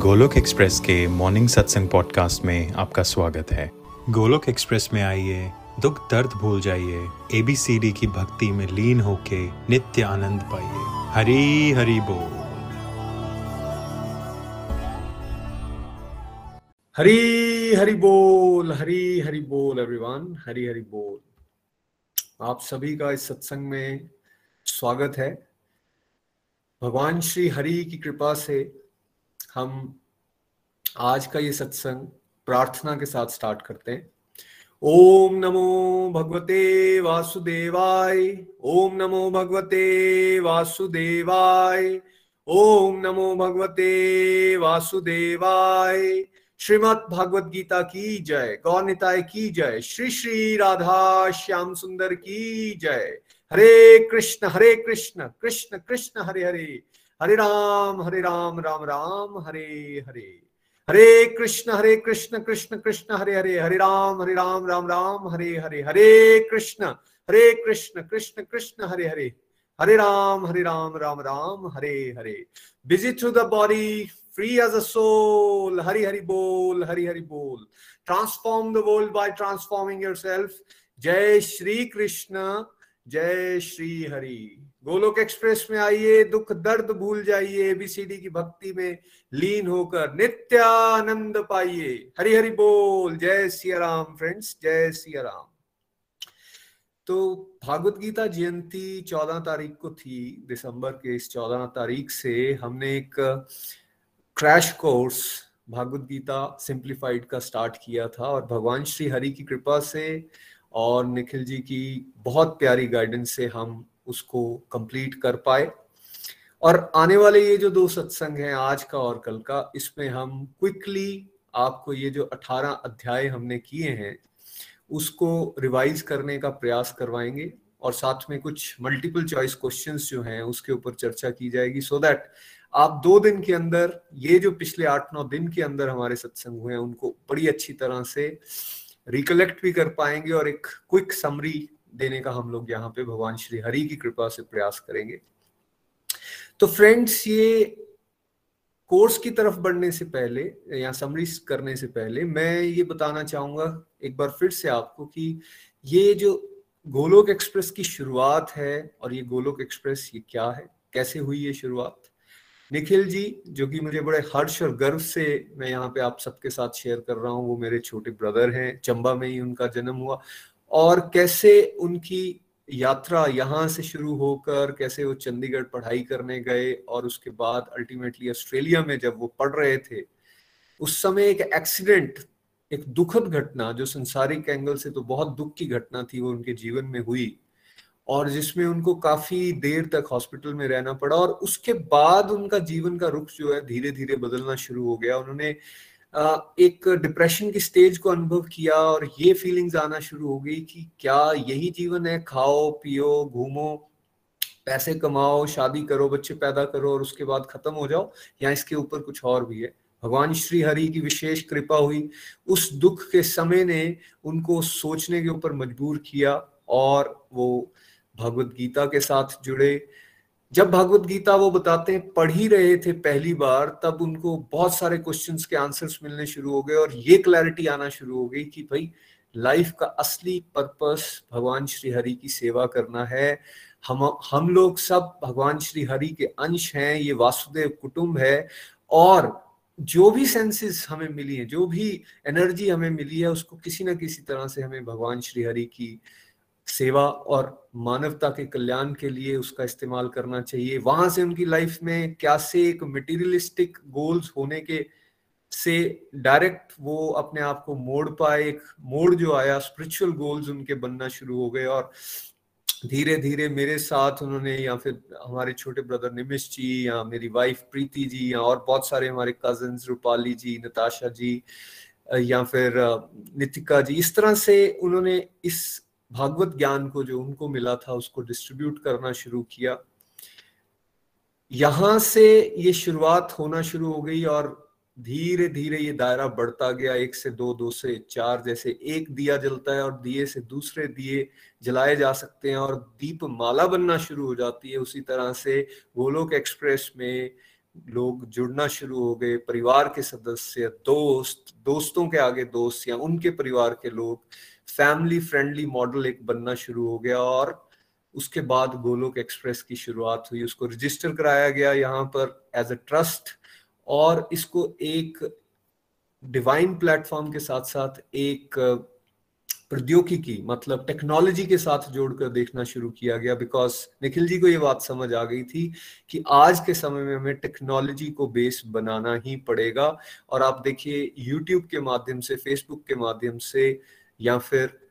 Golok express के morning satsang podcast में आपका स्वागत है। गोलोक एक्सप्रेस में आइए, दुख दर्द भूल जाइए एबीसीडी की भक्ति में लीन होके नित्य आनंद पाइए। हरी हरी बोल। हरी हरी बोल, हरी हरी बोल एवरीवन हरी हरी बोल। आप सभी का इस सत्संग में स्वागत है। भगवान श्री हरि की कृपा से हम आज का ये सत्संग प्रार्थना के साथ स्टार्ट करते हैं। ओम नमो भगवते वासुदेवाय, ओम नमो भगवते वासुदेवाय, ओम नमो भगवते वासुदेवाय। श्रीमद भागवत गीता की जय गौर निताय की जय, श्री श्री राधा श्याम सुंदर की जय। Hare Krishna Hare Krishna Krishna Krishna, Hare Hare. Hare Ram Hare Ram Ram Ram, Hare Hare. Hare Krishna Hare Krishna Krishna Krishna, Hare Hare Hare Ram Hare Ram Ram Ram, Hare Hare Hare Krishna Hare Krishna Krishna Krishna, Hare Hare Hare Ram Hare Ram Ram Ram, Hare Hare. Busy through the body free as a soul Hari Hari बोल, हरि हरि बोल। Transform the world by transforming yourself जय श्री कृष्ण, जय Shri Hari. Golok express में आइए, दुख दर्द भूल जाइए एबीसीडी की भक्ति में लीन होकर नित्यानंद पाइए। हरि हरि बोल, जय सिया राम फ्रेंड्स जय सिया राम। तो भागवत गीता जयंती चौदह तारीख को थी, दिसंबर के इस चौदह तारीख से हमने एक crash course, Bhagavad Gita simplified का स्टार्ट किया था और भगवान श्री हरि की कृपा से और निखिल जी की बहुत प्यारी गाइडेंस से हम उसको कंप्लीट कर पाए। और आने वाले ये जो दो सत्संग हैं, आज का और कल का, इसमें हम क्विकली आपको ये जो 18 अध्याय हमने किए हैं, उसको रिवाइज करने का प्रयास करवाएँगे। और साथ में कुछ मल्टीपल चॉइस क्वेश्चंस जो हैं, उसके ऊपर चर्चा की जाएगी। सो so दैट आप दो दिन के अंदर, ये जो पिछले आठ नौ दिन के अंदर हमारे सत्संग हुए हैं, उनको बड़ी अच्छी तरह से रिकलेक्ट भी कर पाएँगे और एक क्विक समरी देने का हम लोग यहाँ पे भगवान श्री हरि की कृपा से प्रयास करेंगे। तो फ्रेंड्स ये कोर्स की तरफ़ बढ़ने से पहले, या समरी करने से पहले, मैं ये बताना चाहूँगा एक बार फिर से आपको कि ये जो गोलोक एक्सप्रेस की शुरुआत है और ये गोलोक एक्सप्रेस ये क्या है? कैसे हुई ये शुरुआत? निखिल जी, जो कि मुझे बड़े हर्ष और गर्व से मैं यहाँ पे आप सबके साथ शेयर कर रहा हूँ, वो मेरे छोटे ब्रदर हैं, चंबा में ही उनका जन्म हुआ। और कैसे उनकी यात्रा यहाँ से शुरू होकर, कैसे वो चंडीगढ़ पढ़ाई करने गए और उसके बाद अल्टीमेटली ऑस्ट्रेलिया में जब वो पढ़ रहे थे, उस समय एक एक्सीडेंट एक दुखद घटना जो संसारिक एंगल से तो बहुत दुख की घटना थी, वो उनके जीवन में हुई और जिसमें उनको काफ़ी देर तक हॉस्पिटल में रहना पड़ा और उसके बाद उनका जीवन का रुख जो है धीरे धीरे बदलना शुरू हो गया। उन्होंने एक डिप्रेशन की स्टेज को अनुभव किया और ये फीलिंग्स आना शुरू हो गई कि क्या यही जीवन है? खाओ, पियो, घूमो, पैसे कमाओ, शादी करो, बच्चे पैदा करो और उसके बाद खत्म हो जाओ या इसके ऊपर कुछ और भी है? भगवान श्री हरि की विशेष कृपा हुई। उस दुख के समय ने उनको सोचने के ऊपर मजबूर किया और वो भगवत गीता के साथ जुड़े। जब भगवत गीता वो बताते हैं, पढ़ ही रहे थे पहली बार, तब उनको बहुत सारे क्वेश्चंस के आंसर्स मिलने शुरू हो गए और ये क्लैरिटी आना शुरू हो गई कि भाई लाइफ का असली पर्पस भगवान श्री हरि की सेवा करना है। हम हम लोग सब भगवान श्री हरि के अंश हैं, ये वासुदेव कुटुंब है और जो भी सेंसेस हमें मिली है, जो भी एनर्जी हमें मिली है, उसको किसी ना किसी तरह से हमें भगवान श्री हरि की सेवा और मानवता के कल्याण के लिए उसका इस्तेमाल करना चाहिए। वहाँ से उनकी लाइफ में क्या से एक मटेरियलिस्टिक गोल्स होने के से डायरेक्ट वो अपने आप को मोड़ पाए, एक मोड़ जो आया स्पिरिचुअल गोल्स उनके बनना शुरू हो गए और धीरे धीरे मेरे साथ उन्होंने या फिर हमारे छोटे ब्रदर निमिश जी या मेरी वाइफ प्रीति जी या और बहुत सारे हमारे कज़न रूपाली जी, नताशा जी या फिर नितिका जी, इस तरह से उन्होंने इस भागवत ज्ञान को जो उनको मिला था, उसको डिस्ट्रीब्यूट करना शुरू किया। यहाँ से ये शुरुआत होना शुरू हो गई और धीरे धीरे ये दायरा बढ़ता गया। एक से दो दो से चार जैसे एक दिया जलता है और दिए से दूसरे दिए जलाए जा सकते हैं और दीप माला बनना शुरू हो जाती है। उसी तरह से गोलोक एक्सप्रेस में लोग जुड़ना शुरू हो गए। परिवार के सदस्य, दोस्त, दोस्तों के आगे दोस्त या उनके परिवार के लोग फैमिली फ्रेंडली मॉडल एक बनना शुरू हो गया और उसके बाद गोलोक एक्सप्रेस की शुरुआत हुई। उसको रजिस्टर कराया गया यहाँ पर एज अ ट्रस्ट और इसको एक डिवाइन प्लेटफॉर्म के साथ साथ एक प्रौद्योगिकी मतलब टेक्नोलॉजी के साथ जोड़कर देखना शुरू किया गया बिकॉज़ निखिल जी को ये बात समझ आ गई थी कि आज के समय में हमें टेक्नोलॉजी को बेस बनाना ही पड़ेगा। और आप देखिए यूट्यूब के माध्यम से फेसबुक के माध्यम से या फिर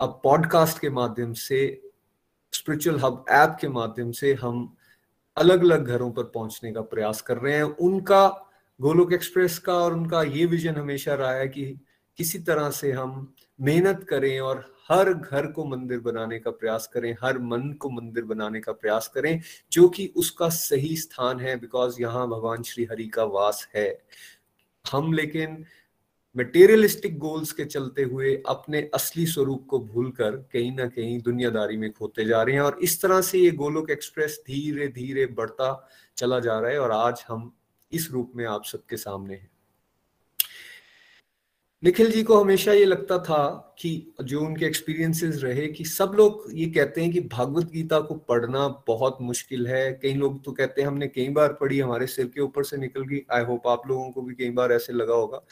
अब पॉडकास्ट के माध्यम से स्पिरिचुअल हब ऐप के माध्यम से हम अलग अलग घरों पर पहुँचने का प्रयास कर रहे हैं। उनका, गोलोक एक्सप्रेस का और उनका ये विजन हमेशा रहा है कि किसी तरह से हम मेहनत करें और हर घर को मंदिर बनाने का प्रयास करें, हर मन को मंदिर बनाने का प्रयास करें, जो कि उसका सही स्थान है बिकॉज़ यहाँ भगवान श्री हरि का वास है। हम लेकिन मटेरियलिस्टिक गोल्स के चलते हुए अपने असली स्वरूप को भूलकर कहीं ना कहीं दुनियादारी में खोते जा रहे हैं और इस तरह से ये गोलोक एक्सप्रेस धीरे धीरे बढ़ता चला जा रहा है और आज हम इस रूप में आप सबके सामने हैं। निखिल जी को हमेशा ये लगता था कि जो उनके एक्सपीरियंसेस रहे कि सब लोग ये कहते हैं कि भागवत गीता को पढ़ना बहुत मुश्किल है। कई लोग तो कहते हैं हमने कई बार पढ़ी, हमारे सिर के ऊपर से निकल गई। आई होप आप लोगों को भी कई बार ऐसे लगा होगा।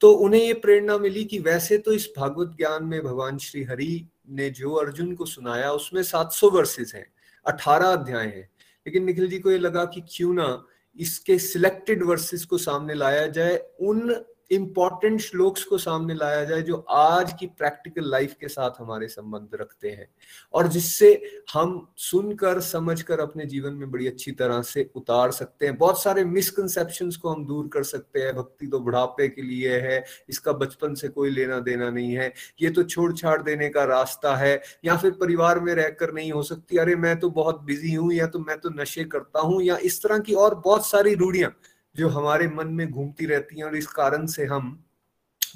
तो उन्हें ये प्रेरणा मिली कि वैसे तो इस भागवत ज्ञान में भगवान श्री हरि ने जो अर्जुन को सुनाया, उसमें 700 वर्सेस हैं 18 अध्याय हैं। लेकिन निखिल जी को ये लगा कि क्यों ना इसके सिलेक्टेड वर्सेस को सामने लाया जाए, उन इंपॉर्टेंट श्लोक्स को सामने लाया जाए जो आज की प्रैक्टिकल लाइफ के साथ हमारे संबंध रखते हैं। और जिससे हम सुनकर, समझकर अपने जीवन में बड़ी अच्छी तरह से उतार सकते हैं। बहुत सारे मिसकंसेप्शंस को हम दूर कर सकते हैं। भक्ति तो बुढ़ापे के लिए है, इसका बचपन से कोई लेना देना नहीं है। ये तो छोड़ छाड़ देने का रास्ता है, या फिर परिवार में रहकर नहीं हो सकती। अरे, मैं तो बहुत बिज़ी हूँ, या तो मैं तो नशे करता हूँ, या इस तरह की और बहुत सारी रूढ़ियाँ। जो हमारे मन में घूमती रहती हैं और इस कारण से हम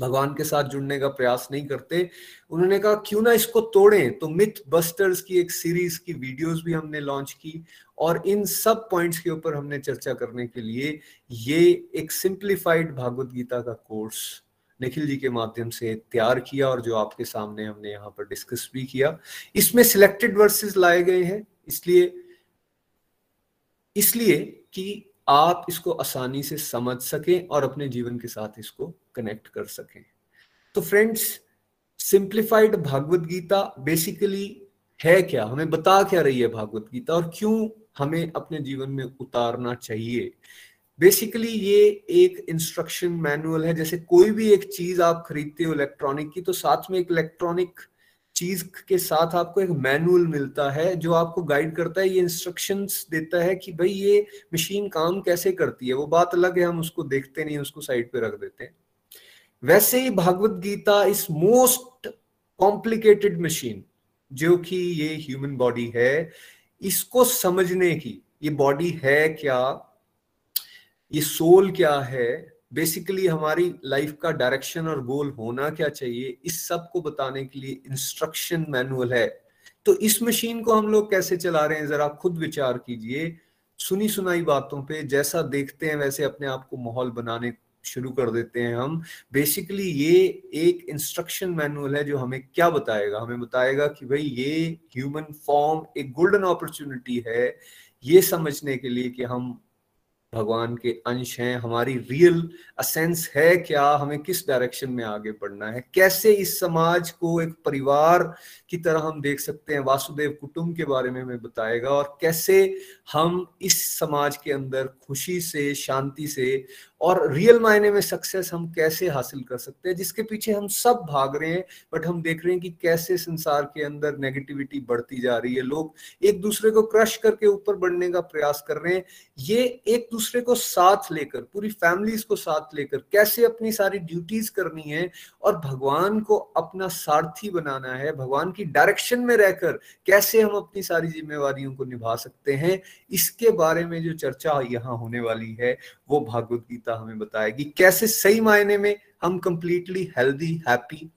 भगवान के साथ जुड़ने का प्रयास नहीं करते। उन्होंने कहा, क्यों ना इसको तोड़ें? तो मिथ बस्टर्स की एक सीरीज़ की वीडियोस भी हमने लॉन्च की और इन सब पॉइंट्स के ऊपर हमने चर्चा करने के लिए ये एक सिंप्लीफाइड भागवत गीता का कोर्स निखिल जी के माध्यम से तैयार किया और जो आपके सामने हमने यहाँ पर डिस्कस भी किया। इसमें सिलेक्टेड वर्सेस लाए गए हैं, इसलिए इसलिए कि आप इसको आसानी से समझ सकें और अपने जीवन के साथ इसको कनेक्ट कर सकें। तो friends simplified Bhagavad Gita basically है क्या? हमें बता क्या रही है भागवत गीता और क्यों हमें अपने जीवन में उतारना चाहिए? बेसिकली ये एक इंस्ट्रक्शन मैनुअल है। जैसे कोई भी एक चीज़ आप खरीदते हो इलेक्ट्रॉनिक की तो साथ में एक इलेक्ट्रॉनिक चीज़ के साथ आपको एक मैनुअल मिलता है, जो आपको गाइड करता है, ये इंस्ट्रक्शंस देता है कि भाई ये मशीन काम कैसे करती है। वो बात अलग है, हम उसको देखते नहीं, उसको साइड पे रख देते हैं। वैसे ही भागवत गीता इस मोस्ट कॉम्प्लिकेटेड मशीन जो कि ये ह्यूमन बॉडी है, इसको समझने की, ये बॉडी है क्या, ये सोल क्या है बेसिकली हमारी लाइफ का डायरेक्शन और गोल होना क्या चाहिए, इस सबको बताने के लिए इंस्ट्रक्शन मैनुअल है। तो इस मशीन को हम लोग कैसे चला रहे हैं, जरा खुद विचार कीजिए। सुनी सुनाई बातों पे, जैसा देखते हैं, वैसे अपने आप को माहौल बनाने शुरू कर देते हैं हम। बेसिकली ये एक इंस्ट्रक्शन मैनुअल है जो हमें क्या बताएगा? हमें बताएगा कि भाई ये ह्यूमन फॉर्म एक गोल्डन अपॉर्चुनिटी है, ये समझने के लिए कि हम भगवान के अंश हैं, हमारी रियल असेंस है क्या, हमें किस डायरेक्शन में आगे बढ़ना है, कैसे इस समाज को एक परिवार की तरह हम देख सकते हैं, वासुदेव कुटुंब के बारे में हमें बताएगा और कैसे हम इस समाज के अंदर खुशी से, शांति से और रियल मायने में सक्सेस हम कैसे हासिल कर सकते हैं, जिसके पीछे हम सब भाग रहे हैं बट हम देख रहे हैं कि कैसे संसार के अंदर नेगेटिविटी बढ़ती जा रही है। लोग एक दूसरे को क्रश करके ऊपर बढ़ने का प्रयास कर रहे हैं। ये एक दूसरे को साथ लेकर, पूरी फैमिलीज़ को साथ लेकर कैसे अपनी सारी ड्यूटीज़ करनी है और भगवान को अपना सारथी बनाना है, भगवान की डायरेक्शन में रहकर कैसे हम अपनी सारी जिम्मेवारियों को निभा सकते हैं, इसके बारे में जो चर्चा यहाँ होने वाली है। वो भागवत गीता हमें बताएगी, कैसे सही मायने में हम कंप्लीटली हेल्दी हैप्पी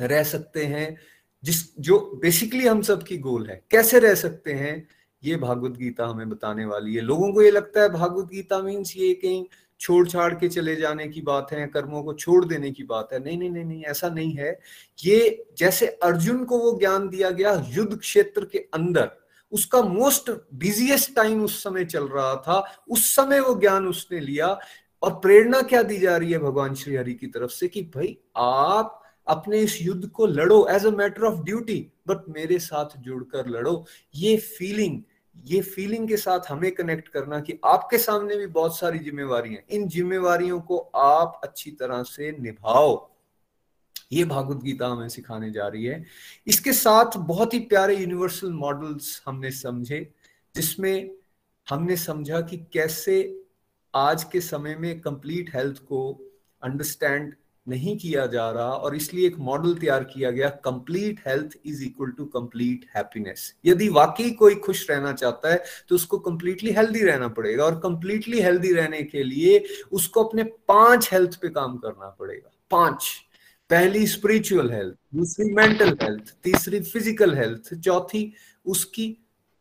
रह सकते हैं, जिस, जो बेसिकली हम सबकी गोल है। कैसे रह सकते हैं, ये भागवत गीता हमें बताने वाली है। लोगों को ये लगता है भागवत गीता मीन्स ये कहीं छोड़ छाड़ के चले जाने की बात है, कर्मों को छोड़ देने की बात है। नहीं नहीं नहीं नहीं, ऐसा नहीं है। ये जैसे अर्जुन को वो ज्ञान दिया गया युद्ध क्षेत्र के अंदर उसका मोस्ट बिजिएस्ट टाइम उस समय चल रहा था। उस समय वो ज्ञान उसने लिया और प्रेरणा क्या दी जा रही है भगवान श्री हरि की तरफ़ से कि भाई, आप अपने इस युद्ध को लड़ो as a matter of duty but मेरे साथ जुड़कर लड़ो। ये फीलिंग ये फीलिंग के साथ हमें कनेक्ट करना कि आपके सामने भी बहुत सारी जिम्मेवारी इन जिम्मेवारियों को आप अच्छी तरह से निभाओ। ये भागवत गीता हमें सिखाने जा रही है। इसके साथ बहुत ही प्यारे यूनिवर्सल मॉडल्स हमने समझे, जिसमें हमने समझा कि कैसे आज के समय में कंप्लीट हेल्थ को अंडरस्टैंड नहीं किया जा रहा और इसलिए एक मॉडल तैयार किया गया complete health is equal to complete happiness यदि वाकई कोई खुश रहना चाहता है तो उसको कंप्लीटली हेल्दी रहना पड़ेगा और कंप्लीटली हेल्दी रहने के लिए उसको अपने पाँच हेल्थ पे काम करना पड़ेगा। पाँच। पहली स्पिरिचुअल हेल्थ दूसरी मेंटल हेल्थ तीसरी फ़िज़िकल हेल्थ चौथी उसकी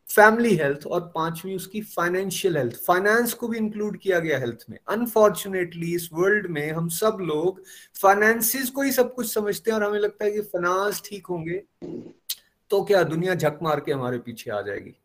फैमिली हेल्थ और पांचवी उसकी फाइनेंशियल हेल्थ फाइनेंस को भी इंक्लूड किया गया हेल्थ में। अनफॉर्चुनेटली इस वर्ल्ड में हम सब लोग फाइनेंसिस को ही सब कुछ समझते हैं और हमें लगता है कि फाइनेंस ठीक होंगे तो क्या दुनिया झक मार के हमारे पीछे आ जाएगी?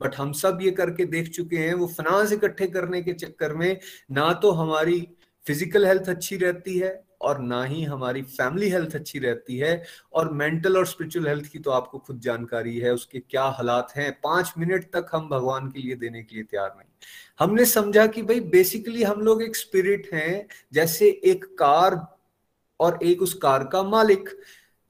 बट हम सब ये करके देख चुके हैं, वो फाइनेंस इकट्ठे करने के चक्कर में ना तो हमारी फ़िज़िकल हेल्थ अच्छी रहती है और ना ही हमारी फैमिली हेल्थ अच्छी रहती है और मेंटल और स्पिरिचुअल हेल्थ की तो आपको खुद जानकारी है, उसके क्या हालात हैं। पाँच मिनट तक हम भगवान के लिए देने के लिए तैयार नहीं। हमने समझा कि भाई बेसिकली हम लोग एक स्पिरिट हैं, जैसे एक कार और एक उस कार का मालिक।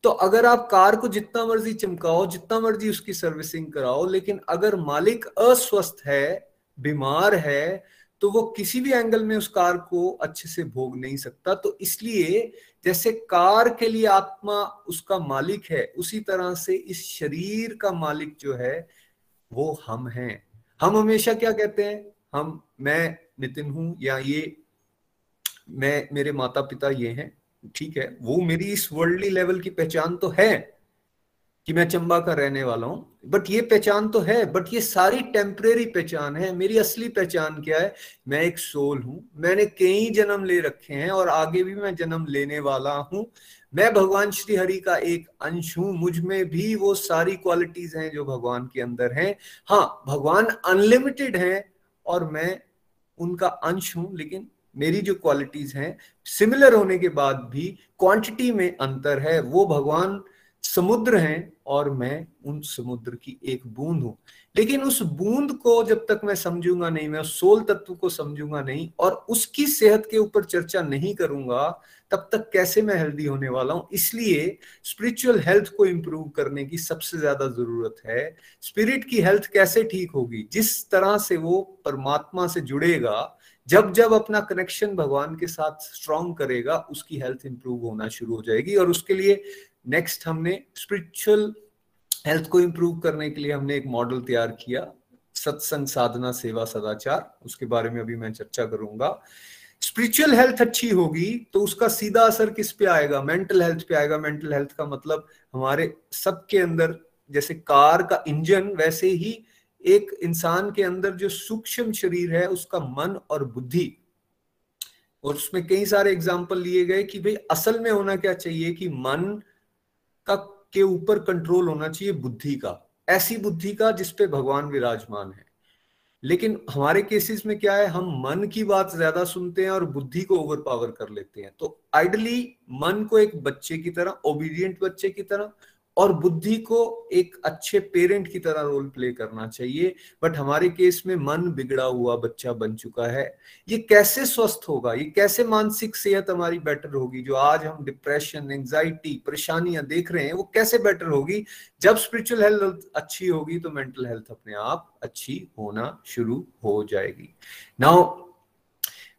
तो अगर आप कार को जितना मर्ज़ी चमकाओ, जितना मर्ज़ी उसकी सर्विसिंग कराओ, लेकिन अगर मालिक अस्वस्थ है, बीमार है तो वो किसी भी एंगल में उस कार को अच्छे से भोग नहीं सकता। तो इसलिए जैसे कार के लिए आत्मा उसका मालिक है, उसी तरह से इस शरीर का मालिक जो है, वो हम हैं। हम हमेशा क्या कहते हैं? हम, मैं, नितिन हूँ, या ये, मैं, मेरे माता पिता ये हैं, ठीक है? वो मेरी इस वर्ल्डली लेवल की पहचान तो है। कि मैं चंबा का रहने वाला हूँ। बट ये पहचान तो है बट ये सारी टेम्परेरी पहचान है। मेरी असली पहचान क्या है? मैं एक सोल हूँ। मैंने कई जन्म ले रखे हैं और आगे भी मैं जन्म लेने वाला हूँ। मैं भगवान श्री हरि का एक अंश हूँ। मुझमें भी वो सारी क्वालिटीज हैं जो भगवान के अंदर हैं। हाँ भगवान अनलिमिटेड हैं और मैं उनका अंश हूँ, लेकिन मेरी जो क्वालिटीज हैं सिमिलर होने के बाद भी क्वांटिटी में अंतर है। वो भगवान समुद्र हैं और मैं उन समुद्र की एक बूंद हूँ। लेकिन उस बूंद को जब तक मैं समझूँगा नहीं, मैं उस सोल तत्व को समझूँगा नहीं और उसकी सेहत के ऊपर चर्चा नहीं करूँगा, तब तक कैसे मैं हेल्दी होने वाला हूँ? इसलिए स्पिरिचुअल हेल्थ को इंप्रूव करने की सबसे ज़्यादा ज़रूरत है। स्पिरिट की हेल्थ कैसे ठीक होगी? जिस तरह से वो परमात्मा से जुड़ेगा, जब जब अपना कनेक्शन भगवान के साथ स्ट्रॉन्ग करेगा, उसकी हेल्थ इंप्रूव होना शुरू हो जाएगी और उसके लिए नेक्स्ट हमने स्पिरिचुअल हेल्थ को इंप्रूव करने के लिए हमने एक मॉडल तैयार किया, सत्संग साधना सेवा सदाचार, उसके बारे में अभी मैं चर्चा करूँगा। स्पिरिचुअल हेल्थ अच्छी होगी तो उसका सीधा असर किस पे आएगा? मेंटल हेल्थ पे आएगा। मेंटल हेल्थ का मतलब हमारे सबके अंदर, जैसे कार का इंजन, वैसे ही एक इंसान के अंदर जो सूक्ष्म शरीर है, उसका मन और बुद्धि। और उसमें कई सारे एग्ज़ाम्पल लिए गए कि भाई असल में होना क्या चाहिए कि मन का के ऊपर कंट्रोल होना चाहिए बुद्धि का। ऐसी बुद्धि का जिसपे भगवान विराजमान है। लेकिन हमारे केसेस में क्या है, हम मन की बात ज़्यादा सुनते हैं और बुद्धि को ओवर पावर कर लेते हैं। तो आइडली मन को एक बच्चे की तरह ओबीडियंट बच्चे की तरह और बुद्धि को एक अच्छे पेरेंट की तरह रोल प्ले करना चाहिए। बट हमारे केस में मन बिगड़ा हुआ बच्चा बन चुका है। ये कैसे स्वस्थ होगा? ये कैसे मानसिक सेहत हमारी बेटर होगी? जो आज हम डिप्रेशन एंजाइटी परेशानियाँ देख रहे हैं, वो कैसे बेटर होगी? जब स्पिरिचुअल हेल्थ अच्छी होगी तो मेंटल हेल्थ अपने आप अच्छी होना शुरू हो जाएगी। नाउ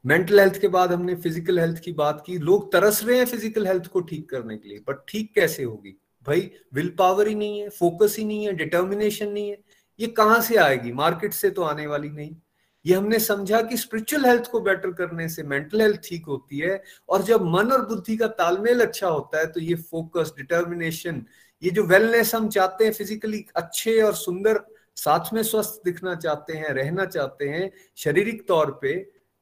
मेंटल हेल्थ के बाद हमने फ़िज़िकल हेल्थ की बात की। लोग तरस रहे हैं फ़िज़िकल हेल्थ को ठीक करने के लिए बट ठीक कैसे होगी? भाई विल पावर ही नहीं है फोकस ही नहीं है डिटर्मिनेशन नहीं है। ये कहाँ से आएगी? मार्केट से तो आने वाली नहीं। ये हमने समझा कि स्पिरिचुअल हेल्थ को बेटर करने से मेंटल हेल्थ ठीक होती है और जब मन और बुद्धि का तालमेल अच्छा होता है तो ये फोकस डिटर्मिनेशन ये जो वेलनेस हम चाहते हैं फिजिकली अच्छे और सुंदर, साथ में स्वस्थ दिखना चाहते हैं, रहना चाहते हैं, शारीरिक तौर पे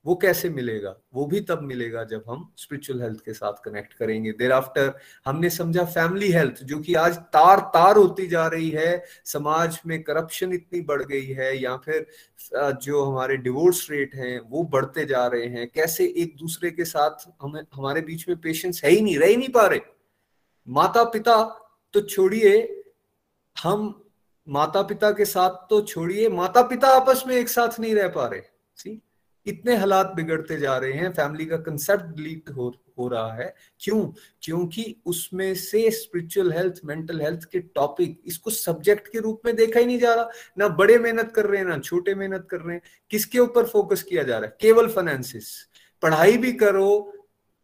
वो कैसे मिलेगा? वो भी तब मिलेगा जब हम स्पिरिचुअल हेल्थ के साथ कनेक्ट करेंगे। देर आफ्टर हमने समझा फैमिली हेल्थ जो कि आज तार तार होती जा रही है। समाज में करप्शन इतनी बढ़ गई है या फिर जो हमारे डिवोर्स रेट हैं, वो बढ़ते जा रहे हैं। कैसे एक दूसरे के साथ हमें, हमारे बीच में पेशेंस है ही नहीं, रह ही नहीं पा रहे। माता पिता तो छोड़िए, हम माता पिता के साथ तो छोड़िए माता पिता आपस में एक साथ नहीं रह पा रहे। सी इतने हालात बिगड़ते जा रहे हैं फैमिली का कंसेप्ट डिलीट हो हो रहा है। क्यों? क्योंकि उसमें से स्पिरिचुअल हेल्थ मेंटल हेल्थ के टॉपिक इसको सब्जेक्ट के रूप में देखा ही नहीं जा रहा। ना बड़े मेहनत कर रहे हैं, ना छोटे मेहनत कर रहे हैं। किसके ऊपर फोकस किया जा रहा है? केवल फाइनेंसिस पढ़ाई भी करो।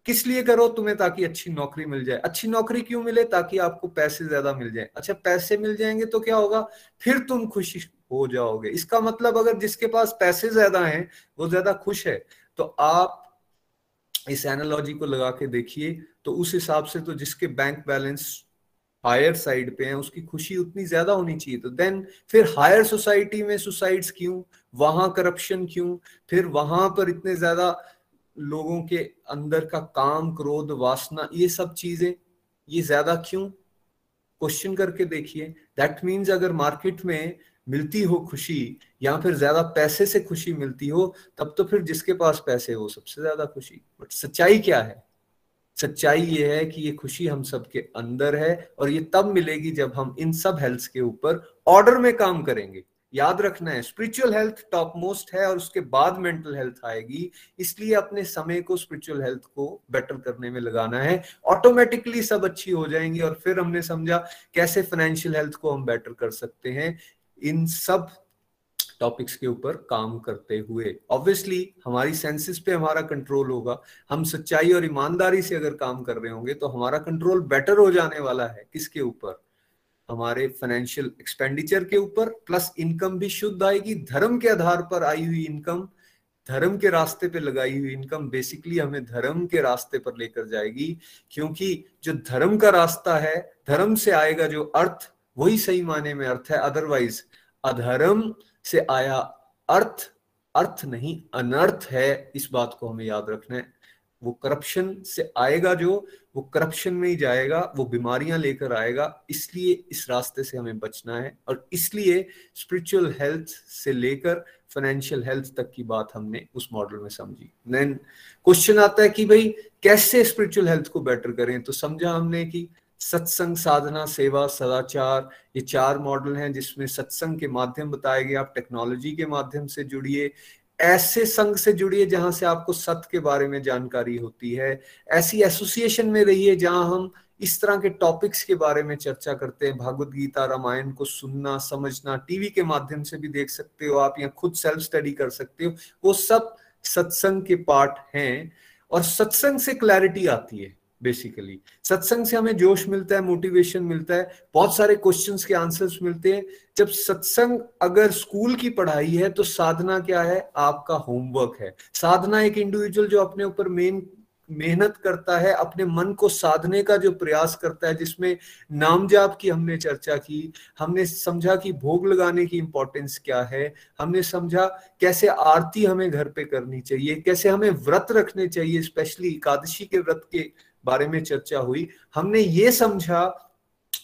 किस लिए करो? तुम्हें ताकि अच्छी नौकरी मिल जाए। अच्छी नौकरी क्यों मिले? ताकि आपको पैसे ज़्यादा मिल जाए। अच्छा पैसे मिल जाएँगे तो क्या होगा? फिर तुम खुशी हो जाओगे। इसका मतलब अगर जिसके पास पैसे ज़्यादा हैं, वो ज़्यादा खुश है तो आप इस एनालॉजी को लगा के देखिए तो उस हिसाब से तो जिसके बैंक बैलेंस हायर साइड पे है, उसकी खुशी उतनी ज़्यादा होनी चाहिए। तो देन फिर हायर सोसाइटी में सुसाइड्स क्यों? वहाँ करप्शन क्यों? फिर वहाँ पर इतने ज़्यादा लोगों के अंदर का काम, क्रोध, वासना, ये सब चीज़ें, ये ज़्यादा क्यों? क्वेश्चन करके देखिए। दैट मीन्स अगर मार्केट में मिलती हो खुशी या फिर ज़्यादा पैसे से खुशी मिलती हो, तब तो फिर जिसके पास पैसे हो सबसे ज़्यादा खुशी। बट सच्चाई क्या है? सच्चाई ये है कि ये खुशी हम सबके अंदर है और ये तब मिलेगी जब हम इन सब हेल्थ के ऊपर ऑर्डर में काम करेंगे। याद रखना है स्पिरिचुअल हेल्थ टॉप मोस्ट है और उसके बाद मेंटल हेल्थ आएगी, इसलिए अपने समय को स्पिरिचुअल हेल्थ को बेटर करने में लगाना है। ऑटोमेटिकली सब अच्छी हो जाएँगी और फिर हमने समझा कैसे फाइनेंशियल हेल्थ को हम बेटर कर सकते हैं। इन सब टॉपिक्स के ऊपर काम करते हुए। ऑब्वियसली हमारी सेंसेस पे हमारा कंट्रोल होगा। हम सच्चाई और ईमानदारी से अगर काम कर रहे होंगे तो हमारा कंट्रोल बेटर हो जाने वाला है। किसके ऊपर? हमारे फाइनेंशियल एक्सपेंडिचर के ऊपर प्लस इनकम भी शुद्ध आएगी। धर्म के आधार पर आई हुई इनकम धर्म के रास्ते पे लगाई हुई इनकम बेसिकली हमें धर्म के रास्ते पर लेकर जाएगी। क्योंकि जो धर्म का रास्ता है, धर्म से आएगा जो अर्थ वही सही माने में अर्थ है अदरवाइज़ अधर्म से आया अर्थ अर्थ नहीं, अनर्थ है, इस बात को हमें याद रखना है। वो करप्शन से आएगा जो, वो करप्शन में ही जाएगा, वो बीमारियाँ लेकर आएगा, इसलिए इस रास्ते से हमें बचना है और इसलिए स्पिरिचुअल हेल्थ से लेकर फाइनेंशियल हेल्थ तक की बात हमने उस मॉडल में समझी। देन क्वेश्चन आता है कि भाई, कैसे स्पिरिचुअल हेल्थ को बेटर करें? तो समझा हमने कि सत्संग साधना, सेवा, सदाचार, ये चार मॉडल हैं जिसमें सत्संग के माध्यम बताए गए। आप टेक्नोलॉजी के माध्यम से जुड़िए, ऐसे संघ से जुड़िए जहाँ से आपको सत्य के बारे में जानकारी होती है। ऐसी एसोसिएशन में रहिए जहाँ हम इस तरह के टॉपिक्स के बारे में चर्चा करते हैं। भागवत गीता, रामायण को सुनना, समझना, टीवी के माध्यम से भी देख सकते हो आप, या खुद सेल्फ स्टडी कर सकते हो। वो सब सत्संग के पार्ट हैं और सत्संग से क्लैरिटी आती है। बेसिकली सत्संग से हमें जोश मिलता है मोटिवेशन मिलता है, बहुत सारे क्वेश्चंस के आंसर्स मिलते हैं। जब सत्संग अगर स्कूल की पढ़ाई है तो साधना क्या है? आपका होमवर्क है। साधना एक इंडिविजुअल जो अपने ऊपर मेन मेहनत करता है, अपने मन को साधने का जो प्रयास करता है, जिसमें नाम जाप की हमने चर्चा की, हमने समझा कि भोग लगाने की इंपॉर्टेंस क्या है, हमने समझा कैसे आरती हमें घर पे करनी चाहिए, कैसे हमें व्रत रखने चाहिए स्पेशली एकादशी के व्रत के बारे में चर्चा हुई। हमने ये समझा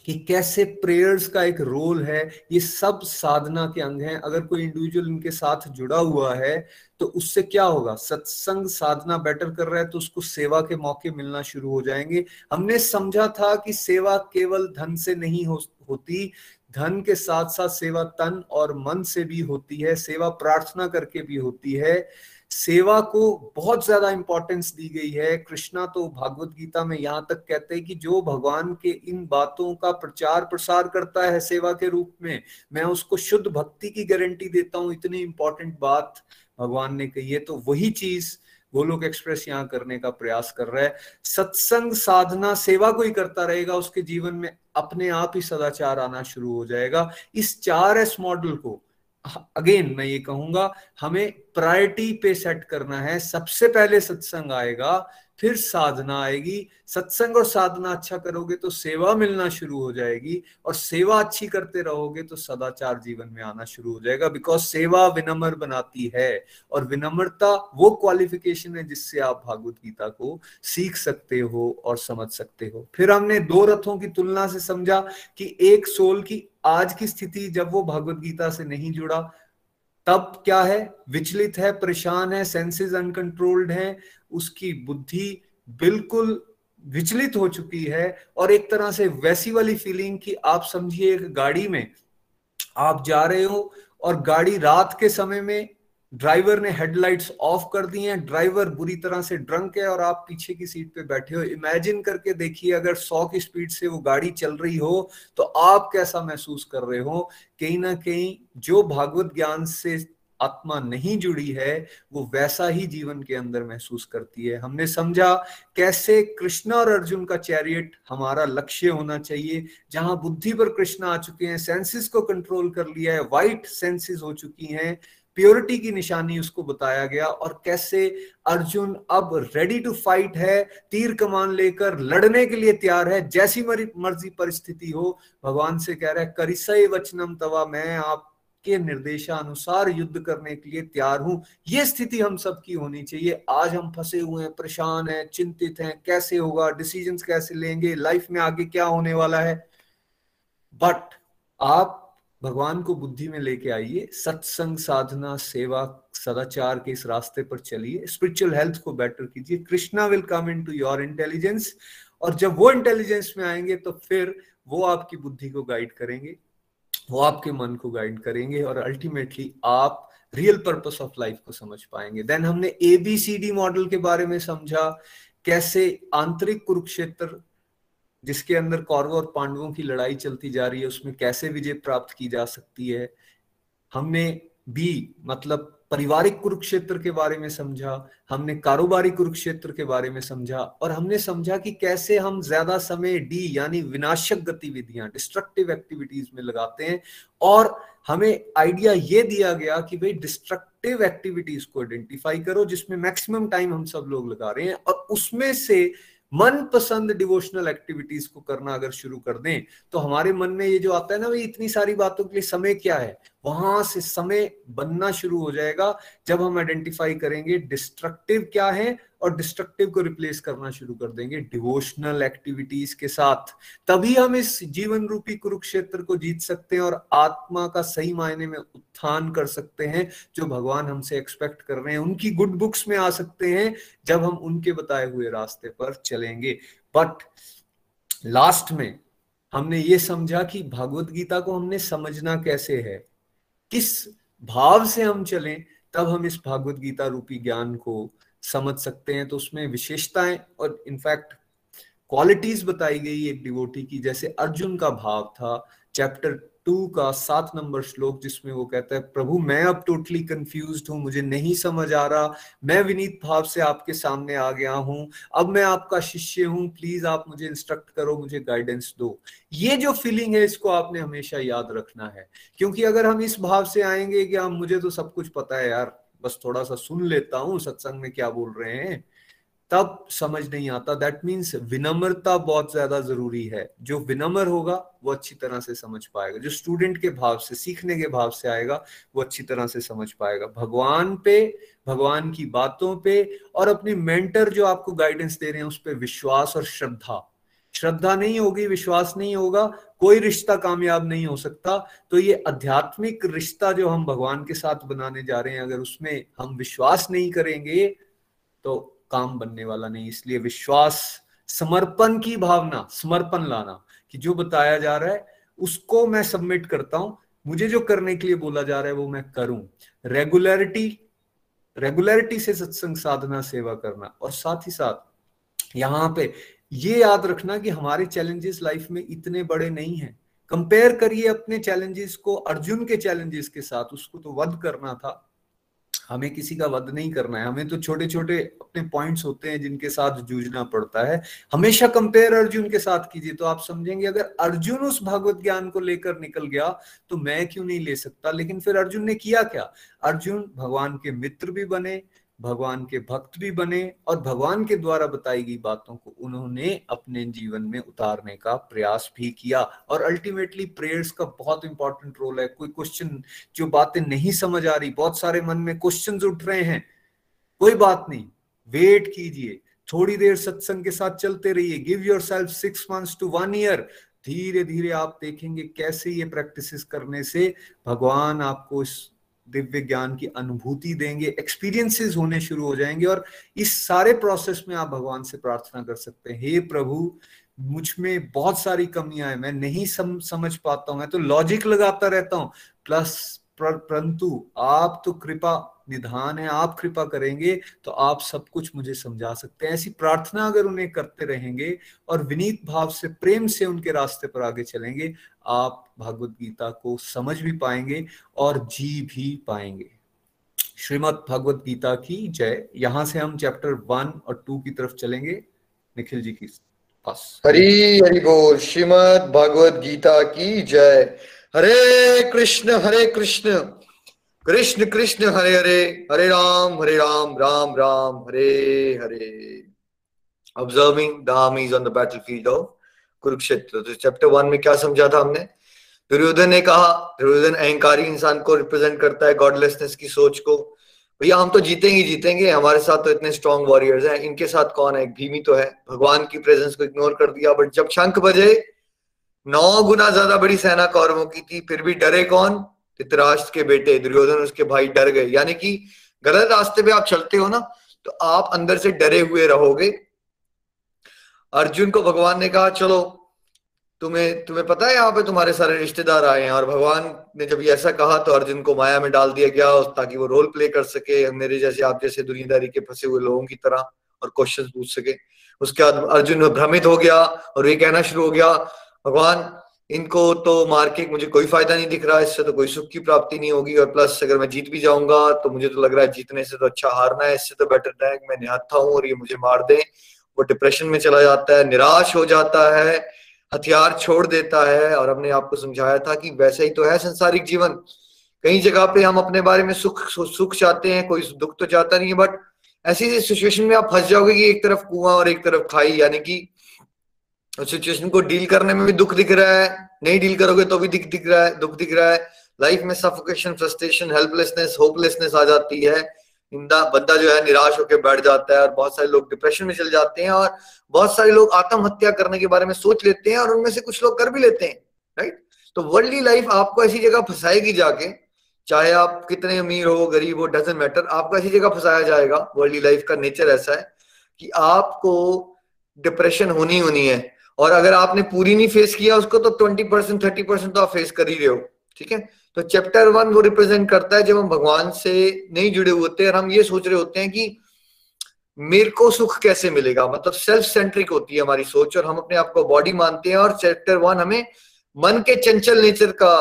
कि कैसे प्रेयर्स का एक रोल है ये सब साधना के अंग हैं। अगर कोई इंडिविजुअल इनके साथ जुड़ा हुआ है तो उससे क्या होगा? सत्संग साधना बेटर कर रहा है तो उसको सेवा के मौके मिलना शुरू हो जाएँगे। हमने समझा था कि सेवा केवल धन से नहीं हो, होती। धन के साथ साथ सेवा तन और मन से भी होती है। सेवा प्रार्थना करके भी होती है। सेवा को बहुत ज़्यादा इंपॉर्टेंस दी गई है। कृष्णा तो भागवत गीता में यहाँ तक कहते हैं कि जो भगवान के इन बातों का प्रचार प्रसार करता है सेवा के रूप में, मैं उसको शुद्ध भक्ति की गारंटी देता हूँ, इतनी इंपॉर्टेंट बात भगवान ने कही है। तो वही चीज़ गोलोक एक्सप्रेस यहाँ करने का प्रयास कर रहा है। सत्संग साधना सेवा को ही करता रहेगा, उसके जीवन में अपने आप ही सदाचार आना शुरू हो जाएगा। इस चार एस मॉडल को अगेन मैं ये कहूँगा हमें प्रायोरिटी पे सेट करना है। सबसे पहले सत्संग आएगा फिर साधना आएगी। सत्संग और साधना अच्छा करोगे तो सेवा मिलना शुरू हो जाएगी और सेवा अच्छी करते रहोगे तो सदाचार जीवन में आना शुरू हो जाएगा। बिकॉज़ सेवा विनम्र बनाती है और विनम्रता वो क्वालिफिकेशन है जिससे आप भागवत गीता को सीख सकते हो और समझ सकते हो। फिर हमने दो रथों की तुलना से समझा कि एक सोल की आज की स्थिति जब वो भगवत गीता से नहीं जुड़ा तब क्या है? विचलित है, परेशान है सेंसेस अनकंट्रोल्ड है, उसकी बुद्धि बिल्कुल विचलित हो चुकी है और एक तरह से वैसी वाली फीलिंग कि आप समझिए एक गाड़ी में, आप जा रहे हो और गाड़ी रात के समय में ड्राइवर ने हेडलाइट्स ऑफ़ कर दी हैं, ड्राइवर बुरी तरह से ड्रंक है और आप पीछे की सीट पे बैठे हो। इमेजिन करके देखिए, अगर 100 की स्पीड से वो गाड़ी चल रही हो तो आप कैसा महसूस कर रहे हो? कहीं ना कहीं जो भागवत ज्ञान से आत्मा नहीं जुड़ी है, वो वैसा ही जीवन के अंदर महसूस करती है। हमने समझा कैसे कृष्णा और अर्जुन का चैरियट हमारा लक्ष्य होना चाहिए। जहाँ बुद्धि पर कृष्ण आ चुके हैं सेंसेस को कंट्रोल कर लिया है वाइट सेंसेस हो चुकी हैं। प्योरिटी की निशानी उसको बताया गया और कैसे अर्जुन अब रेडी टू फाइट है, तीर कमान लेकर लड़ने के लिए तैयार है, जैसी मर्ज़ी परिस्थिति हो। भगवान से कह रहा है करिसय वचनम तवा, मैं आप के निर्देशानुसार युद्ध करने के लिए तैयार हूँ। ये स्थिति हम सबकी होनी चाहिए। आज हम फंसे हुए हैं, परेशान हैं, चिंतित हैं, कैसे होगा डिसीजंस कैसे लेंगे लाइफ में आगे क्या होने वाला है? बट आप भगवान को बुद्धि में लेके आइए, सत्संग साधना, सेवा, सदाचार के इस रास्ते पर चलिए स्पिरिचुअल हेल्थ को बेटर कीजिए। Krishna will come into your intelligence और जब वो इंटेलिजेंस में आएँगे तो फिर वो आपकी बुद्धि को गाइड करेंगे, वो आपके मन को गाइड करेंगे और अल्टीमेटली आप रियल पर्पस ऑफ़ लाइफ को समझ पाएँगे। देन हमने एबीसीडी मॉडल के बारे में समझा, कैसे आंतरिक कुरुक्षेत्र जिसके अंदर कौरवों और पांडवों की लड़ाई चलती जा रही है, उसमें कैसे विजय प्राप्त की जा सकती है? हमने बी मतलब पारिवारिक कुरुक्षेत्र के बारे में समझा, हमने कारोबारी कुरुक्षेत्र के बारे में समझा, और हमने समझा कि कैसे हम ज़्यादा समय डी यानी विनाशक गतिविधियाँ डिस्ट्रक्टिव एक्टिविटीज़ में लगाते हैं, और हमें आइडिया ये दिया गया कि भाई डिस्ट्रक्टिव एक्टिविटीज़ को आइडेंटिफाई करो, जिसमें मैक्सिमम टाइम हम सब लोग लगा रहे हैं, और उसमें से मनपसंद डिवोशनल एक्टिविटीज़ को करना अगर शुरू कर दें तो हमारे मन में ये जो आता है ना, भाई, इतनी सारी बातों के लिए समय क्या है? वहाँ से समय बनना शुरू हो जाएगा जब हम आइडेंटिफाई करेंगे डिस्ट्रक्टिव क्या है और डिस्ट्रक्टिव को रिप्लेस करना शुरू कर देंगे डिवोशनल एक्टिविटीज़ के साथ। तभी हम इस जीवन रूपी कुरुक्षेत्र को जीत सकते हैं और आत्मा का सही मायने में उत्थान कर सकते हैं, जो भगवान हमसे एक्सपेक्ट कर रहे हैं। उनकी गुड बुक्स में आ सकते हैं, जब हम उनके बताए हुए रास्ते पर चलेंगे। बट लास्ट में हमने ये समझा कि भागवत गीता को हमने समझना कैसे है? किस भाव से हम चलें, तब हम इस भागवत गीता रूपी ज्ञान को समझ सकते हैं तो उसमें विशेषताएँ और इनफैक्ट क्वालिटीज बताई गई एक डिवोटी की। जैसे अर्जुन का भाव था चैप्टर टू का सात नंबर श्लोक जिसमें वो कहता है, प्रभु, मैं अब टोटली कंफ्यूज हूँ, मुझे नहीं समझ आ रहा। मैं विनीत भाव से आपके सामने आ गया हूँ। अब मैं आपका शिष्य हूँ। प्लीज़ आप मुझे इंस्ट्रक्ट करो, मुझे गाइडेंस दो। ये जो फीलिंग है, इसको आपने हमेशा याद रखना है। क्योंकि अगर हम इस भाव से आएँगे कि हम मुझे तो सब कुछ पता है यार बस थोड़ा सा सुन लेता हूँ, सत्संग में क्या बोल रहे हैं। तब समझ नहीं आता। दैट मीन्स विनम्रता बहुत ज़्यादा ज़रूरी है। जो विनम्र होगा, वो अच्छी तरह से समझ पाएगा। जो स्टूडेंट के भाव से, सीखने के भाव से आएगा, वो अच्छी तरह से समझ पाएगा। भगवान पे, भगवान की बातों पे और अपनी मेंटर जो आपको गाइडेंस दे रहे हैं, उस पर विश्वास और श्रद्धा। श्रद्धा नहीं होगी, विश्वास नहीं होगा, कोई रिश्ता कामयाब नहीं हो सकता। तो ये आध्यात्मिक रिश्ता जो हम भगवान के साथ बनाने जा रहे हैं, अगर उसमें हम विश्वास नहीं करेंगे तो काम बनने वाला नहीं। इसलिए विश्वास, समर्पण की भावना, समर्पण लाना कि जो बताया जा रहा है, उसको मैं सबमिट करता हूँ। मुझे जो करने के लिए बोला जा रहा है, वो मैं करूँ। रेगुलरिटी रेगुलरिटी से सत्संग साधना, सेवा करना। और साथ ही साथ, यहाँ पे ये याद रखना कि हमारे चैलेंजेस लाइफ में इतने बड़े नहीं हैं। कंपेयर करिए अपने चैलेंजेस को, अर्जुन के चैलेंजेस के साथ, उसको तो वध करना था। हमें किसी का वध नहीं करना है। हमें तो छोटे छोटे अपने पॉइंट्स होते हैं जिनके साथ जूझना पड़ता है। हमेशा कंपेयर अर्जुन के साथ कीजिए। तो आप समझेंगे, अगर अर्जुन उस भागवत ज्ञान को लेकर निकल गया तो मैं क्यों नहीं ले सकता? लेकिन फिर अर्जुन ने किया क्या? अर्जुन भगवान के मित्र भी बने भगवान के भक्त भी बने और भगवान के द्वारा बताई गई बातों को उन्होंने अपने जीवन में उतारने का प्रयास भी किया। और अल्टीमेटली प्रेयर्स का बहुत इंपॉर्टेंट रोल है। कोई क्वेश्चन जो बातें नहीं समझ आ रही, बहुत सारे मन में क्वेश्चन उठ रहे हैं। कोई बात नहीं वेट कीजिए। थोड़ी देर सत्संग के साथ चलते रहिए। Give yourself six months to one year धीरे धीरे आप देखेंगे कैसे ये प्रैक्टिस करने से भगवान आपको इस दिव्य ज्ञान की अनुभूति देंगे एक्सपीरियंसेस होने शुरू हो जाएँगे और इस सारे प्रोसेस में आप भगवान से प्रार्थना कर सकते हैं। हे प्रभु मुझमें बहुत सारी कमियाँ हैं मैं नहीं सम, समझ पाता हूँ मैं तो लॉजिक लगाता रहता हूँ। प्लस परंतु आप तो कृपा निधान है, आप कृपा करेंगे तो आप सब कुछ मुझे समझा सकते हैं। ऐसी प्रार्थना अगर उन्हें करते रहेंगे और विनीत भाव से, प्रेम से उनके रास्ते पर आगे चलेंगे, आप भगवत गीता को समझ भी पाएँगे और जी भी पाएँगे। श्रीमद भगवत गीता की जय। यहाँ से हम चैप्टर वन और टू की तरफ़ चलेंगे। निखिल जी की पास। हरी, हरि बोल। श्रीमद भगवत गीता की जय। Hare Krishna Hare Krishna. Krishna Krishna Hare Hare Hare Ram Hare Ram Ram Ram, Hare Hare. Observing the armies on the battlefield of Kurukshetra तो चैप्टर वन में क्या समझा था हमने? दुर्योधन ने कहा, दुर्योधन अहंकारी इंसान को रिप्रेजेंट करता है गॉडलेसनेस की सोच को। भैया, हम तो जीतेंगे जीतेंगे, हमारे साथ तो इतने स्ट्रॉन्ग वॉरियर्स हैं, इनके साथ कौन है? भीमी तो है। भगवान की प्रेजेंस को इग्नोर कर दिया बट जब शंख बजे, नौ गुना ज़्यादा बड़ी सेना कौरवों की थी, फिर भी डरे कौन? धृतराष्ट्र के बेटे, दुर्योधन उसके भाई डर गए। यानी कि गलत रास्ते पे आप चलते हो ना तो आप अंदर से डरे हुए रहोगे। अर्जुन को भगवान ने कहा, चलो, तुम्हें तुम्हें पता है यहाँ पे तुम्हारे सारे रिश्तेदार आए हैं और भगवान ने जब ऐसा कहा तो अर्जुन को माया में डाल दिया गया ताकि वो रोल प्ले कर सके, मेरे जैसे, आप जैसे दुनियादारी के फंसे हुए लोगों की तरह और क्वेश्चन पूछ सके। उसके बाद अर्जुन भ्रमित हो गया और ये कहना शुरू हो गया, भगवान इनको तो मार के मुझे कोई फ़ायदा नहीं दिख रहा, इससे तो कोई सुख की प्राप्ति नहीं होगी और प्लस अगर मैं जीत भी जाऊँगा तो मुझे तो लग रहा है जीतने से तो अच्छा हारना है, इससे तो बेटर है मैं निहत्था हूँ और ये मुझे मार दे। वो डिप्रेशन में चला जाता है, निराश हो जाता है, हथियार छोड़ देता है और हमने आपको समझाया था कि वैसे ही तो है संसारिक जीवन। कई जगह पे हम अपने बारे में सुख सुख चाहते हैं, कोई दुख तो चाहता नहीं है बट ऐसी सिचुएशन में आप फंस जाओगे कि एक तरफ़ कुआँ और एक तरफ़ खाई, यानी कि उस सिचुएशन को डील करने में भी दुख दिख रहा है। नहीं डील करोगे तो भी दिख दिख रहा है, दुख दिख रहा है। लाइफ में सफोकेशन फ्रस्ट्रेशन हेल्पलेसनेस होपलेसनेस आ जाती है। इंदा बंदा जो है निराश होकर बैठ जाता है और बहुत सारे लोग डिप्रेशन में चल जाते हैं और बहुत सारे लोग आत्महत्या करने के बारे में सोच लेते हैं और उनमें से कुछ लोग कर भी लेते हैं राइट तो वर्ल्डली लाइफ आपको ऐसी जगह फंसाएगी जाके, चाहे आप कितने अमीर हो, गरीब हो डजेंट मैटर आपको ऐसी जगह फंसाया जाएगा। वर्ल्डली लाइफ का नेचर ऐसा है कि आपको डिप्रेशन होनी होनी है। और अगर आपने पूरी नहीं फेस किया उसको तो ट्वेंटी परसेंट थर्टी परसेंट तो आप फेस कर ही रहे हो, ठीक है? तो चैप्टर वन वो रिप्रेजेंट करता है जब हम भगवान से नहीं जुड़े होते और हम ये सोच रहे होते हैं कि मेरे को सुख कैसे मिलेगा? मतलब सेल्फ सेंट्रिक होती है हमारी सोच और हम अपने आप को बॉडी मानते हैं और चैप्टर वन हमें मन के चंचल नेचर का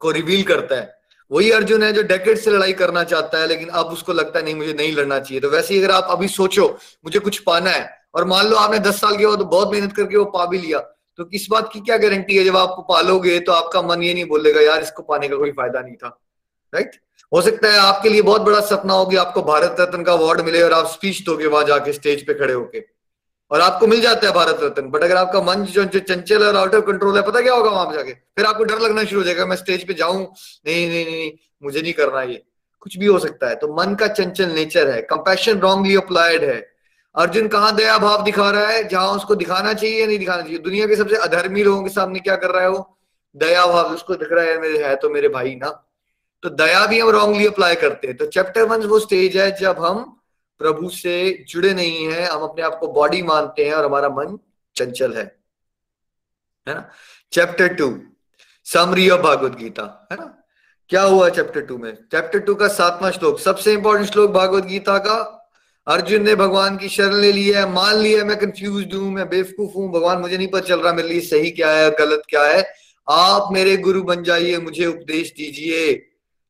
को रिवील करता है। वही अर्जुन है जो डेकेट से लड़ाई करना चाहता है, लेकिन अब उसको लगता है, नहीं, मुझे नहीं लड़ना चाहिए। तो वैसे ही अगर आप अभी सोचो, मुझे कुछ पाना है और मान लो आपने दस साल के बाद बहुत मेहनत करके वो पा भी लिया। तो किस बात की क्या गारंटी है? जब आप पालोगे तो आपका मन ये नहीं बोलेगा, यार, इसको पाने का कोई फ़ायदा नहीं था। राइट हो सकता है आपके लिए बहुत बड़ा सपना हो कि आपको भारत रत्न का अवार्ड मिले और आप स्पीच दोगे वहाँ जाके स्टेज पे खड़े होके। और आपको मिल जाता है भारत रत्न बट अगर आपका मन जो चंचल और आउट ऑफ़ कंट्रोल है, पता क्या होगा वहाँ जाके? फिर आपको डर लगना शुरू हो जाएगा, मैं स्टेज पे जाऊँ? नहीं नहीं नहीं, मुझे नहीं करना ये। कुछ भी हो सकता है। तो मन का चंचल नेचर है। कंपैशन रॉन्गली अप्लाइड है। अर्जुन कहाँ दया भाव दिखा रहा है? जहाँ उसको दिखाना चाहिए या नहीं दिखाना चाहिए? दुनिया के सबसे अधर्मी लोगों के सामने क्या कर रहा है वो? दया भाव उसको दिख रहा है मेरे है तो मेरे भाई ना। तो दया भी हम रॉन्गली अप्लाई करते हैं। तो चैप्टर वन वो स्टेज है जब हम प्रभु से जुड़े नहीं है, हम अपने आप को बॉडी मानते हैं और हमारा मन चंचल है। है ना? Chapter two summary of Bhagavad Gita. है ना? क्या हुआ चैप्टर टू में? चैप्टर टू का सातवां श्लोक, सबसे इंपॉर्टेंट श्लोक भागवत गीता का अर्जुन ने भगवान की शरण ले ली है, मान लिया मैं कंफ्यूज हूँ, मैं बेवकूफ़ हूँ, भगवान मुझे नहीं पता चल रहा मेरे लिए सही क्या है, गलत क्या है। आप मेरे गुरु बन जाइए, मुझे उपदेश दीजिए।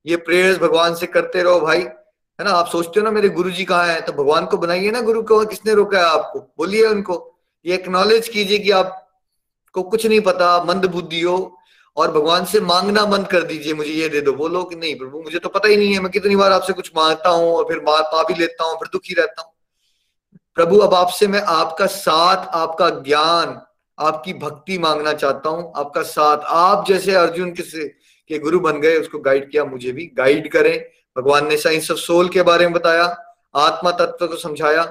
ये प्रेयर्स भगवान से करते रहो भाई, है ना? आप सोचते हो ना मेरे गुरु जी कहाँ है तो भगवान को बनाइए ना गुरु को, किसने रोका है आपको? बोलिए उनको। ये एक्नॉलेज कीजिए कि आपको कुछ नहीं पता मंद बुद्धि हो और भगवान से मांगना बंद कर दीजिए, मुझे ये दे दो। बोलो कि नहीं प्रभु मुझे तो पता ही नहीं है। मैं कितनी बार आपसे कुछ माँगता हूँ और फिर मार पा भी लेता हूँ, फिर दुखी रहता हूँ। प्रभु, अब आपसे मैं आपका साथ, आपका ज्ञान, आपकी भक्ति मांगना चाहता हूँ। आपका साथ। आप जैसे अर्जुन किसी के गुरु बन गए, उसको गाइड किया, मुझे भी गाइड करें। भगवान ने साइंस ऑफ़ सोल के बारे में बताया, आत्मा तत्व को समझाया,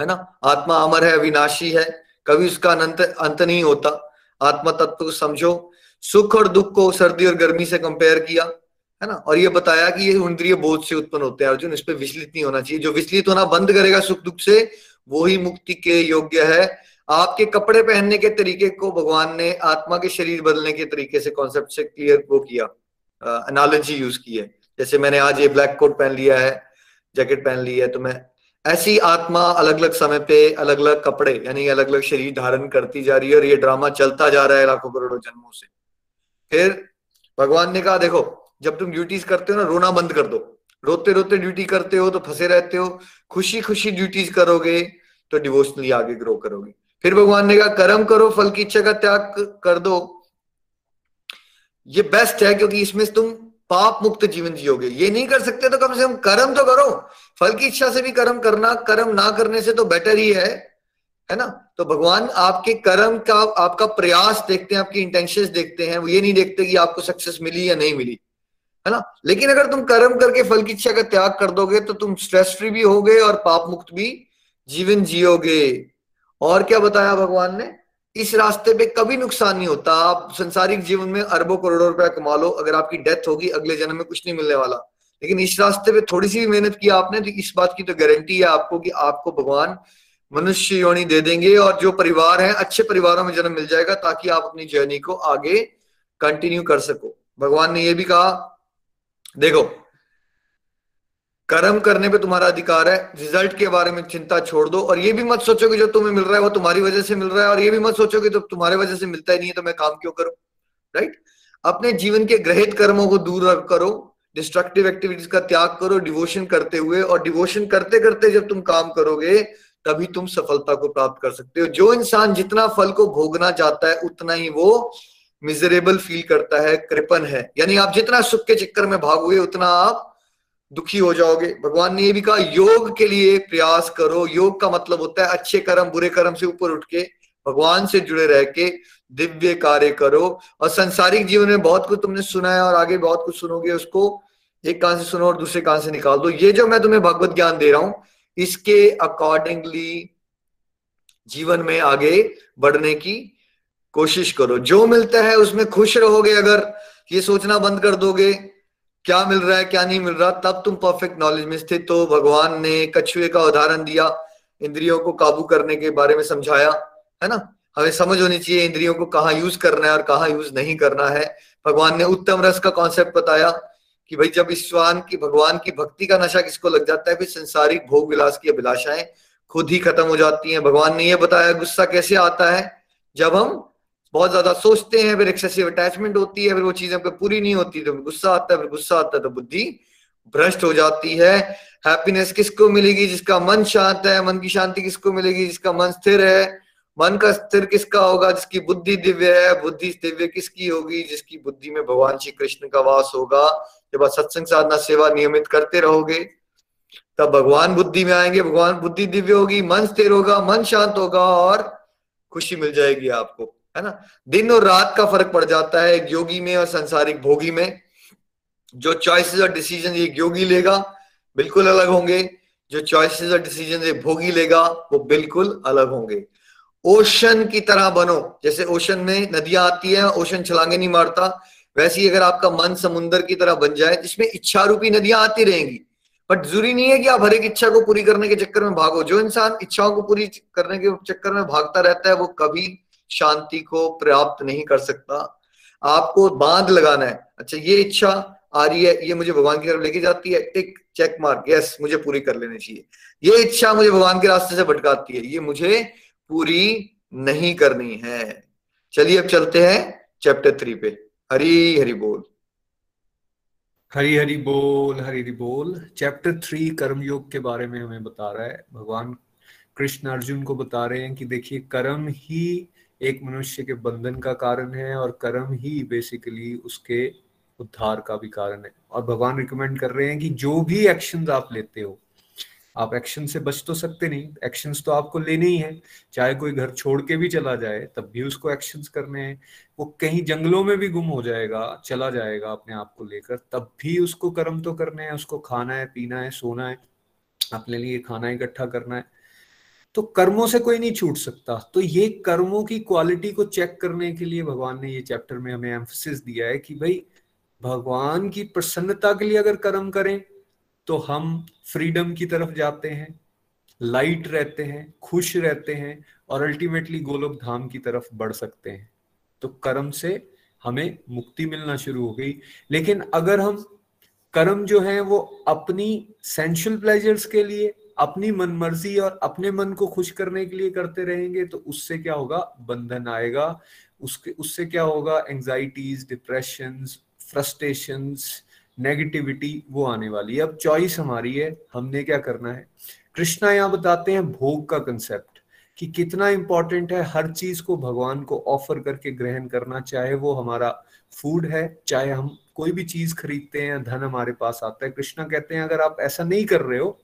है ना? आत्मा अमर है, अविनाशी है। कभी उसका अंत अंत नहीं होता। आत्मा तत्व को समझो। सुख और दुख को सर्दी और गर्मी से कंपेयर किया, है ना? और ये बताया कि ये इंद्रिय बोध से उत्पन्न होते हैं, अर्जुन, इस पर विचलित नहीं होना चाहिए। जो विचलित होना बंद करेगा सुख दुख से वो ही मुक्ति के योग्य है। आपके कपड़े पहनने के तरीके को भगवान ने आत्मा के शरीर बदलने के तरीके से कॉन्सेप्ट से क्लियर वो किया एनालॉजी यूज़ की है। जैसे मैंने आज ये ब्लैक कोट पहन लिया है जैकेट पहन ली है तो मैं ऐसी आत्मा अलग अलग समय पे अलग अलग कपड़े, यानी अलग अलग शरीर धारण करती जा रही है और ये ड्रामा चलता जा रहा है लाखों करोड़ों जन्मों से। फिर भगवान ने कहा, देखो, जब तुम ड्यूटीज़ करते हो ना, रोना बंद कर दो। रोते रोते ड्यूटी करते हो तो फंसे रहते हो। खुशी खुशी ड्यूटीज़ करोगे तो डिवोशनली आगे ग्रो करोगे। फिर भगवान ने कहा, कर्म करो, फल की इच्छा का त्याग कर दो। ये बेस्ट है क्योंकि इसमें तुम पाप मुक्त जीवन जियोगे। ये नहीं कर सकते तो कम से कम कर्म तो करो। फल की इच्छा से भी कर्म करना, कर्म ना करने से तो बेटर ही है। है ना? तो भगवान आपके कर्म का, आपका प्रयास देखते हैं, आपकी इंटेंशन देखते हैं, वो ये नहीं देखते कि आपको सक्सेस मिली या नहीं मिली, है ना? लेकिन अगर तुम कर्म करके फल की इच्छा का त्याग कर दोगे तो तुम स्ट्रेस फ्री भी होगे और पाप मुक्त भी जीवन जियोगे। और क्या बताया भगवान ने? इस रास्ते पे कभी नुकसान नहीं होता। आप संसारिक जीवन में अरबों करोड़ों रुपया कमा लो, अगर आपकी डेथ होगी, अगले जन्म में कुछ नहीं मिलने वाला। लेकिन इस रास्ते पे थोड़ी सी भी मेहनत की आपने तो इस बात की तो गारंटी है आपको कि आपको भगवान मनुष्य योनि दे देंगे और जो परिवार है, अच्छे परिवारों में जन्म मिल जाएगा ताकि आप अपनी जर्नी को आगे कंटिन्यू कर सको। भगवान ने यह भी कहा, देखो, कर्म करने पे तुम्हारा अधिकार है रिज़ल्ट के बारे में चिंता छोड़ दो और ये भी मत सोचो कि जो तुम्हें मिल रहा है वो तुम्हारी वजह से मिल रहा है और ये भी मत सोचो कि तो तुम्हारे वजह से मिलता ही नहीं है तो मैं काम क्यों करूँ राइट अपने जीवन के ग्रहित कर्मों को दूर करो डिस्ट्रक्टिव एक्टिविटीज़ का त्याग करो डिवोशन करते हुए और डिवोशन करते करते जब तुम काम करोगे तभी तुम सफलता को प्राप्त कर सकते हो। जो इंसान जितना फल को भोगना चाहता है, उतना ही वो मिजरेबल फील करता है कृपन है। यानी आप जितना सुख के चक्कर में भागोगे, उतना आप दुखी हो जाओगे। भगवान ने ये भी कहा, योग के लिए प्रयास करो। योग का मतलब होता है अच्छे कर्म, बुरे कर्म से ऊपर उठ के, भगवान से जुड़े रह के दिव्य कार्य करो। और संसारिक जीवन में बहुत कुछ तुमने सुना है और आगे बहुत कुछ सुनोगे, उसको एक कान से सुनो और दूसरे कान से निकाल दो। ये जो मैं तुम्हें भगवत ज्ञान दे रहा हूँ इसके अकॉर्डिंगली जीवन में आगे बढ़ने की कोशिश करो। जो मिलता है उसमें खुश रहोगे अगर। ये सोचना बंद कर दोगे। क्या मिल रहा है, क्या नहीं मिल रहा, तब तुम परफेक्ट नॉलेज में स्थित तो भगवान ने कछुए का उदाहरण दिया, इंद्रियों को काबू करने के बारे में समझाया, है ना? हमें समझ होनी चाहिए इंद्रियों को कहाँ यूज़ करना है और कहाँ यूज़ नहीं करना है। भगवान ने उत्तम रस का कॉन्सेप्ट बताया। कि भाई जब ईश्वान की, भगवान की भक्ति का नशा किसको लग जाता है, फिर संसारिक भोग विलास की अभिलाषाएँ खुद ही खत्म हो जाती हैं। भगवान ने यह बताया, गुस्सा कैसे आता है? जब हम बहुत ज़्यादा सोचते हैं, फिर एक्सेसिव अटैचमेंट होती है, फिर वो चीज़ें पूरी नहीं होती तो गुस्सा आता है, फिर गुस्सा आता है तो बुद्धि भ्रष्ट हो जाती है। हैप्पीनेस किसको मिलेगी? जिसका मन शांत है, मन की शांति किसको मिलेगी? जिसका मन स्थिर है। मन का स्थिर किसका होगा? जिसकी बुद्धि दिव्य है। बुद्धि दिव्य किसकी होगी? जिसकी बुद्धि में भगवान श्री कृष्ण का वास होगा। जब आप सत्संग साधना सेवा नियमित करते रहोगे, तब भगवान बुद्धि में आएँगे, भगवान बुद्धि दिव्य होगी, मन स्थिर होगा, मन शांत होगा और खुशी मिल जाएगी आपको, है ना? दिन और रात का फ़र्क पड़ जाता है योगी में और संसारिक भोगी में। जो चॉइसेस और डिसीज़न एक योगी लेगा, बिल्कुल अलग होंगे। जो चॉइसेस और डिसीज़न भोगी लेगा, वो बिल्कुल अलग होंगे। ओशन की तरह बनो, जैसे ओशन में नदियाँ आती है, ओशन छलांगे नहीं मारता। वैसे ही अगर आपका मन समुन्द्र की तरह बन जाए, जिसमें इच्छा रूपी नदियाँ आती रहेंगी बट ज़रूरी नहीं है कि आप हर एक इच्छा को पूरी करने के चक्कर में भागो। जो इंसान इच्छाओं को पूरी करने के चक्कर में भागता रहता है, वो कभी शांति को प्राप्त नहीं कर सकता। आपको बाँध लगाना है। अच्छा ये इच्छा आ रही है, ये मुझे भगवान की तरफ़ लेके जाती है, टिक चेक मार्क यस मुझे पूरी कर लेनी चाहिए। ये इच्छा मुझे भगवान के रास्ते से भटकाती है, ये मुझे पूरी नहीं करनी है। चलिए अब चलते हैं चैप्टर थ्री पे। हरी हरी बोल। हरी हरी बोल, हरी हरी बोल। चैप्टर थ्री कर्मयोग के बारे में हमें बता रहा है। भगवान कृष्ण अर्जुन को बता रहे हैं कि देखिए, कर्म ही एक मनुष्य के बंधन का कारण है और कर्म ही बेसिकली उसके उद्धार का भी कारण है। और भगवान रिकमेंड कर रहे हैं कि जो भी एक्शंस आप लेते हो आप एक्शन से बच तो सकते नहीं। एक्शंस तो आपको लेने ही है। चाहे कोई घर छोड़ के भी चला जाए, तब भी उसको एक्शंस करने हैं। वो कहीं जंगलों में भी गुम हो जाएगा, चला जाएगा अपने आप को लेकर, तब भी उसको कर्म तो करने हैं। उसको खाना है, पीना है, सोना है, अपने लिए खाना इकट्ठा करना है। तो कर्मों से कोई नहीं छूट सकता। तो ये कर्मों की क्वालिटी को चेक करने के लिए भगवान ने ये चैप्टर में हमें एम्फोसिस दिया है कि भाई, भगवान की प्रसन्नता के लिए अगर कर्म करें तो हम फ्रीडम की तरफ़ जाते हैं लाइट रहते हैं, खुश रहते हैं और अल्टीमेटली गोलोक धाम की तरफ़ बढ़ सकते हैं। तो कर्म से हमें मुक्ति मिलना शुरू हो गई। लेकिन अगर हम कर्म जो है वो अपनी सेंशुअल प्लेजर्स के लिए, अपनी मनमर्जी और अपने मन को खुश करने के लिए करते रहेंगे तो उससे क्या होगा? बंधन आएगा। उसके, उससे क्या होगा? एंजाइटीज डिप्रेशन फ्रस्ट्रेशंस नेगेटिविटी वो आने वाली है। अब चॉइस हमारी है, हमने क्या करना है? कृष्णा यहाँ बताते हैं भोग का कंसेप्ट कि कितना इंपॉर्टेंट है हर चीज़ को भगवान को ऑफ़र करके ग्रहण करना, चाहे वो हमारा फ़ूड है, चाहे हम कोई भी चीज़ खरीदते हैं धन हमारे पास आता है। कृष्णा कहते हैं, अगर आप ऐसा नहीं कर रहे हो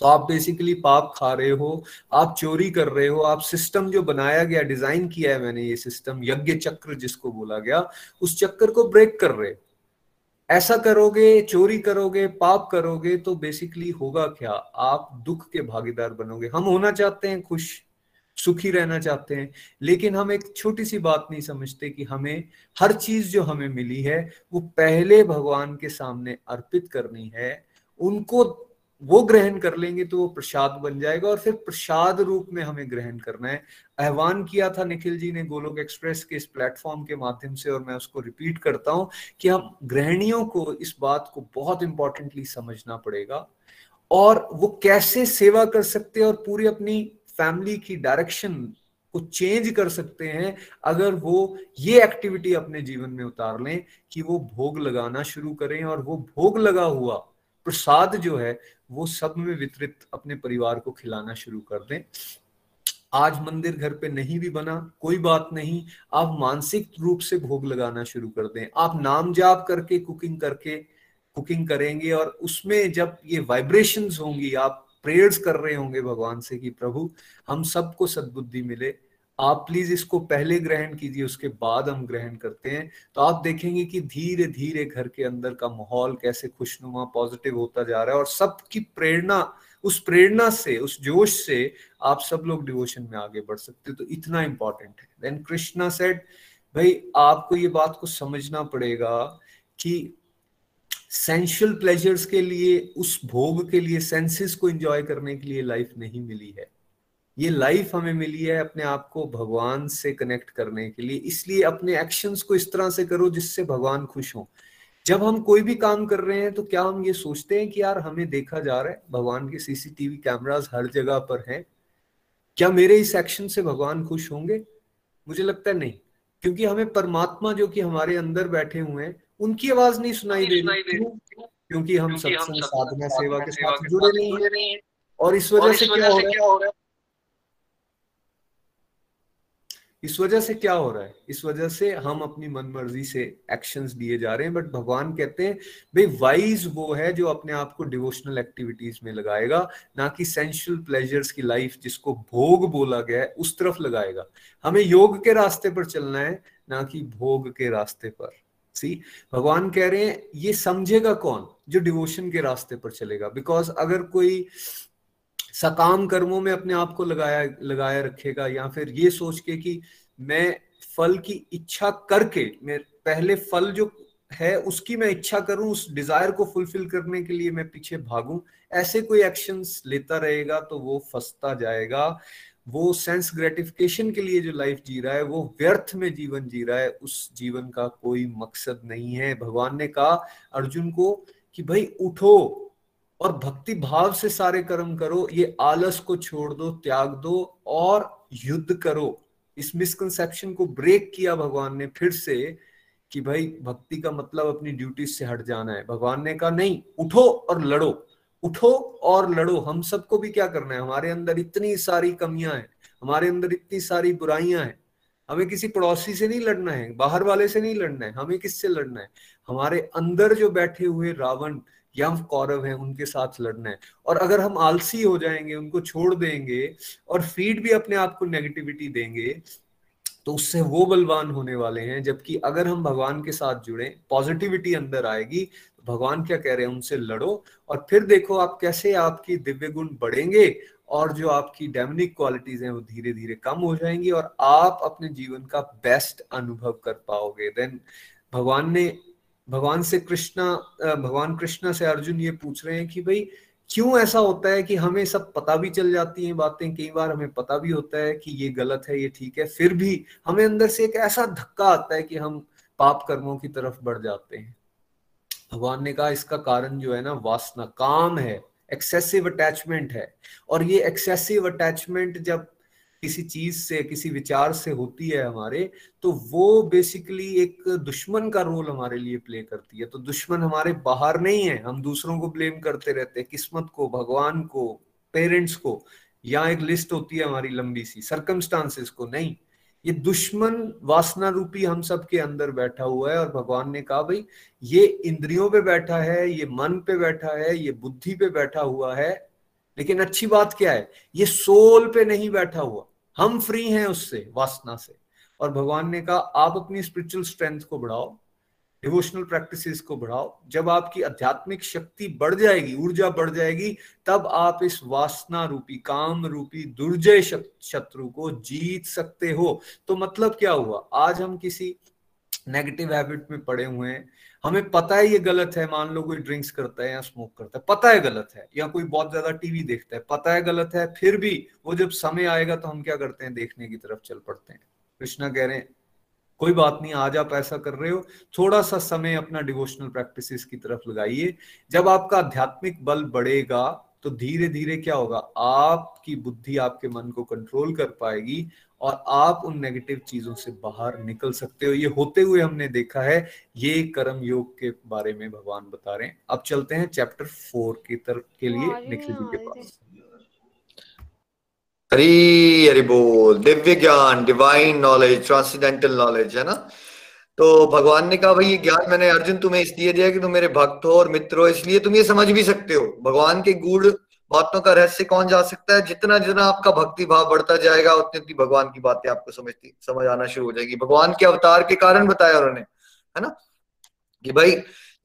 तो आप बेसिकली पाप खा रहे हो, आप चोरी कर रहे हो, आप सिस्टम जो बनाया गया डिज़ाइन किया है मैंने ये सिस्टम यज्ञ चक्र जिसको बोला गया, उस चक्कर को ब्रेक कर रहे ऐसा करोगे, चोरी करोगे, पाप करोगे तो बेसिकली होगा क्या? आप दुख के भागीदार बनोगे। हम होना चाहते हैं खुश, सुखी रहना चाहते हैं, लेकिन हम एक छोटी सी बात नहीं समझते कि हमें हर चीज़ जो हमें मिली है, वो पहले भगवान के सामने अर्पित करनी है, उनको वो ग्रहण कर लेंगे तो वो प्रसाद बन जाएगा और फिर प्रसाद रूप में हमें ग्रहण करना है। आह्वान किया था निखिल जी ने गोलोक एक्सप्रेस के इस प्लेटफॉर्म के माध्यम से और मैं उसको रिपीट करता हूँ कि हम ग्रहणियों को इस बात को बहुत इंपॉर्टेंटली समझना पड़ेगा और वो कैसे सेवा कर सकते हैं और पूरी अपनी फैमिली की डायरेक्शन को चेंज कर सकते हैं अगर वो ये एक्टिविटी अपने जीवन में उतार लें कि वो भोग लगाना शुरू करें और वो भोग लगा हुआ प्रसाद जो है, वो सब में वितरित अपने परिवार को खिलाना शुरू कर दें। आज मंदिर घर पे नहीं भी बना, कोई बात नहीं, आप मानसिक रूप से भोग लगाना शुरू कर दें। आप नाम जाप करके कुकिंग करके कुकिंग करेंगे और उसमें जब ये वाइब्रेशंस होंगी, आप प्रेयर्स कर रहे होंगे भगवान से कि प्रभु, हम सबको सद्बुद्धि मिले आप प्लीज़ इसको पहले ग्रहण कीजिए, उसके बाद हम ग्रहण करते हैं। तो आप देखेंगे कि धीरे धीरे घर के अंदर का माहौल कैसे खुशनुमा पॉजिटिव होता जा रहा है और सबकी प्रेरणा, उस प्रेरणा से, उस जोश से आप सब लोग डिवोशन में आगे बढ़ सकते हो। तो इतना इंपॉर्टेंट है। देन कृष्णा सेड भाई, आपको ये बात को समझना पड़ेगा कि सेंशुअल प्लेजर्स के लिए, उस भोग के लिए सेंसेस को एंजॉय करने के लिए लाइफ नहीं मिली है। ये लाइफ हमें मिली है अपने आप को भगवान से कनेक्ट करने के लिए। इसलिए अपने एक्शंस को इस तरह से करो जिससे भगवान खुश हो। जब हम कोई भी काम कर रहे हैं तो क्या हम ये सोचते हैं कि यार हमें देखा जा रहा है भगवान के सीसीटीवी कैमरास हर जगह पर हैं। क्या मेरे इस एक्शन से भगवान खुश होंगे? मुझे लगता है नहीं क्योंकि हमें परमात्मा जो कि हमारे अंदर बैठे हुए हैं उनकी आवाज़ नहीं सुनाई दे रही। क्योंकि हम सत्संग साधना सेवा के साथ जुड़े नहीं हैं। और इस वजह से क्या हो रहा है? इस वजह से क्या हो रहा है? इस वजह से हम अपनी मन मर्ज़ी से एक्शंस दिए जा रहे हैं बट भगवान कहते हैं, भाई वाइज वो है जो अपने आप को डिवोशनल एक्टिविटीज़ में लगाएगा, ना कि सेंशुअल प्लेजर्स की लाइफ जिसको भोग बोला गया है, उस तरफ़ लगाएगा। हमें योग के रास्ते पर चलना है, ना कि भोग के रास्ते पर। सी भगवान कह रहे हैं, ये समझेगा कौन जो डिवोशन के रास्ते पर चलेगा? बिकॉज़ अगर कोई सकाम कर्मों में अपने आप को लगाया लगाया रखेगा या फिर ये सोच के कि मैं फल की इच्छा करके, मैं पहले फल जो है उसकी मैं इच्छा करूँ, उस डिज़ायर को फुलफिल करने के लिए मैं पीछे भागूं, ऐसे कोई एक्शंस लेता रहेगा तो वो फंसता जाएगा। वो सेंस ग्रेटिफिकेशन के लिए जो लाइफ जी रहा है, वो व्यर्थ में जीवन जी रहा है, उस जीवन का कोई मकसद नहीं है। भगवान ने कहा अर्जुन को कि भाई उठो और भक्ति भाव से सारे कर्म करो, ये आलस को छोड़ दो, त्याग दो और युद्ध करो। इस मिसकंसेप्शन को ब्रेक किया भगवान ने फिर से कि भाई, भक्ति का मतलब अपनी ड्यूटी से हट जाना है। भगवान ने कहा, नहीं, उठो और लड़ो। उठो और लड़ो। हम सबको भी क्या करना है? हमारे अंदर इतनी सारी कमियाँ हैं, हमारे अंदर इतनी सारी बुराइयाँ हैं। हमें किसी पड़ोसी से नहीं लड़ना है, बाहर वाले से नहीं लड़ना है, हमें किससे लड़ना है? हमारे अंदर जो बैठे हुए रावण या कौरव हैं, उनके साथ लड़ना है। और अगर हम आलसी हो जाएँगे, उनको छोड़ देंगे और फ़ीड भी अपने आप को नेगेटिविटी देंगे तो उससे वो बलवान होने वाले हैं, जबकि अगर हम भगवान के साथ जुड़े पॉजिटिविटी अंदर आएगी तो भगवान क्या कह रहे हैं, उनसे लड़ो और फिर देखो आप कैसे आपकी दिव्य गुण बढ़ेंगे और जो आपकी डेमनिक क्वालिटीज हैं, वो धीरे धीरे कम हो जाएँगी और आप अपने जीवन का बेस्ट अनुभव कर पाओगे। देन भगवान ने भगवान से कृष्णा भगवान कृष्णा से अर्जुन ये पूछ रहे हैं कि भाई, क्यों ऐसा होता है कि हमें सब पता भी चल जाती हैं बातें? कई बार हमें पता भी होता है कि ये गलत है, ये ठीक है, फिर भी हमें अंदर से एक ऐसा धक्का आता है कि हम पाप कर्मों की तरफ़ बढ़ जाते हैं। भगवान ने कहा, इसका कारण जो है ना, वासना, काम है एक्सेसिव अटैचमेंट है। और ये एक्सेसिव अटैचमेंट जब किसी चीज़ से, किसी विचार से होती है हमारे तो वो बेसिकली एक दुश्मन का रोल हमारे लिए प्ले करती है। तो दुश्मन हमारे बाहर नहीं है, हम दूसरों को ब्लेम करते रहते हैं, किस्मत को, भगवान को पेरेंट्स को, या एक लिस्ट होती है हमारी लंबी सी सरकमस्टांसिस को, नहीं। ये दुश्मन वासना रूपी हम सब के अंदर बैठा हुआ है और भगवान ने कहा, भाई, ये इंद्रियों पे बैठा है, ये मन पे बैठा है, ये बुद्धि पे बैठा हुआ है, लेकिन अच्छी बात क्या है? ये सोल पे नहीं बैठा हुआ। हम फ्री हैं उससे, वासना से। और भगवान ने कहा, आप अपनी स्पिरिचुअल स्ट्रेंथ को बढ़ाओ डिवोशनल प्रैक्टिसेस को बढ़ाओ। जब आपकी आध्यात्मिक शक्ति बढ़ जाएगी, ऊर्जा बढ़ जाएगी, तब आप इस वासना रूपी, काम रूपी, दुर्जय शत्रु को जीत सकते हो। तो मतलब क्या हुआ? आज हम किसी नेगेटिव हैबिट में पड़े हुए हैं। हमें पता है ये गलत है, मान लो कोई ड्रिंक्स करता है या स्मोक करता है, पता है गलत है या कोई बहुत ज़्यादा टीवी देखता है, पता है गलत है, फिर भी वो जब समय आएगा तो हम क्या करते हैं, देखने की तरफ़ चल पड़ते हैं। कृष्णा कह रहे हैं, कोई बात नहीं, आज आप ऐसा कर रहे हो, थोड़ा सा समय अपना डिवोशनल प्रैक्टिसेस की तरफ़ लगाइए। जब आपका आध्यात्मिक बल बढ़ेगा तो धीरे धीरे क्या होगा? आपकी बुद्धि आपके मन को कंट्रोल कर पाएगी और आप उन नेगेटिव चीज़ों से बाहर निकल सकते हो। ये होते हुए हमने देखा है ये कर्म योग के बारे में भगवान बता रहे हैं। अब चलते हैं चैप्टर फोर की तरफ़ के लिए निखिल जी के पास। हरी हरी बोल। दिव्य ज्ञान डिवाइन नॉलेज ट्रांसीडेंटल नॉलेज है ना? तो भगवान ने कहा, भाई, ये ज्ञान मैंने अर्जुन तुम्हें इसलिए दिया कि तुम मेरे भक्त हो और मित्र हो, इसलिए तुम ये समझ भी सकते हो। भगवान के गुड़ बातों का रहस्य कौन जा सकता है? जितना जितना आपका भक्ति भाव बढ़ता जाएगा, उतनी उतनी भगवान की बातें आपको समझती, समझ आना शुरू हो जाएगी। भगवान के अवतार के कारण बताया उन्होंने, है ना? कि भाई,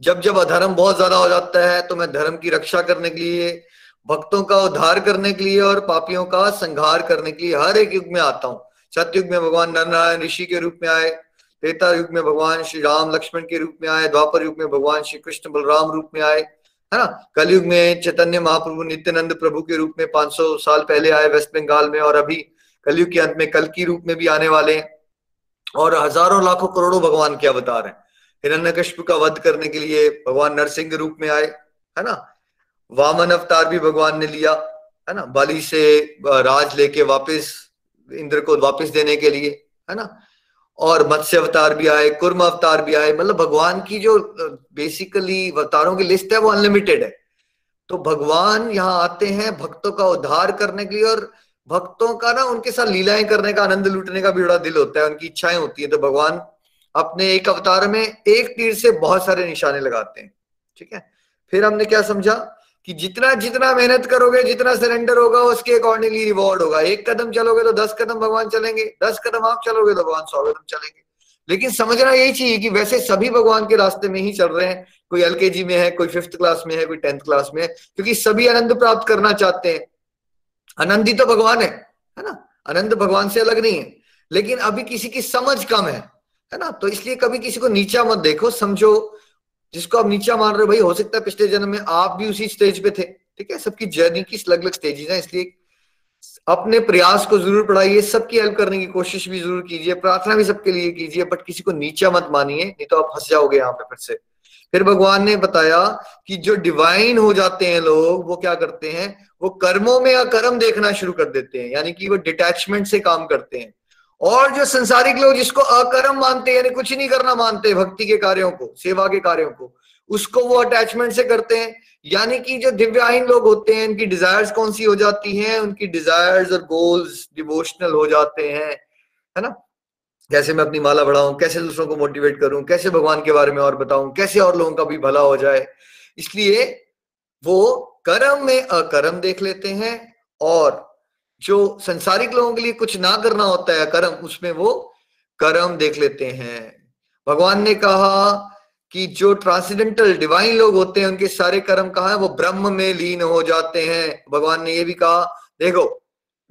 जब जब अधर्म बहुत ज़्यादा हो जाता है तो मैं धर्म की रक्षा करने के लिए, भक्तों का उद्धार करने के लिए और पापियों का संहार करने के लिए हर एक युग में आता हूँ। सत्युग में भगवान नर नारायण ऋषि के रूप में आए त्रेता युग में भगवान श्री राम लक्ष्मण के रूप में आए, द्वापर युग में भगवान श्री कृष्ण बलराम रूप में आए, है ना? कलयुग में चैतन्य महाप्रभु नित्यानंद प्रभु के रूप में 500 साल पहले आए वेस्ट बंगाल में और अभी कलयुग के अंत में कल की रूप में भी आने वाले हैं। और हज़ारों लाखों करोड़ों भगवान के अवतार हैं? हिरण्य का वध करने के लिए भगवान नरसिंह रूप में आए, है ना? वामन अवतार भी भगवान ने लिया, है ना? बाली से राज लेके वापस, इंद्र को वापस देने के लिए, है ना? और मत्स्य अवतार भी आए, कुर्म अवतार भी आए मतलब भगवान की जो बेसिकली अवतारों की लिस्ट है वो अनलिमिटेड है। तो भगवान यहाँ आते हैं भक्तों का उद्धार करने के लिए और भक्तों का ना उनके साथ लीलाएँ करने का, आनंद लूटने का भी बड़ा दिल होता है, उनकी इच्छाएँ होती है। तो भगवान अपने एक अवतार में एक तीर से बहुत सारे निशाने लगाते हैं, ठीक है? फिर हमने क्या समझा? कि जितना जितना मेहनत करोगे, जितना सरेंडर होगा, उसके अकॉर्डिंगली रिवॉर्ड होगा। एक कदम चलोगे तो दस कदम भगवान चलेंगे, दस कदम आप चलोगे तो भगवान सौ कदम चलेंगे। लेकिन समझना यही चाहिए कि वैसे सभी भगवान के रास्ते में ही चल रहे हैं। कोई एलकेजी में है, कोई फिफ्थ क्लास में है, कोई टेंथ क्लास में है, क्योंकि सभी आनंद प्राप्त करना चाहते हैं। आनंद ही तो भगवान है है ना? आनंद भगवान से अलग नहीं है। लेकिन अभी किसी की समझ कम है है ना? तो इसलिए कभी किसी को नीचा मत देखो, समझो जिसको आप नीचा मान रहे हो, भाई, हो सकता है पिछले जन्म में आप भी उसी स्टेज पे थे, ठीक है? सबकी जर्नी की अलग अलग स्टेजेस हैं, इसलिए अपने प्रयास को ज़रूर पढ़ाइए, सबकी हेल्प करने की कोशिश भी ज़रूर कीजिए, प्रार्थना भी सबके लिए कीजिए बट किसी को नीचा मत मानिए, नहीं तो आप फंस जाओगे यहाँ पे फिर से। फिर भगवान ने बताया कि जो डिवाइन हो जाते हैं लोग, वो क्या करते हैं? वो कर्मों में अकर्म देखना शुरू कर देते हैं, यानी कि वो डिटैचमेंट से काम करते हैं। और जो संसारिक लोग जिसको अकर्म मानते हैं, यानी कुछ नहीं करना मानते भक्ति के कार्यों को, सेवा के कार्यों को, उसको वो अटैचमेंट से करते हैं। यानी कि जो दिव्याहीन लोग होते हैं उनकी डिजायर्स कौन सी हो जाती हैं? उनकी डिजायर्स और गोल्स डिवोशनल हो जाते हैं, है ना? कैसे मैं अपनी माला बढ़ाऊं? कैसे दूसरों को मोटिवेट करूँ? कैसे भगवान के बारे में और बताऊँ? कैसे और लोगों का भी भला हो जाए? इसलिए वो कर्म में अकर्म देख लेते हैं और जो संसारिक लोगों के लिए कुछ ना करना होता है कर्म, उसमें वो कर्म देख लेते हैं। भगवान ने कहा कि जो ट्रांसीडेंटल डिवाइन लोग होते हैं, उनके सारे कर्म कहा है? वो ब्रह्म में लीन हो जाते हैं। भगवान ने ये भी कहा, देखो,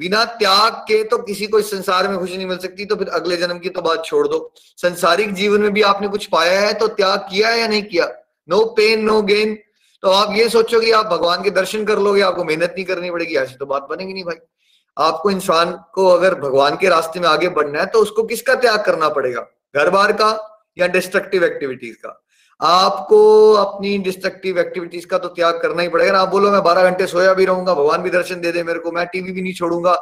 बिना त्याग के तो किसी को इस संसार में खुशी नहीं मिल सकती तो फिर अगले जन्म की तो बात छोड़ दो। संसारिक जीवन में भी आपने कुछ पाया है तो त्याग किया है या नहीं किया? नो पेन नो गेन तो आप ये सोचोगे आप भगवान के दर्शन कर लोगे, आपको मेहनत नहीं करनी पड़ेगी, ऐसी तो बात बनेगी नहीं भाई। आपको इंसान को अगर भगवान के रास्ते में आगे बढ़ना है तो उसको किसका त्याग करना पड़ेगा? घर बार का या डिस्ट्रक्टिव एक्टिविटीज़ का? आपको अपनी डिस्ट्रक्टिव एक्टिविटीज़ का तो त्याग करना ही पड़ेगा। ना आप बोलो, मैं बारह घंटे सोया भी रहूँगा, भगवान भी दर्शन दे दे मेरे को। मैं टीवी भी नहीं छोड़ूँगा।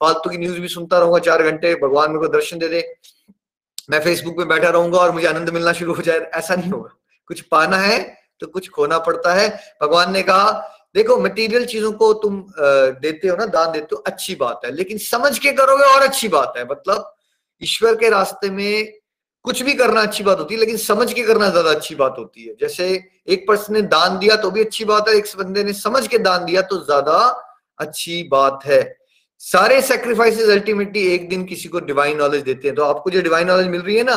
फालतू की न्यूज़ भी सुनता रहूँगा चार घंटे। भगवान मेरे को दर्शन दे दे। मैं फेसबुक में बैठा रहूँगा और मुझे आनंद मिलना शुरू हो जाए। ऐसा नहीं होगा। कुछ पाना है तो कुछ खोना पड़ता है। भगवान ने कहा देखो मटेरियल चीज़ों को तुम देते हो ना, दान देते हो, अच्छी बात है, लेकिन समझ के करोगे और अच्छी बात है। मतलब ईश्वर के रास्ते में कुछ भी करना अच्छी बात होती है, लेकिन समझ के करना ज़्यादा अच्छी बात होती है। जैसे एक पर्सन ने दान दिया तो भी अच्छी बात है, एक बंदे ने समझ के दान दिया तो ज़्यादा अच्छी बात है। सारे सेक्रीफाइसेस अल्टीमेटली एक दिन किसी को डिवाइन नॉलेज देते हैं। तो आपको जो डिवाइन नॉलेज मिल रही है ना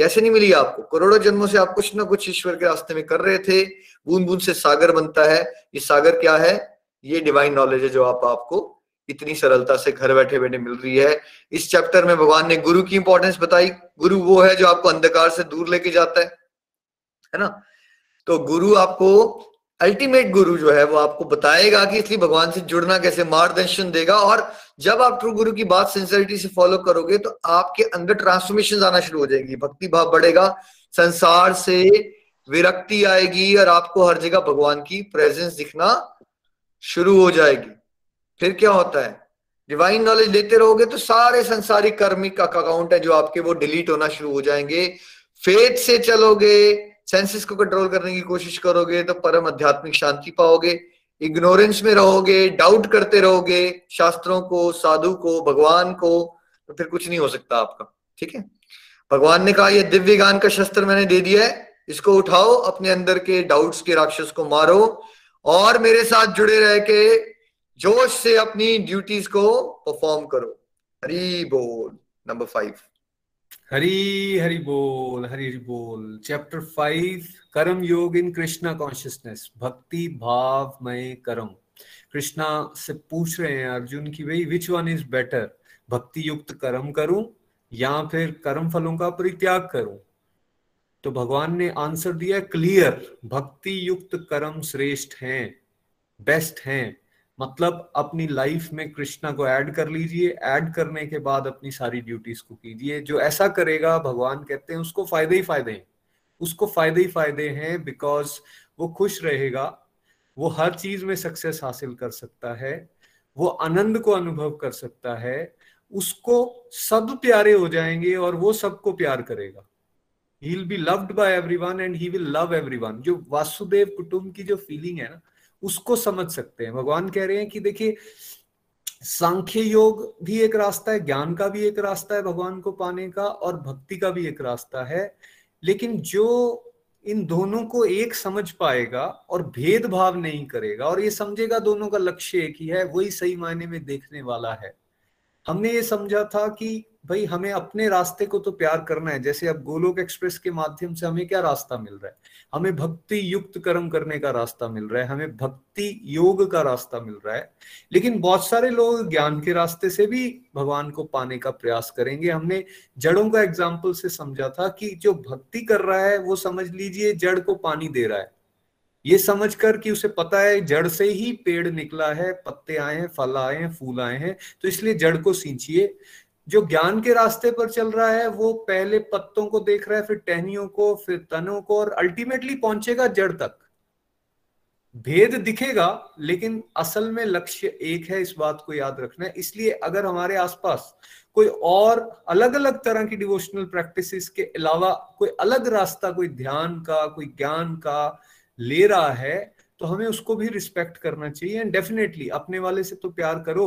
ऐसे नहीं मिली आपको। करोड़ों जन्मों से आप कुछ ना कुछ ईश्वर के रास्ते में कर रहे थे बूंद बूंद से सागर बनता है। ये सागर क्या है? ये डिवाइन नॉलेज है जो आप, आपको इतनी सरलता से घर बैठे बैठे मिल रही है। इस चैप्टर में भगवान ने गुरु की इंपॉर्टेंस बताई। गुरु वो है जो आपको अंधकार से दूर लेके जाता है। है ना? तो गुरु आपको अल्टीमेट गुरु जो है वो आपको बताएगा कि इसलिए भगवान से जुड़ना कैसे, मार्गदर्शन देगा। और जब आप ट्रू गुरु की बात सिंसियरिटी से फॉलो करोगे तो आपके अंदर ट्रांसफॉर्मेशन आना शुरू हो जाएगी। भक्ति भाव बढ़ेगा, संसार से विरक्ति आएगी और आपको हर जगह भगवान की प्रेजेंस दिखना शुरू हो जाएगी। फिर क्या होता है? डिवाइन नॉलेज लेते रहोगे तो सारे संसारिक कर्मिक अकाउंट है जो आपके वो डिलीट होना शुरू हो जाएँगे। फेथ से चलोगे सेंसेस को कंट्रोल करने की कोशिश करोगे तो परम आध्यात्मिक शांति पाओगे, इग्नोरेंस में रहोगे, डाउट करते रहोगे, शास्त्रों को, साधु को, भगवान को तो फिर कुछ नहीं हो सकता आपका, ठीक है? भगवान ने कहा, यह दिव्य ज्ञान का शस्त्र मैंने दे दिया है, इसको उठाओ, अपने अंदर के डाउट्स के राक्षस को मारो और मेरे साथ जुड़े रह के जोश से अपनी ड्यूटीज़ को परफॉर्म करो। हरी बोल, नंबर फाइव हरी हरी बोल, हरी हरी बोल। चैप्टर फाइव कर्म योग इन कृष्णा कॉन्शियसनेस भक्ति, भाव, मय, कर्म। कृष्णा से पूछ रहे हैं अर्जुन की भाई विच वन इज़ बेटर भक्ति युक्त कर्म करूँ या फिर कर्म फलों का परित्याग करूँ? तो भगवान ने आंसर दिया क्लियर भक्ति युक्त कर्म श्रेष्ठ हैं बेस्ट हैं। मतलब अपनी लाइफ में कृष्णा को ऐड कर लीजिए ऐड करने के बाद अपनी सारी ड्यूटीज़ को कीजिए। जो ऐसा करेगा, भगवान कहते हैं, उसको फ़ायदे ही फ़ायदे हैं। उसको फ़ायदे ही फ़ायदे हैं बिकॉज़ वो खुश रहेगा, वो हर चीज़ में सक्सेस हासिल कर सकता है, वो आनंद को अनुभव कर सकता है, उसको सब प्यारे हो जाएँगे और वो सबको प्यार करेगा। He will be loved by everyone and he will love everyone जो वासुदेव कुटुंब की जो फीलिंग है ना उसको समझ सकते हैं। भगवान कह रहे हैं कि देखिए, सांख्य योग भी एक रास्ता है, ज्ञान का भी एक रास्ता है भगवान को पाने का और भक्ति का भी एक रास्ता है। लेकिन जो इन दोनों को एक समझ पाएगा और भेदभाव नहीं करेगा, और ये समझेगा दोनों का लक्ष्य एक ही है, वही सही मायने में देखने वाला है। हमने ये समझा था कि भाई हमें अपने रास्ते को तो प्यार करना है, जैसे अब गोलोक एक्सप्रेस के माध्यम से हमें क्या रास्ता मिल रहा है? हमें भक्ति युक्त कर्म करने का रास्ता मिल रहा है, हमें भक्ति योग का रास्ता मिल रहा है। लेकिन बहुत सारे लोग ज्ञान के रास्ते से भी भगवान को पाने का प्रयास करेंगे। हमने जड़ों का एग्ज़ाम्पल से समझा था कि जो भक्ति कर रहा है, वो समझ लीजिए जड़ को पानी दे रहा है। ये समझ कर कि उसे पता है जड़ से ही पेड़ निकला है, पत्ते आए हैं, फल आए हैं, फूल आए हैं तो इसलिए जड़ को सींचिए। जो ज्ञान के रास्ते पर चल रहा है, वो पहले पत्तों को देख रहा है, फिर टहनियों को, फिर तनों को, और अल्टीमेटली पहुंचेगा जड़ तक। भेद दिखेगा, लेकिन असल में लक्ष्य एक है, इस बात को याद रखना है। इसलिए अगर हमारे आसपास कोई और अलग अलग तरह की डिवोशनल प्रैक्टिसेस के अलावा कोई अलग रास्ता, कोई ध्यान का, कोई ज्ञान का ले रहा है तो हमें उसको भी रिस्पेक्ट करना चाहिए। एंड डेफिनेटली अपने वाले से तो प्यार करो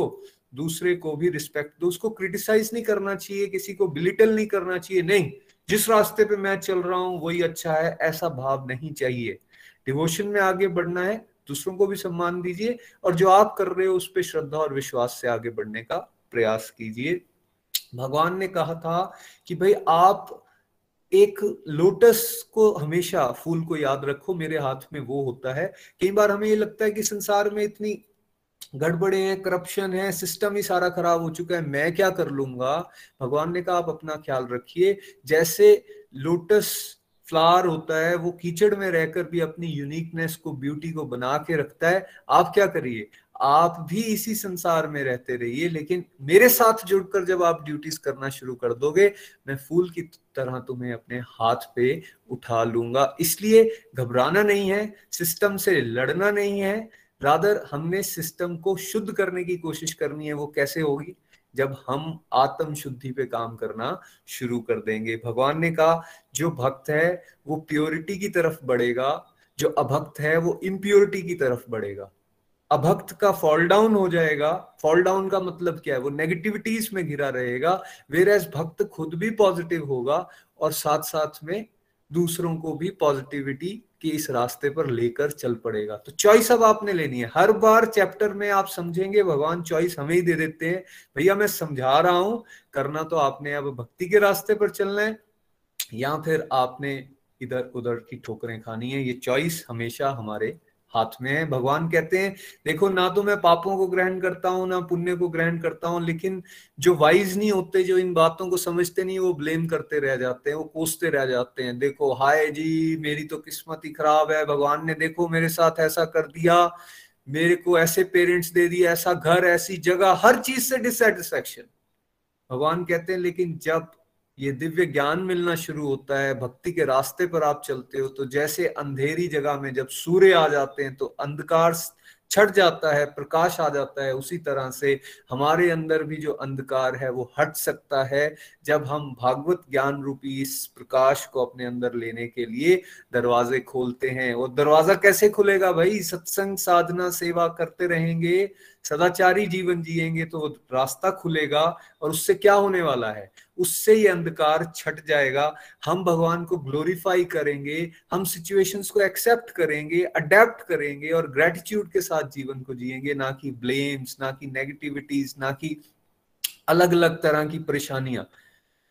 दूसरे को भी रिस्पेक्ट दो उसको क्रिटिसाइज नहीं करना चाहिए, किसी को बिलिटल नहीं करना चाहिए। नहीं, जिस रास्ते पे मैं चल रहा हूँ, वही अच्छा है, ऐसा भाव नहीं चाहिए। डिवोशन में आगे बढ़ना है, दूसरों को भी सम्मान दीजिए, और जो आप कर रहे हो, उस पर श्रद्धा और विश्वास से आगे बढ़ने का प्रयास कीजिए। भगवान ने कहा था कि भाई, आप एक लोटस को हमेशा, फूल को याद रखो, मेरे हाथ में वो होता है। कई बार हमें ये लगता है कि संसार में इतनी गड़बड़े हैं करप्शन है सिस्टम ही सारा खराब हो चुका है, मैं क्या कर लूँगा? भगवान ने कहा, आप अपना ख्याल रखिए, जैसे लोटस फ्लावर होता है, वो कीचड़ में रहकर भी अपनी यूनिकनेस को ब्यूटी को बना के रखता है, आप क्या करिए? आप भी इसी संसार में रहते रहिए, लेकिन मेरे साथ जुड़कर जब आप ड्यूटीज़ करना शुरू कर दोगे, मैं फूल की तरह तुम्हें अपने हाथ पे उठा लूँगा। इसलिए घबराना नहीं है सिस्टम से लड़ना नहीं है रादर हमने सिस्टम को शुद्ध करने की कोशिश करनी है, वो कैसे होगी? जब हम आत्म शुद्धि पे काम करना शुरू कर देंगे। भगवान ने कहा, जो भक्त है, वो प्योरिटी की तरफ़ बढ़ेगा, जो अभक्त है, वो इम्प्योरिटी की तरफ़ बढ़ेगा। अभक्त का फॉल डाउन हो जाएगा। फॉल डाउन का मतलब क्या है? वो नेगेटिविटीज में घिरा रहेगा वेर एज भक्त खुद भी पॉजिटिव होगा और साथ साथ में दूसरों को भी पॉजिटिविटी के इस रास्ते पर लेकर चल पड़ेगा। तो चॉइस अब आपने लेनी है। हर बार चैप्टर में आप समझेंगे, भगवान चॉइस हमें ही दे देते हैं। भैया, मैं समझा रहा हूँ, करना तो आपने अब भक्ति के रास्ते पर चलना है, या फिर आपने इधर उधर की ठोकरें खानी है। ये चॉइस हमेशा हमारे हाथ में है। भगवान कहते हैं, देखो, ना तो मैं पापों को ग्रहण करता हूँ, ना पुण्य को ग्रहण करता हूँ, लेकिन जो वाइज नहीं होते, जो इन बातों को समझते नहीं, वो ब्लेम करते रह जाते हैं, वो कोसते रह जाते हैं। देखो, हाय जी, मेरी तो किस्मत ही खराब है। भगवान ने, देखो, मेरे साथ ऐसा कर दिया, मेरे को ऐसे पेरेंट्स दे दिया ऐसा घर, ऐसी जगह, हर चीज़ से डिससेटिस्फेक्शन भगवान कहते हैं, लेकिन जब ये दिव्य ज्ञान मिलना शुरू होता है, भक्ति के रास्ते पर आप चलते हो तो जैसे अंधेरी जगह में जब सूर्य आ जाते हैं तो अंधकार छट जाता है, प्रकाश आ जाता है, उसी तरह से हमारे अंदर भी जो अंधकार है, वो हट सकता है, जब हम भागवत ज्ञान रूपी इस प्रकाश को अपने अंदर लेने के लिए दरवाजे खोलते हैं। वो दरवाज़ा कैसे खुलेगा भाई? सत्संग, साधना, सेवा करते रहेंगे, सदाचारी जीवन जिएँगे तो वो रास्ता खुलेगा, और उससे क्या होने वाला है? उससे ये अंधकार छट जाएगा। हम भगवान को ग्लोरीफाई करेंगे, हम सिचुएशंस को एक्सेप्ट करेंगे अडेप्ट करेंगे और ग्रेटिट्यूड के साथ जीवन को जिएँगे। ना कि ब्लेम्स ना कि नेगेटिविटीज ना कि अलग अलग तरह की परेशानियाँ।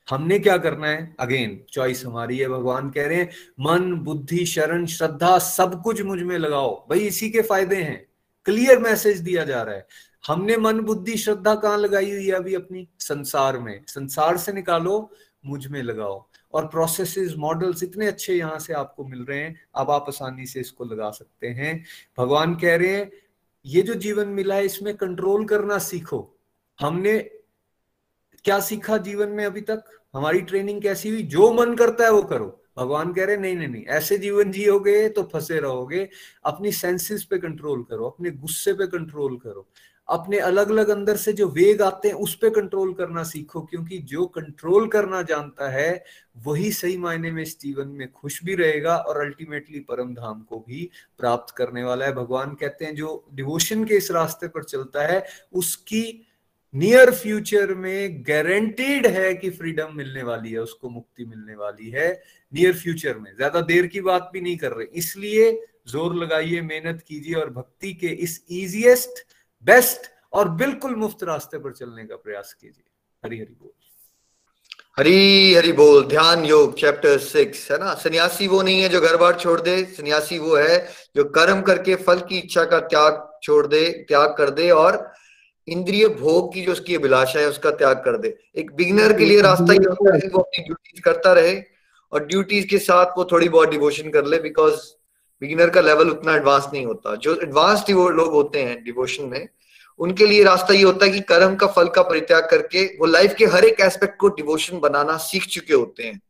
हमने क्या करना है? अगेन चॉइस हमारी है, भगवान कह रहे हैं, मन, बुद्धि, शरण, श्रद्धा, सब कुछ मुझमें लगाओ। भाई इसी के फ़ायदे हैं। क्लियर मैसेज दिया जा रहा है। हमने मन, बुद्धि, श्रद्धा कहाँ लगाई हुई है अभी अपनी? संसार में। संसार से निकालो, मुझमें लगाओ। और प्रोसेसेस मॉडल्स इतने अच्छे यहाँ से आपको मिल रहे हैं अब आप आसानी से इसको लगा सकते हैं। भगवान कह रहे हैं, ये जो जीवन मिला है, इसमें कंट्रोल करना सीखो। हमने क्या सीखा जीवन में अभी तक? हमारी ट्रेनिंग कैसी हुई? जो मन करता है वो करो। भगवान कह रहे नहीं नहीं नहीं, ऐसे जीवन जियोगे तो फंसे रहोगे। अपनी सेंसेस पे कंट्रोल करो, अपने गुस्से पे कंट्रोल करो। अपने अलग अलग अंदर से जो वेग आते हैं, उस पर कंट्रोल करना सीखो, क्योंकि जो कंट्रोल करना जानता है, वही सही मायने में इस जीवन में खुश भी रहेगा और अल्टीमेटली परम धाम को भी प्राप्त करने वाला है। भगवान कहते हैं, जो डिवोशन के इस रास्ते पर चलता है, उसकी नियर फ्यूचर में गारंटीड है कि फ्रीडम मिलने वाली है, उसको मुक्ति मिलने वाली है नियर फ्यूचर में। ज़्यादा देर की बात भी नहीं कर रहे। इसलिए ज़ोर लगाइए, मेहनत कीजिए और भक्ति के इस इजीएस्ट बेस्ट और बिल्कुल मुफ़्त रास्ते पर चलने का प्रयास कीजिए। हरी हरी बोल। हरी हरी बोल। ध्यान योग चैप्टर सिक्स है ना? सन्यासी वो नहीं है जो घर बार छोड़ दे, सन्यासी वो है जो कर्म करके, फल की इच्छा का त्याग छोड़ दे, त्याग कर दे और इंद्रिय भोग की जो उसकी अभिलाषा है, उसका त्याग कर दे। एक बिगिनर के लिए रास्ता ये होता है वो अपनी ड्यूटीज़ करता रहे और ड्यूटीज़ के साथ वो थोड़ी बहुत डिवोशन कर ले बिकॉज़ बिगिनर का लेवल उतना एडवांस नहीं होता। जो एडवांस लोग होते हैं डिवोशन में, उनके लिए रास्ता ये होता है कि कर्म का फल का परित्याग करके वो लाइफ के हर एक एस्पेक्ट को डिवोशन बनाना सीख चुके होते हैं।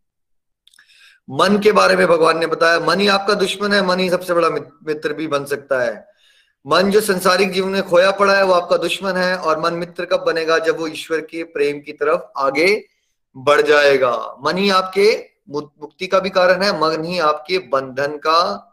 मन के बारे में भगवान ने बताया, मन ही आपका दुश्मन है, मन ही सबसे बड़ा मित्र भी बन सकता है। मन जो संसारिक जीवन में खोया पड़ा है, वो आपका दुश्मन है और मन मित्र कब बनेगा? जब वो ईश्वर के प्रेम की तरफ़ आगे बढ़ जाएगा। मन ही आपके मुक्ति का भी कारण है, मन ही आपके बंधन का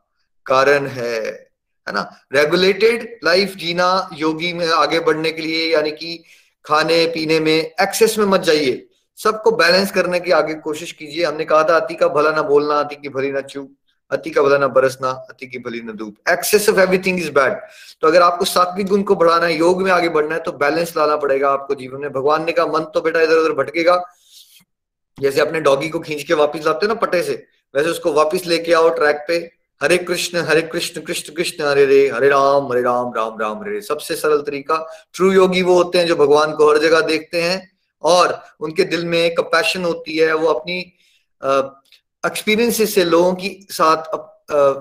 कारण है है ना? रेगुलेटेड लाइफ जीना योगी में आगे बढ़ने के लिए, यानी कि खाने, पीने में एक्सेस में मत जाइए। सबको बैलेंस करने की आगे कोशिश कीजिए। हमने कहा था, अति का भला ना बोलना, अति की भली ना चूक अति का भला ना बरसना, अति की भली ना धूप। Excess of everything is bad तो अगर आपको सात्विक गुण को बढ़ाना है, योग में आगे बढ़ना है तो बैलेंस लाना पड़ेगा आपको जीवन में। भगवान ने कहा, मन तो बेटा इधर उधर भटकेगा। जैसे अपने डॉगी को खींच के वापिस लाते हो ना पटे से, वैसे उसको वापिस लेके आओ ट्रैक पे। हरे कृष्ण हरे कृष्ण कृष्ण कृष्ण, हरे रे, हरे राम हरे राम राम राम, हरे रे। सबसे सरल तरीका ट्रू योगी वो होते हैं जो भगवान को हर जगह देखते हैं और उनके दिल में कंपैशन होती है, वो अपनी एक्सपीरियंसेस से लोगों की साथ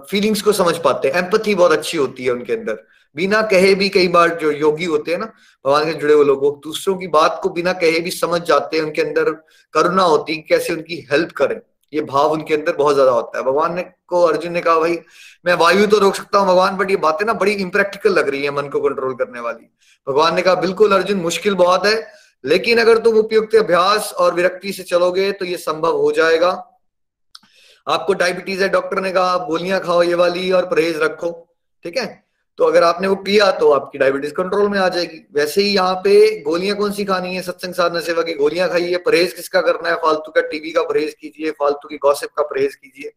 फीलिंग्स को समझ पाते हैं। एम्पथी बहुत अच्छी होती है उनके अंदर। बिना कहे भी कई बार जो योगी होते हैं ना, भगवान के जुड़े हुए लोग दूसरों की बात को बिना कहे भी समझ जाते हैं, उनके अंदर करुणा होती है कैसे उनकी हेल्प करें। ये भाव उनके अंदर बहुत ज़्यादा होता है। भगवान ने को अर्जुन ने कहा, भाई, मैं वायु तो रोक सकता हूँ भगवान बट ये बातें ना बड़ी इम्प्रैक्टिकल लग रही है मन को कंट्रोल करने वाली। भगवान ने कहा, बिल्कुल अर्जुन, मुश्किल बहुत है, लेकिन अगर तुम उपयुक्त अभ्यास और विरक्ति से चलोगे तो ये संभव हो जाएगा। आपको डायबिटीज़ है डॉक्टर ने कहा, आप गोलियाँ खाओ ये वाली और परहेज रखो। ठीक है? तो अगर आपने वो किया तो आपकी डायबिटीज़ कंट्रोल में आ जाएगी। वैसे ही यहाँ पे गोलियाँ कौन सी खानी है? सत्संग साधना सेवा की गोलियाँ खाइए। परहेज किसका करना है? फालतू का टीवी का परहेज कीजिए, फालतू की गॉसिप का परहेज कीजिए।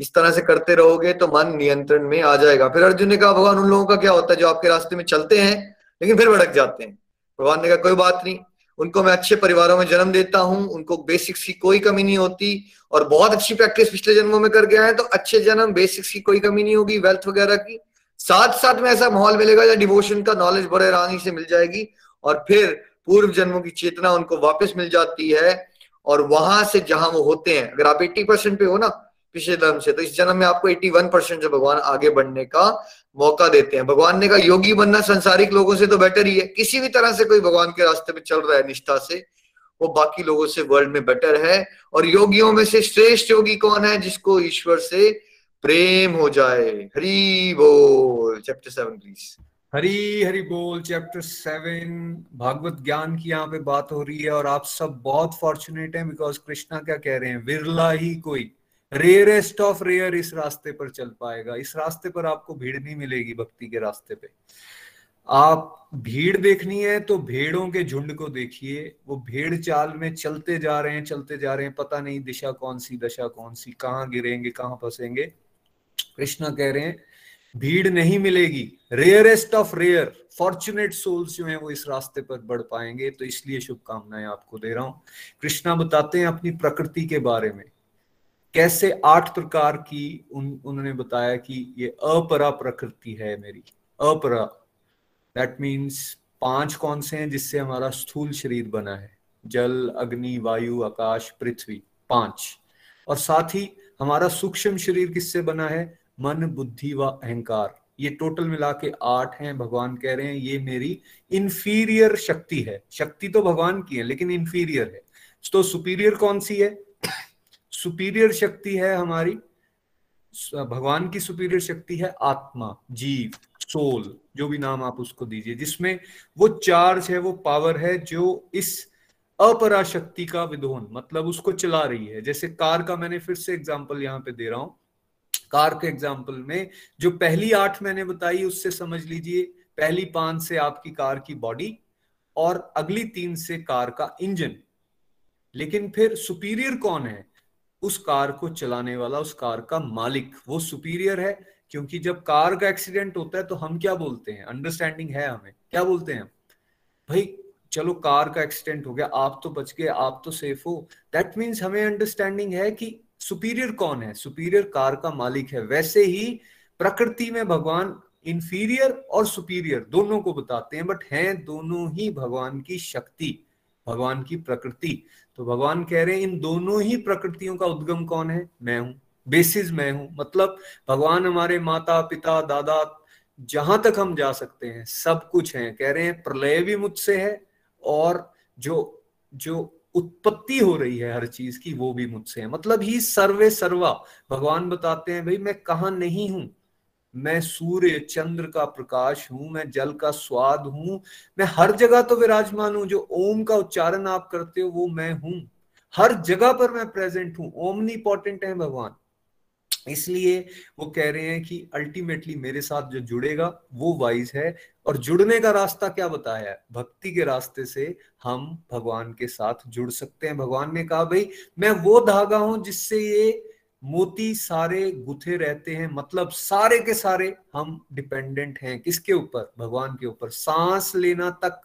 इस तरह से करते रहोगे तो मन नियंत्रण में आ जाएगा। फिर अर्जुन ने कहा, भगवान, उन लोगों का क्या होता है जो आपके रास्ते में चलते हैं, लेकिन फिर भड़क जाते हैं? भगवान ने कहा, कोई बात नहीं। उनको मैं अच्छे परिवारों में जन्म देता हूँ। उनको बेसिक्स की कोई कमी नहीं होती और बहुत अच्छी प्रैक्टिस पिछले जन्मों में कर गया है तो अच्छे जन्म बेसिक्स की कोई कमी नहीं होगी वेल्थ वगैरह की। साथ साथ में ऐसा माहौल मिलेगा या डिवोशन का नॉलेज बड़े आरानी से मिल जाएगी और फिर पूर्व जन्मों की चेतना उनको वापस मिल जाती है और वहाँ से जहाँ वो होते हैं। अगर आप 80 परसेंट पे हो ना पिछले जन्म से तो इस जन्म में आपको 81 परसेंट से भगवान आगे बढ़ने का मौका देते हैं। भगवान ने कहा, योगी बनना संसारिक लोगों से तो बेटर ही है। किसी भी तरह से कोई भगवान के रास्ते में चल रहा है निष्ठा से, वो बाकी लोगों से वर्ल्ड में बेटर है। और योगियों में से श्रेष्ठ योगी कौन है जिसको ईश्वर से प्रेम हो जाए, हरी बोल chapter seven please Hari Hari बोल चैप्टर सेवन भागवत ज्ञान की यहाँ पे बात हो रही है और आप सब बहुत फॉर्चुनेट हैं बिकॉज़ कृष्णा क्या कह रहे हैं? विरला ही कोई रेयरेस्ट ऑफ़ रेयर इस रास्ते पर चल पाएगा। इस रास्ते पर आपको भीड़ नहीं मिलेगी भक्ति के रास्ते पे। आप भीड़ देखनी है तो भेड़ों के झुंड को देखिए। वो भेड़ चाल में चलते जा रहे हैं, चलते जा रहे हैं। पता नहीं दिशा कौन सी, दशा कौन सी, कहाँ गिरेंगे, कहाँ फंसेंगे। कृष्णा कह रहे हैं, भीड़ नहीं मिलेगी। Rarest of rare fortunate souls जो हैं वो इस रास्ते पर बढ़ पाएँगे तो इसलिए शुभकामनाएँ आपको दे रहा हूँ। कृष्णा बताते हैं अपनी प्रकृति के बारे में। कैसे आठ प्रकार की उन, उन्होंने बताया कि ये अपरा प्रकृति है मेरी। अपरा दैट मीन्स पाँच कौन से हैं जिससे हमारा स्थूल शरीर बना है? जल, अग्नि, वायु, आकाश, पृथ्वी, पाँच। और साथ ही हमारा सूक्ष्म शरीर किससे बना है? मन, बुद्धि व अहंकार। ये टोटल मिला के आठ हैं, भगवान कह रहे हैं, ये मेरी इंफीरियर शक्ति है। शक्ति तो भगवान की है, लेकिन इंफीरियर है। तो सुपीरियर कौन सी है? सुपीरियर शक्ति है हमारी भगवान की सुपीरियर शक्ति है आत्मा, जीव सोल जो भी नाम आप उसको दीजिए, जिसमें वो चार्ज है, वो पावर है, जो इस अपराशक्ति का विधोन मतलब उसको चला रही है। जैसे कार का मैंने फिर से एग्ज़ाम्पल यहाँ पे दे रहा हूँ। कार के एग्ज़ाम्पल में, जो पहली आठ मैंने बताई, उससे समझ लीजिए, पहली पाँच से आपकी कार की बॉडी और अगली तीन से कार का इंजन लेकिन फिर सुपीरियर कौन है? उस कार को चलाने वाला, उस कार का मालिक। वो सुपीरियर है, क्योंकि जब कार का एक्सीडेंट होता है तो हम क्या बोलते हैं? अंडरस्टैंडिंग है हमें। क्या बोलते हैं? भाई, चलो कार का एक्सीडेंट हो गया, आप तो बच गए, आप तो सेफ़ हो। दैट मीन्स हमें अंडरस्टैंडिंग है कि सुपीरियर कौन है? सुपीरियर कार का मालिक है। वैसे ही प्रकृति में भगवान इंफीरियर और सुपीरियर दोनों को बताते हैं बट हैं दोनों ही भगवान की शक्ति, भगवान की प्रकृति। तो भगवान कह रहे हैं, इन दोनों ही प्रकृतियों का उद्गम कौन है? मैं हूँ। बेसिस मैं हूँ। मतलब भगवान हमारे माता, पिता, दादा, जहाँ तक हम जा सकते हैं, सब कुछ है। कह रहे हैं, प्रलय भी मुझसे है और जो जो उत्पत्ति हो रही है हर चीज़ की, वो भी मुझसे है। मतलब ही सर्वे सर्वा। भगवान बताते हैं, भाई, मैं कहा नहीं हूँ? मैं सूर्य, चंद्र का प्रकाश हूँ, मैं जल का स्वाद हूँ, मैं हर जगह तो विराजमान हूँ, जो ओम का उच्चारण आप करते हो, वो मैं हूँ। हर जगह पर मैं प्रेजेंट हूँ ओमनी इंपॉर्टेंट है भगवान। इसलिए वो कह रहे हैं कि अल्टीमेटली मेरे साथ जो जुड़ेगा, वो वाइज है और जुड़ने का रास्ता क्या बताया है? भक्ति के रास्ते से हम भगवान के साथ जुड़ सकते हैं। भगवान ने कहा, भाई, मैं वो धागा हूँ जिससे ये मोती सारे गुथे रहते हैं। मतलब सारे के सारे हम डिपेंडेंट हैं। किसके ऊपर? भगवान के ऊपर। सांस लेना तक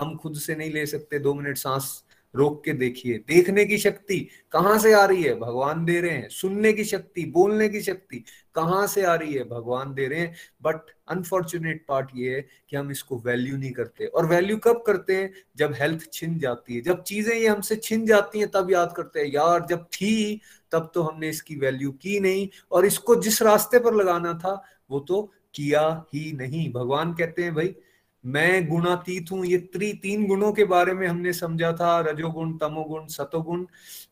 हम खुद से नहीं ले सकते। दो मिनट सांस रोक के देखिए। देखने की शक्ति कहाँ से आ रही है? भगवान दे रहे हैं। सुनने की शक्ति, बोलने की शक्ति कहाँ से आ रही है? भगवान दे रहे हैं। बट अनफॉर्चुनेट पार्ट ये है कि हम इसको वैल्यू नहीं करते। और वैल्यू कब करते हैं? जब हेल्थ छिन जाती है। जब चीज़ें ये हमसे छिन जाती हैं, तब याद करते हैं, यार, जब थी, तब तो हमने इसकी वैल्यू की नहीं। और इसको जिस रास्ते पर लगाना था, वो तो किया ही नहीं। भगवान कहते हैं, भाई मैं गुणातीत हूँ, ये त्रि, तीन गुणों के बारे में हमने समझा था, रजोगुण, तमोगुण, सतोगुण।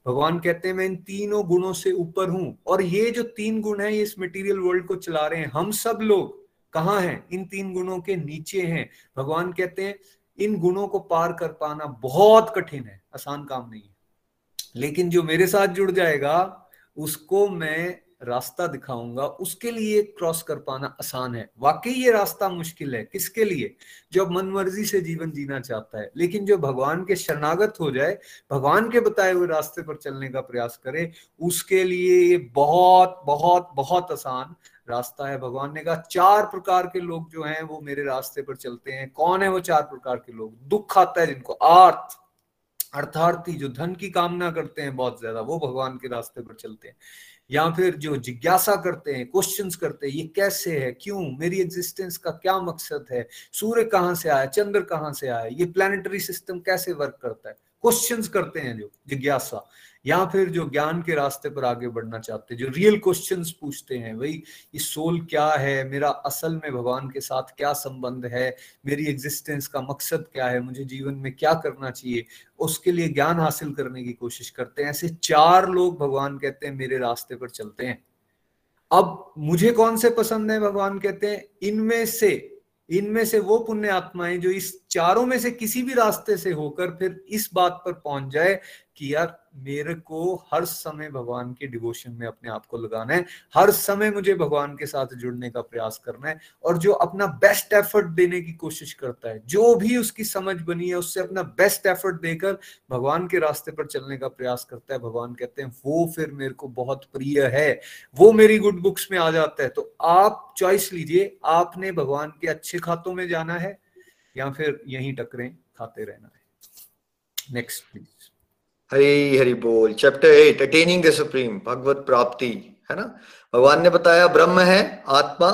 भगवान कहते हैं, मैं इन तीनों गुणों से ऊपर हूँ और ये जो तीन गुण है, ये इस मटेरियल वर्ल्ड को चला रहे हैं। हम सब लोग कहाँ हैं? इन तीन गुणों के नीचे हैं। भगवान कहते हैं, इन गुणों को पार कर पाना बहुत कठिन है, आसान काम नहीं है। लेकिन जो मेरे साथ जुड़ जाएगा, उसको मैं रास्ता दिखाऊँगा, उसके लिए क्रॉस कर पाना आसान है। वाकई ये रास्ता मुश्किल है। किसके लिए? जो मन मर्ज़ी से जीवन जीना चाहता है। लेकिन जो भगवान के शरणागत हो जाए, भगवान के बताए हुए रास्ते पर चलने का प्रयास करे, उसके लिए ये बहुत बहुत बहुत आसान रास्ता है। भगवान ने कहा, चार प्रकार के लोग जो हैं, वो मेरे रास्ते पर चलते हैं। कौन है वो चार प्रकार के लोग? दुख आता है जिनको। आर्थ। अर्थार्थी जो धन की कामना करते हैं, बहुत ज़्यादा, वो भगवान के रास्ते पर चलते हैं। या फिर जो जिज्ञासा करते हैं क्वेश्चन करते हैं, ये कैसे है, क्यों, मेरी एग्जिस्टेंस का क्या मकसद है, सूर्य कहाँ से आया, चंद्र कहाँ से आया, ये प्लानिटरी सिस्टम कैसे वर्क करता है? क्वेश्चंस करते हैं जो जिज्ञासा। या फिर जो ज्ञान के रास्ते पर आगे बढ़ना चाहते हैं, जो रियल क्वेश्चंस पूछते हैं, भाई, ये सोल क्या है? मेरा असल में भगवान के साथ क्या संबंध है? मेरी एग्जिस्टेंस का मकसद क्या है? मुझे जीवन में क्या करना चाहिए? उसके लिए ज्ञान हासिल करने की कोशिश करते हैं। ऐसे चार लोग भगवान कहते हैं, मेरे रास्ते पर चलते हैं। अब मुझे कौन से पसंद है? भगवान कहते हैं, इनमें से इनमें से वो पुण्य आत्माएँ जो इस चारों में से किसी भी रास्ते से होकर फिर इस बात पर पहुँच जाए कि यार, मेरे को हर समय भगवान के डिवोशन में अपने आप को लगाना है, हर समय मुझे भगवान के साथ जुड़ने का प्रयास करना है और जो अपना बेस्ट एफर्ट देने की कोशिश करता है, जो भी उसकी समझ बनी है, उससे अपना बेस्ट एफर्ट देकर भगवान के रास्ते पर चलने का प्रयास करता है, भगवान कहते हैं, वो फिर मेरे को बहुत प्रिय है, वो मेरी गुड बुक्स में आ जाता है। तो आप चॉइस लीजिए, आपने भगवान के अच्छे खातों में जाना है या फिर यही टकरे, खाते रहना। है नेक्स्ट प्लीज़ हरी, हरि बोल। Chapter eight attaining the supreme भगवत प्राप्ति है ना? भगवान ने बताया, ब्रह्म है, आत्मा,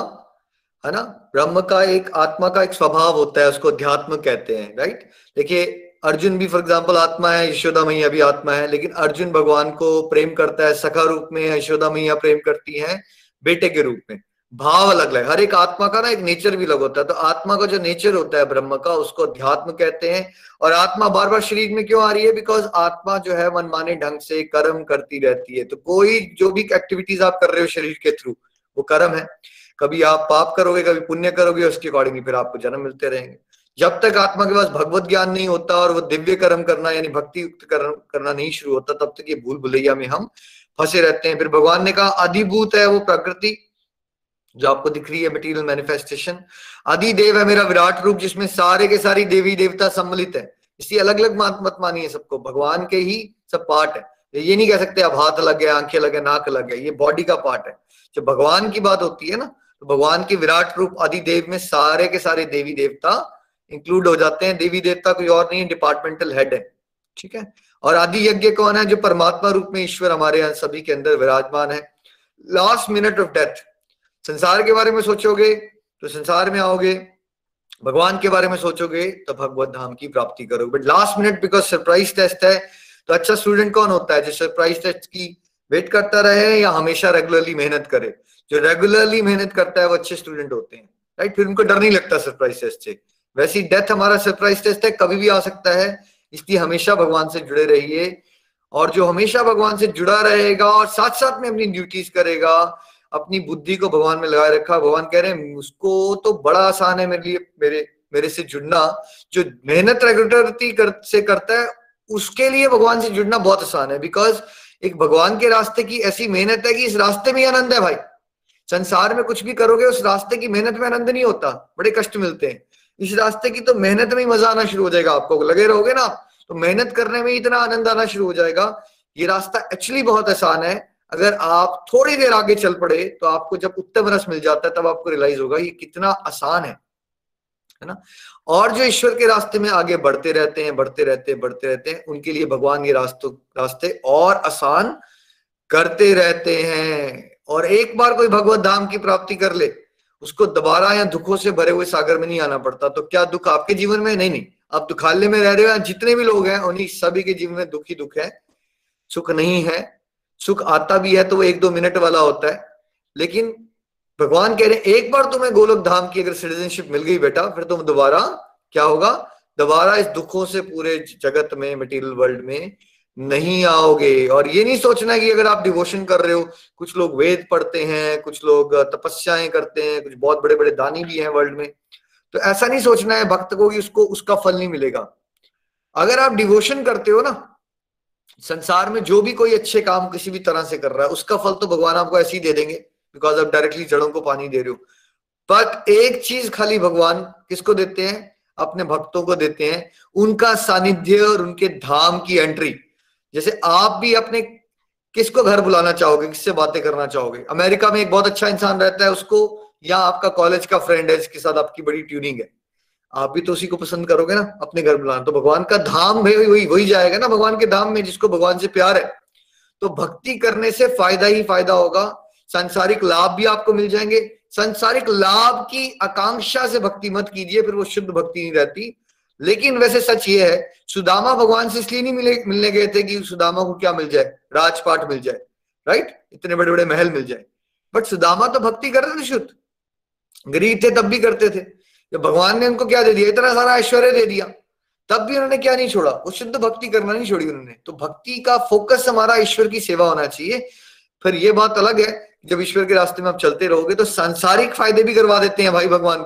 है ना? ब्रह्म का एक, आत्मा का एक स्वभाव होता है, उसको अध्यात्म कहते हैं राइट देखिए, अर्जुन भी फॉर एग्ज़ाम्पल आत्मा है, यशोदा मैया भी आत्मा है, लेकिन अर्जुन भगवान को प्रेम करता है, सखा रूप में यशोदा मैया प्रेम करती है, बेटे के रूप में। भाव अलग अलग हर एक आत्मा का ना एक नेचर भी अलग होता है। तो आत्मा का जो नेचर होता है ब्रह्म का, उसको अध्यात्म कहते हैं। और आत्मा बार बार शरीर में क्यों आ रही है? बिकॉज़ आत्मा जो है मनमाने ढंग से कर्म करती रहती है। तो कोई जो भी एक्टिविटीज़ आप कर रहे हो शरीर के थ्रू वो कर्म है। कभी आप पाप करोगे, कभी पुण्य करोगे, उसके अकॉर्डिंग फिर आपको जन्म मिलते रहेंगे। जब तक आत्मा के पास भगवत ज्ञान नहीं होता और वो दिव्य कर्म करना, यानी भक्ति युक्त कर्म करना नहीं शुरू होता, तब तक ये भूल भुलैया में हम फंसे रहते हैं। फिर भगवान ने कहा, अधिभूत है वो प्रकृति। जो आपको दिख रही है मटेरियल मैनिफेस्टेशन आदि देव है मेरा विराट रूप, जिसमें सारे के सारी देवी देवता सम्मिलित है। इसलिए अलग अलग मत मत मानिए सबको। भगवान के ही सब पार्ट है। ये नहीं कह सकते अब हाथ अलग है, आँखें अलग है, नाक अलग है, ये बॉडी का पार्ट है। जब भगवान की बात होती है ना तो भगवान के विराट रूप आदि देव में सारे के सारे देवी देवता इंक्लूड हो जाते हैं। देवी देवता कोई और नहीं डिपार्टमेंटल हेड है। ठीक है? और आदि यज्ञ कौन है? जो परमात्मा रूप में ईश्वर हमारे यहाँ सभी के अंदर विराजमान है। लास्ट मिनट ऑफ़ डेथ संसार के बारे में सोचोगे तो संसार में आओगे, भगवान के बारे में सोचोगे तो भगवत धाम की प्राप्ति करोगे। But last minute because surprise test है तो अच्छा स्टूडेंट कौन होता है जो सरप्राइज़ टेस्ट की वेट करता रहे या हमेशा रेगुलरली मेहनत करे? जो रेगुलरली मेहनत करता है, वो अच्छे स्टूडेंट होते हैं। राइट फिर उनको डर नहीं लगता सरप्राइज़ टेस्ट से। वैसी डेथ हमारा सरप्राइज़ टेस्ट है, कभी भी आ सकता है, इसलिए हमेशा भगवान से जुड़े रहिए। और जो हमेशा भगवान से जुड़ा रहेगा और साथ साथ में अपनी ड्यूटीज़ करेगा अपनी बुद्धि को भगवान में लगाए रखा। भगवान कह रहे हैं उसको तो बड़ा आसान है मेरे लिए मेरे मेरे से जुड़ना। जो मेहनत रेगुलरती कर, से करता है उसके लिए भगवान से जुड़ना बहुत आसान है। बिकॉज़ एक भगवान के रास्ते की ऐसी मेहनत है कि इस रास्ते में आनंद है भाई। संसार में कुछ भी करोगे उस रास्ते की मेहनत में आनंद नहीं होता। बड़े कष्ट मिलते हैं। इस रास्ते की तो मेहनत में ही मज़ा आना शुरू हो जाएगा आपको। लगे रहोगे ना तो मेहनत करने में इतना आनंद आना शुरू हो जाएगा। ये रास्ता एक्चुअली बहुत आसान है। अगर आप थोड़ी देर आगे चल पड़े तो आपको जब उत्तम रस मिल जाता है, तब आपको रियलाइज़ होगा ये कितना आसान है। है ना? और जो ईश्वर के रास्ते में आगे बढ़ते रहते हैं, बढ़ते रहते हैं, बढ़ते रहते हैं, उनके लिए भगवान ये रास्तों, रास्ते और आसान करते रहते हैं। और एक बार कोई भगवत धाम की प्राप्ति कर ले, उसको दोबारा या दुखों से भरे हुए सागर में नहीं आना पड़ता तो क्या दुख आपके जीवन में? नहीं नहीं। आप दुखालय में रह रहे हो जितने भी लोग हैं, उन्हीं सभी के जीवन में दुख ही दुख है, सुख नहीं है। सुख आता भी है तो वो एक दो मिनट वाला होता है। लेकिन भगवान कह रहे हैं, एक बार तुम्हें गोलक धाम की अगर सिटीजनशिप मिल गई बेटा, फिर तुम दोबारा क्या होगा? दोबारा इस दुखों से पूरे जगत में मटेरियल वर्ल्ड में नहीं आओगे। और ये नहीं सोचना कि अगर आप डिवोशन कर रहे हो, कुछ लोग वेद पढ़ते हैं, कुछ लोग तपस्याएँ करते हैं, कुछ बहुत बड़े बड़े दानी भी हैं वर्ल्ड में। तो ऐसा नहीं सोचना है भक्त को कि उसको, उसका फल नहीं मिलेगा। अगर आप डिवोशन करते हो ना संसार में जो भी कोई अच्छे काम किसी भी तरह से कर रहा है, उसका फल तो भगवान आपको ऐसे ही दे देंगे बिकॉज़ आप डायरेक्टली जड़ों को पानी दे रहे हो। बट एक चीज़ खाली भगवान किसको देते हैं? अपने भक्तों को देते हैं, उनका सानिध्य और उनके धाम की एंट्री जैसे आप भी अपने किसको घर बुलाना चाहोगे, किससे बातें करना चाहोगे? अमेरिका में एक बहुत अच्छा इंसान रहता है, उसको या आपका कॉलेज का फ्रेंड है, जिसके साथ आपकी बड़ी ट्यूनिंग है। आप भी तो उसी को पसंद करोगे ना, अपने घर बुलाना तो भगवान का धाम भाई वही वही जाएगा ना, भगवान के धाम में जिसको भगवान से प्यार है। तो भक्ति करने से फ़ायदा ही फ़ायदा होगा। सांसारिक लाभ भी आपको मिल जाएँगे। सांसारिक लाभ की आकांक्षा से भक्ति मत कीजिए, फिर वो शुद्ध भक्ति नहीं रहती। लेकिन वैसे सच ये है, सुदामा भगवान से इसलिए नहीं मिले, मिलने गए थे कि सुदामा को क्या मिल जाए? राजपाट मिल जाए राइट इतने बड़े बड़े महल मिल जाए। बट सुदामा तो भक्ति कर रहे थे शुद्ध। गरीब थे तब भी करते थे। जब भगवान ने उनको क्या दे दिया? इतना सारा ऐश्वर्य दे दिया। तब भी उन्होंने क्या नहीं छोड़ा? वो शुद्ध भक्ति करना नहीं छोड़ी उन्होंने। तो भक्ति का फोकस हमारा ईश्वर की सेवा होना चाहिए। फिर ये बात अलग है जब ईश्वर के रास्ते में आप चलते रहोगे तो सांसारिक फ़ायदे भी करवा देते हैं भाई भगवान।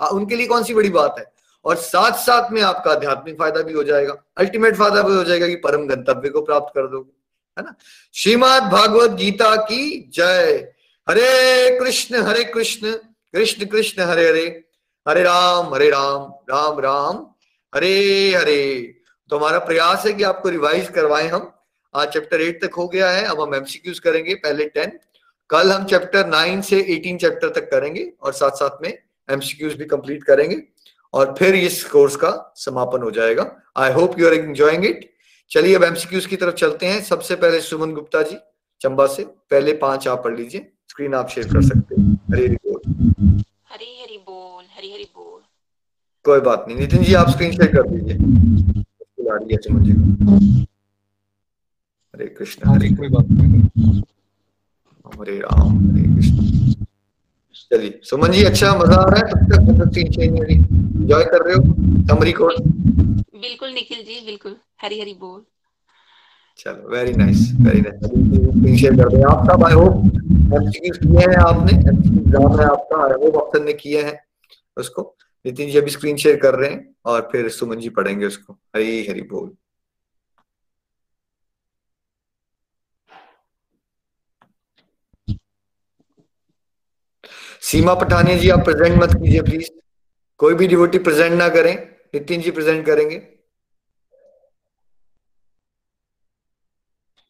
उनके लिए कौन सी बड़ी बात है? और साथ साथ में आपका आध्यात्मिक फ़ायदा भी हो जाएगा। अल्टीमेट फ़ायदा भी हो जाएगा कि परम गंतव्य को प्राप्त कर दोगे। है ना? श्रीमद भागवत गीता की जय। हरे कृष्ण हरे कृष्ण। कृष्ण कृष्ण, हरे हरे। हरे राम हरे राम राम राम, हरे हरे। तो हमारा प्रयास है कि आपको रिवाइज करवाएँ हम। आज चैप्टर एट तक हो गया है, अब हम एमसीक्यूज करेंगे, पहले टेन कल हम चैप्टर नाइन से एटीन चैप्टर तक करेंगे और साथ साथ में एमसीक्यूज भी कंप्लीट करेंगे और फिर इस कोर्स का समापन हो जाएगा। I hope you are enjoying it चलिए अब एमसीक्यूज की तरफ़ चलते हैं। सबसे पहले सुमन गुप्ता जी, चंबा से। पहले पाँच आप पढ़ लीजिए। स्क्रीन आप शेयर कर सकते हैं। हरी हरी बोल हरी हरी बोल हरी हरी बोल कोई बात नहीं। नितिन जी आप स्क्रीन शेयर कर दीजिए। सुमन जी हरे कृष्ण हरे कोई बात नहीं। हरे राम हरे कृष्ण। चलिए सुमन जी अच्छा मज़ा आ रहा है तब तक मतलब तीन छह एंजॉय कर रहे हो? समरी कोर्स बिल्कुल निखिल जी बिल्कुल। हरी हरी बोल। चलो very nice very nice share कर दें आप सब आई होप एमसीक्यूज किए हैं आपने। एग्ज़ाम है आपका आई होप अफसर ने किए हैं उसको। नितिन जी अभी स्क्रीन शेयर कर रहे हैं और फिर सुमन जी पढ़ेंगे उसको। हरी हरी बोल। सीमा पठानिया जी, आप प्रेजेंट मत कीजिए प्लीज़ कोई भी डिवोटी प्रेजेंट ना करें। नितिन जी प्रेजेंट करेंगे।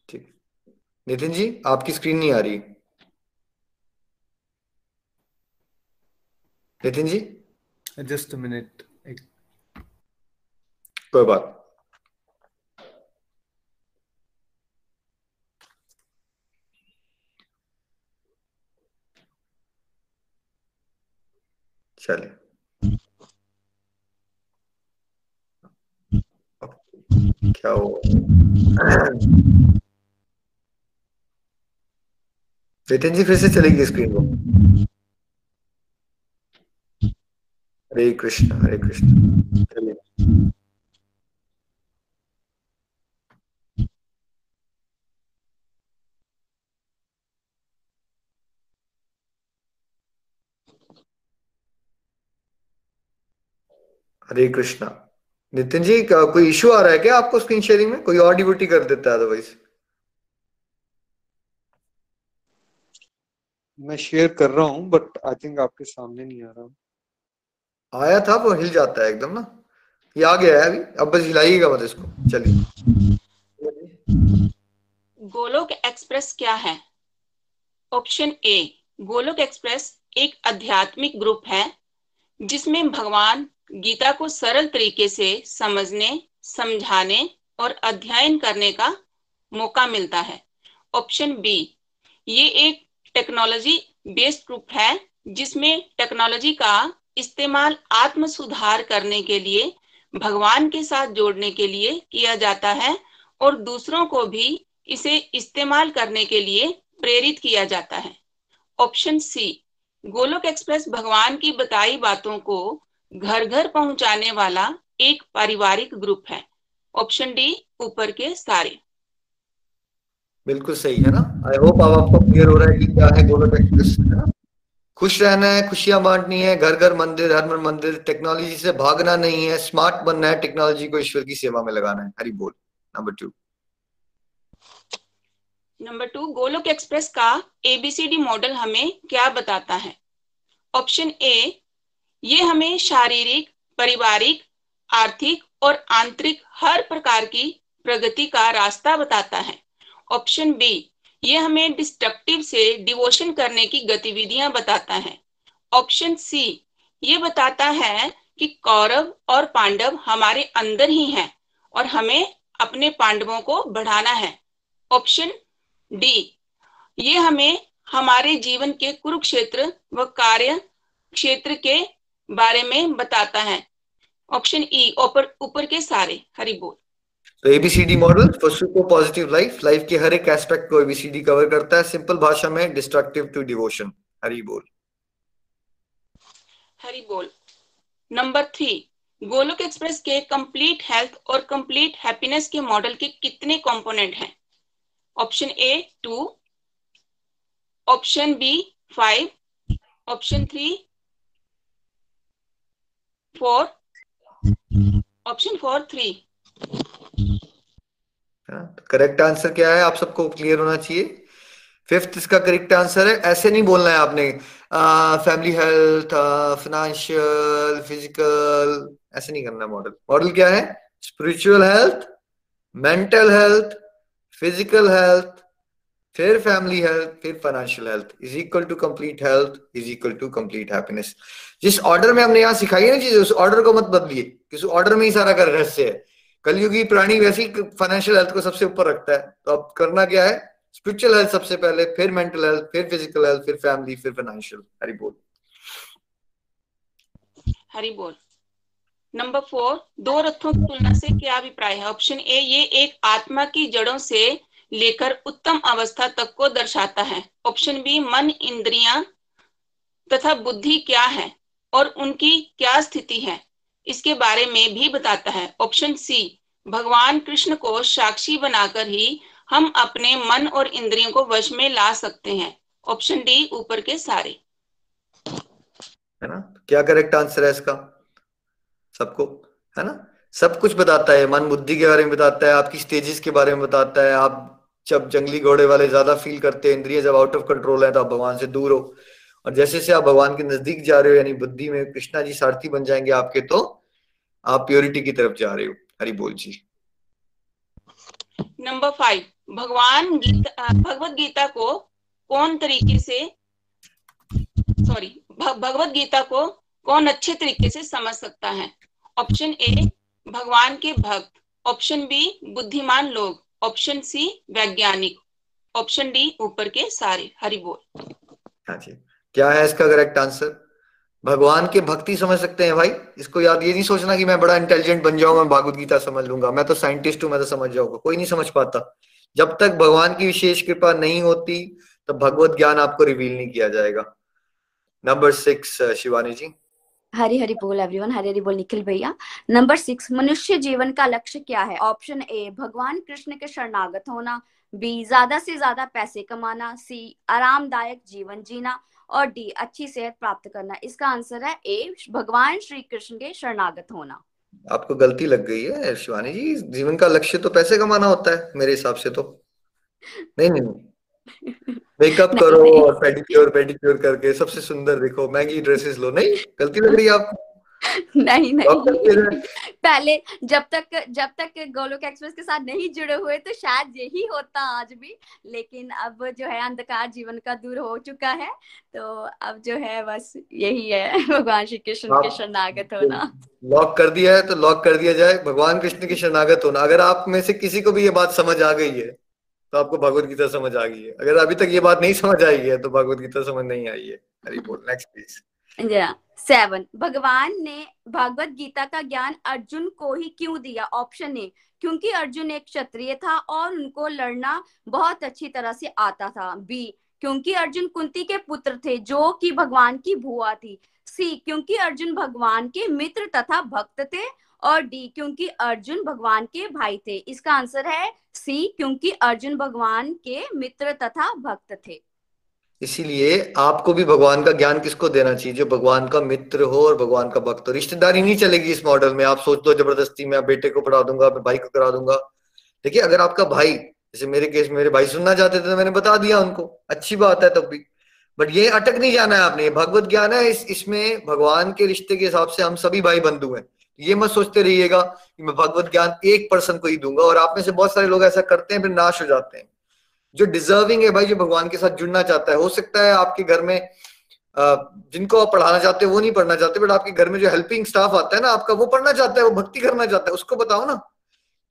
ठीक। नितिन जी, आपकी स्क्रीन नहीं आ रही। नितिन जी? जस्ट मिनट कोई बात चले क्या हो नितिन जी फिर से चलेगी स्क्रीन को हरे कृष्ण हरे कृष्ण। हरे कृष्णा। नितिन जी कोई इश्यू आ रहा है क्या आपको स्क्रीन शेयरिंग में? कोई और डिब्यूटी कर देता है अदरवाइज़ मैं शेयर कर रहा हूँ बट आई थिंक आपके सामने नहीं आ रहा। आया था वो हिल जाता है एकदम ना। ये आ गया है अभी। अब बस हिलाइएगा मत इसको। चलिए। गोलोक एक्सप्रेस क्या है? ऑप्शन ए, गोलोक एक्सप्रेस एक आध्यात्मिक ग्रुप है, जिसमें भगवान गीता को सरल तरीके से समझने, समझाने और अध्ययन करने का मौका मिलता है। ऑप्शन बी, ये एक टेक्नोलॉजी बेस्ड ग्रुप है, जिसमें टेक्नोलॉजी का इस्तेमाल आत्म सुधार करने के लिए, भगवान के साथ जोड़ने के लिए किया जाता है और दूसरों को भी इसे इस्तेमाल करने के लिए प्रेरित किया जाता है। ऑप्शन सी, गोलोक एक्सप्रेस भगवान की बताई बातों को घर घर पहुँचाने वाला एक पारिवारिक ग्रुप है। ऑप्शन डी, ऊपर के सारे। बिल्कुल सही है ना? आई होप अब आपको क्लियर हो रहा है कि क्या है गोलोक एक्सप्रेस, है ना? खुश रहना है, खुशियाँ बांटनी है घर घर मंदिर, हर मंदिर टेक्नोलॉजी से भागना नहीं है स्मार्ट बनना है टेक्नोलॉजी को ईश्वर की सेवा में लगाना है। हरी बोल। Number two number two Golok express का A B C D model हमें क्या बताता है? ऑप्शन ए ये हमें शारीरिक, पारिवारिक, आर्थिक और आंतरिक हर प्रकार की प्रगति का रास्ता बताता है। ऑप्शन बी ये हमें डिस्ट्रक्टिव से डिवोशन करने की गतिविधियाँ बताता है। ऑप्शन सी ये बताता है कि कौरव और पांडव हमारे अंदर ही हैं और हमें अपने पांडवों को बढ़ाना है। ऑप्शन डी ये हमें हमारे जीवन के कुरुक्षेत्र व कार्य क्षेत्र के बारे में बताता है। ऑप्शन ई ऊपर ऊपर के सारे, हरि बोल। तो एबीसीडी मॉडल पशु को पॉजिटिव लाइफ लाइफ के हर एक एस्पेक्ट को एबीसीडी कवर करता है। सिंपल भाषा में डिस्ट्रक्टिव टू डिवोशन हरि बोल। हरि बोल। नंबर थ्री गोलोक एक्सप्रेस के कंप्लीट हेल्थ और कंप्लीट हैप्पीनेस के मॉडल के कितने कंपोनेंट हैं? Option A two option B five option three four option four three correct answer क्या है? आप सबको क्लियर होना चाहिए। फिफ्थ इसका करेक्ट आंसर है। ऐसे नहीं बोलना है आपने। फैमिली हेल्थ फाइनेंशियल फ़िज़िकल ऐसे नहीं करना मॉडल मॉडल क्या है? Spiritual health mental health physical health फिर फैमिली हेल्थ फिर financial health is equal to complete health is equal to complete happiness जिस ऑर्डर में हमने यहाँ सिखाई है ना चीज़ें, उस ऑर्डर को मत बदलिए। किस ऑर्डर में ही सारा का रहस्य है कलयुगी प्राणी वैसी फाइनेंशियल हेल्थ को सबसे ऊपर रखता है। तो अब करना क्या है? स्पिरिचुअल हेल्थ सबसे पहले, फिर मेंटल हेल्थ फिर फ़िज़िकल हेल्थ फिर फैमिली फिर फाइनेंशियल हरी बोल। हरी बोल। नंबर फोर दो रथों की तुलना से क्या अभिप्राय है? ऑप्शन ए ये एक आत्मा की जड़ों से लेकर उत्तम अवस्था तक को दर्शाता है। ऑप्शन बी मन, इंद्रियाँ तथा बुद्धि क्या है? और उनकी क्या स्थिति है? इसके बारे में भी बताता है। ऑप्शन सी भगवान कृष्ण को साक्षी बनाकर ही हम अपने मन और इंद्रियों को वश में ला सकते हैं। ऑप्शन डी ऊपर के सारे। है ना? क्या करेक्ट आंसर है इसका? सबको? है ना? सब कुछ बताता है, मन बुद्धि के बारे में बताता है, आपकी स्टेजेस के बारे में बताता है। आप जब जंगली घोड़े वाले ज़्यादा फील करते हैं, इंद्रिय जब आउट ऑफ़ कंट्रोल है तो आप भगवान से दूर हो। और जैसे जैसे आप भगवान के नज़दीक जा रहे हो यानी बुद्धि में कृष्णा जी सारथी बन जाएँगे आपके तो आप प्योरिटी की तरफ़ जा रहे हो। हरि बोल जी। नंबर फाइव भगवान गीता भगवत गीता को कौन तरीके से सॉरी भगवत गीता को कौन अच्छे तरीके से समझ सकता है? ऑप्शन ए भगवान के भक्त। ऑप्शन बी बुद्धिमान लोग। ऑप्शन सी वैज्ञानिक। ऑप्शन डी ऊपर के सारे। हरि बोल। हाँ जी। क्या है इसका करेक्ट आंसर भगवान के भक्ति समझ सकते हैं भाई। इसको याद, ये नहीं सोचना कि मैं बड़ा इंटेलिजेंट बन जाऊँगा मैं भागवत गीता समझ लूँगा। मैं तो साइंटिस्ट हूँ, मैं तो समझ जाऊँगा। कोई नहीं समझ पाता। जब तक भगवान की विशेष कृपा नहीं होती, तब भगवत ज्ञान आपको रिवील नहीं किया जाएगा। Number six Shivani ji. हरी हरी बोल एवरीवन हरी हरी बोल, निखिल भैया। नंबर सिक्स मनुष्य जीवन का लक्ष्य क्या है? ऑप्शन ए भगवान कृष्ण के शरणागत होना। बी ज़्यादा से ज़्यादा पैसे कमाना। सी आरामदायक जीवन जीना। और डी अच्छी सेहत प्राप्त करना। इसका आंसर है ए भगवान श्री कृष्ण के शरणागत होना। आपको गलती लग गई है शिवानी जी। जीवन का लक्ष्य तो पैसे कमाना होता है मेरे हिसाब से तो। नहीं नहीं मेकअप करो और पेडिक्योर पेडिक्योर करके सबसे सुंदर दिखो। महँगी ड्रेसेस लो। नहीं गलती लग रही है आपको? नहीं नहीं। पहले जब तक जब तक गोलोक एक्सप्रेस के साथ नहीं जुड़े हुए तो शायद यही होता आज भी। लेकिन अब जो है अंधकार जीवन का दूर हो चुका है। तो अब जो है बस यही है भगवान श्री कृष्ण के शरणागत होना। लॉक कर दिया है तो लॉक कर दिया जाए। भगवान कृष्ण की शरणागत होना। अगर आप में से किसी को भी ये बात समझ आ गई है तो आपको भगवत गीता समझ आ गई है। अगर अभी तक ये बात नहीं समझ आई है तो भगवत गीता समझ नहीं आई है। हरी बोल नेक्स्ट प्लीज़ या सेवन। भगवान ने भगवत गीता का ज्ञान अर्जुन को ही क्यों दिया? ऑप्शन ए क्योंकि अर्जुन एक क्षत्रिय था और उनको लड़ना बहुत अच्छी तरह से आता था। बी क्योंकि अर्जुन कुंती के पुत्र थे, जो कि भगवान की भुआ थी। सी क्योंकि अर्जुन भगवान के मित्र तथा भक्त थे। और डी क्योंकि अर्जुन भगवान के भाई थे। इसका आंसर है सी क्योंकि अर्जुन भगवान के मित्र तथा भक्त थे। इसीलिए आपको भी भगवान का ज्ञान किसको देना चाहिए? जो भगवान का मित्र हो और भगवान का भक्त हो। रिश्तेदारी नहीं चलेगी इस मॉडल में। आप सोच दो, ज़बरदस्ती मैं बेटे को पढ़ा दूँगा, मैं भाई को करा दूँगा। देखिए, अगर आपका भाई, जैसे मेरे केस मेरे भाई सुनना चाहते थे तो मैंने बता दिया उनको। अच्छी बात है तब भी। बट ये अटक नहीं जाना है आपने। भगवत ज्ञान है। इस, इसमें भगवान के रिश्ते के हिसाब से हम सभी भाई बंधु हैं। ये मत सोचते रहिएगा कि मैं भगवत ज्ञान एक पर्सन को ही दूँगा और आप में से बहुत सारे लोग ऐसा करते हैं, फिर नाश हो जाते हैं। जो डिजर्विंग है भाई, जो भगवान के साथ जुड़ना चाहता है। हो सकता है आपके घर में जिनको आप पढ़ाना चाहते हो, वो नहीं पढ़ना चाहते बट आपके घर में जो हेल्पिंग स्टाफ आता है ना, आपका वो पढ़ना चाहता है, वो भक्ति करना चाहता है, उसको बताओ ना।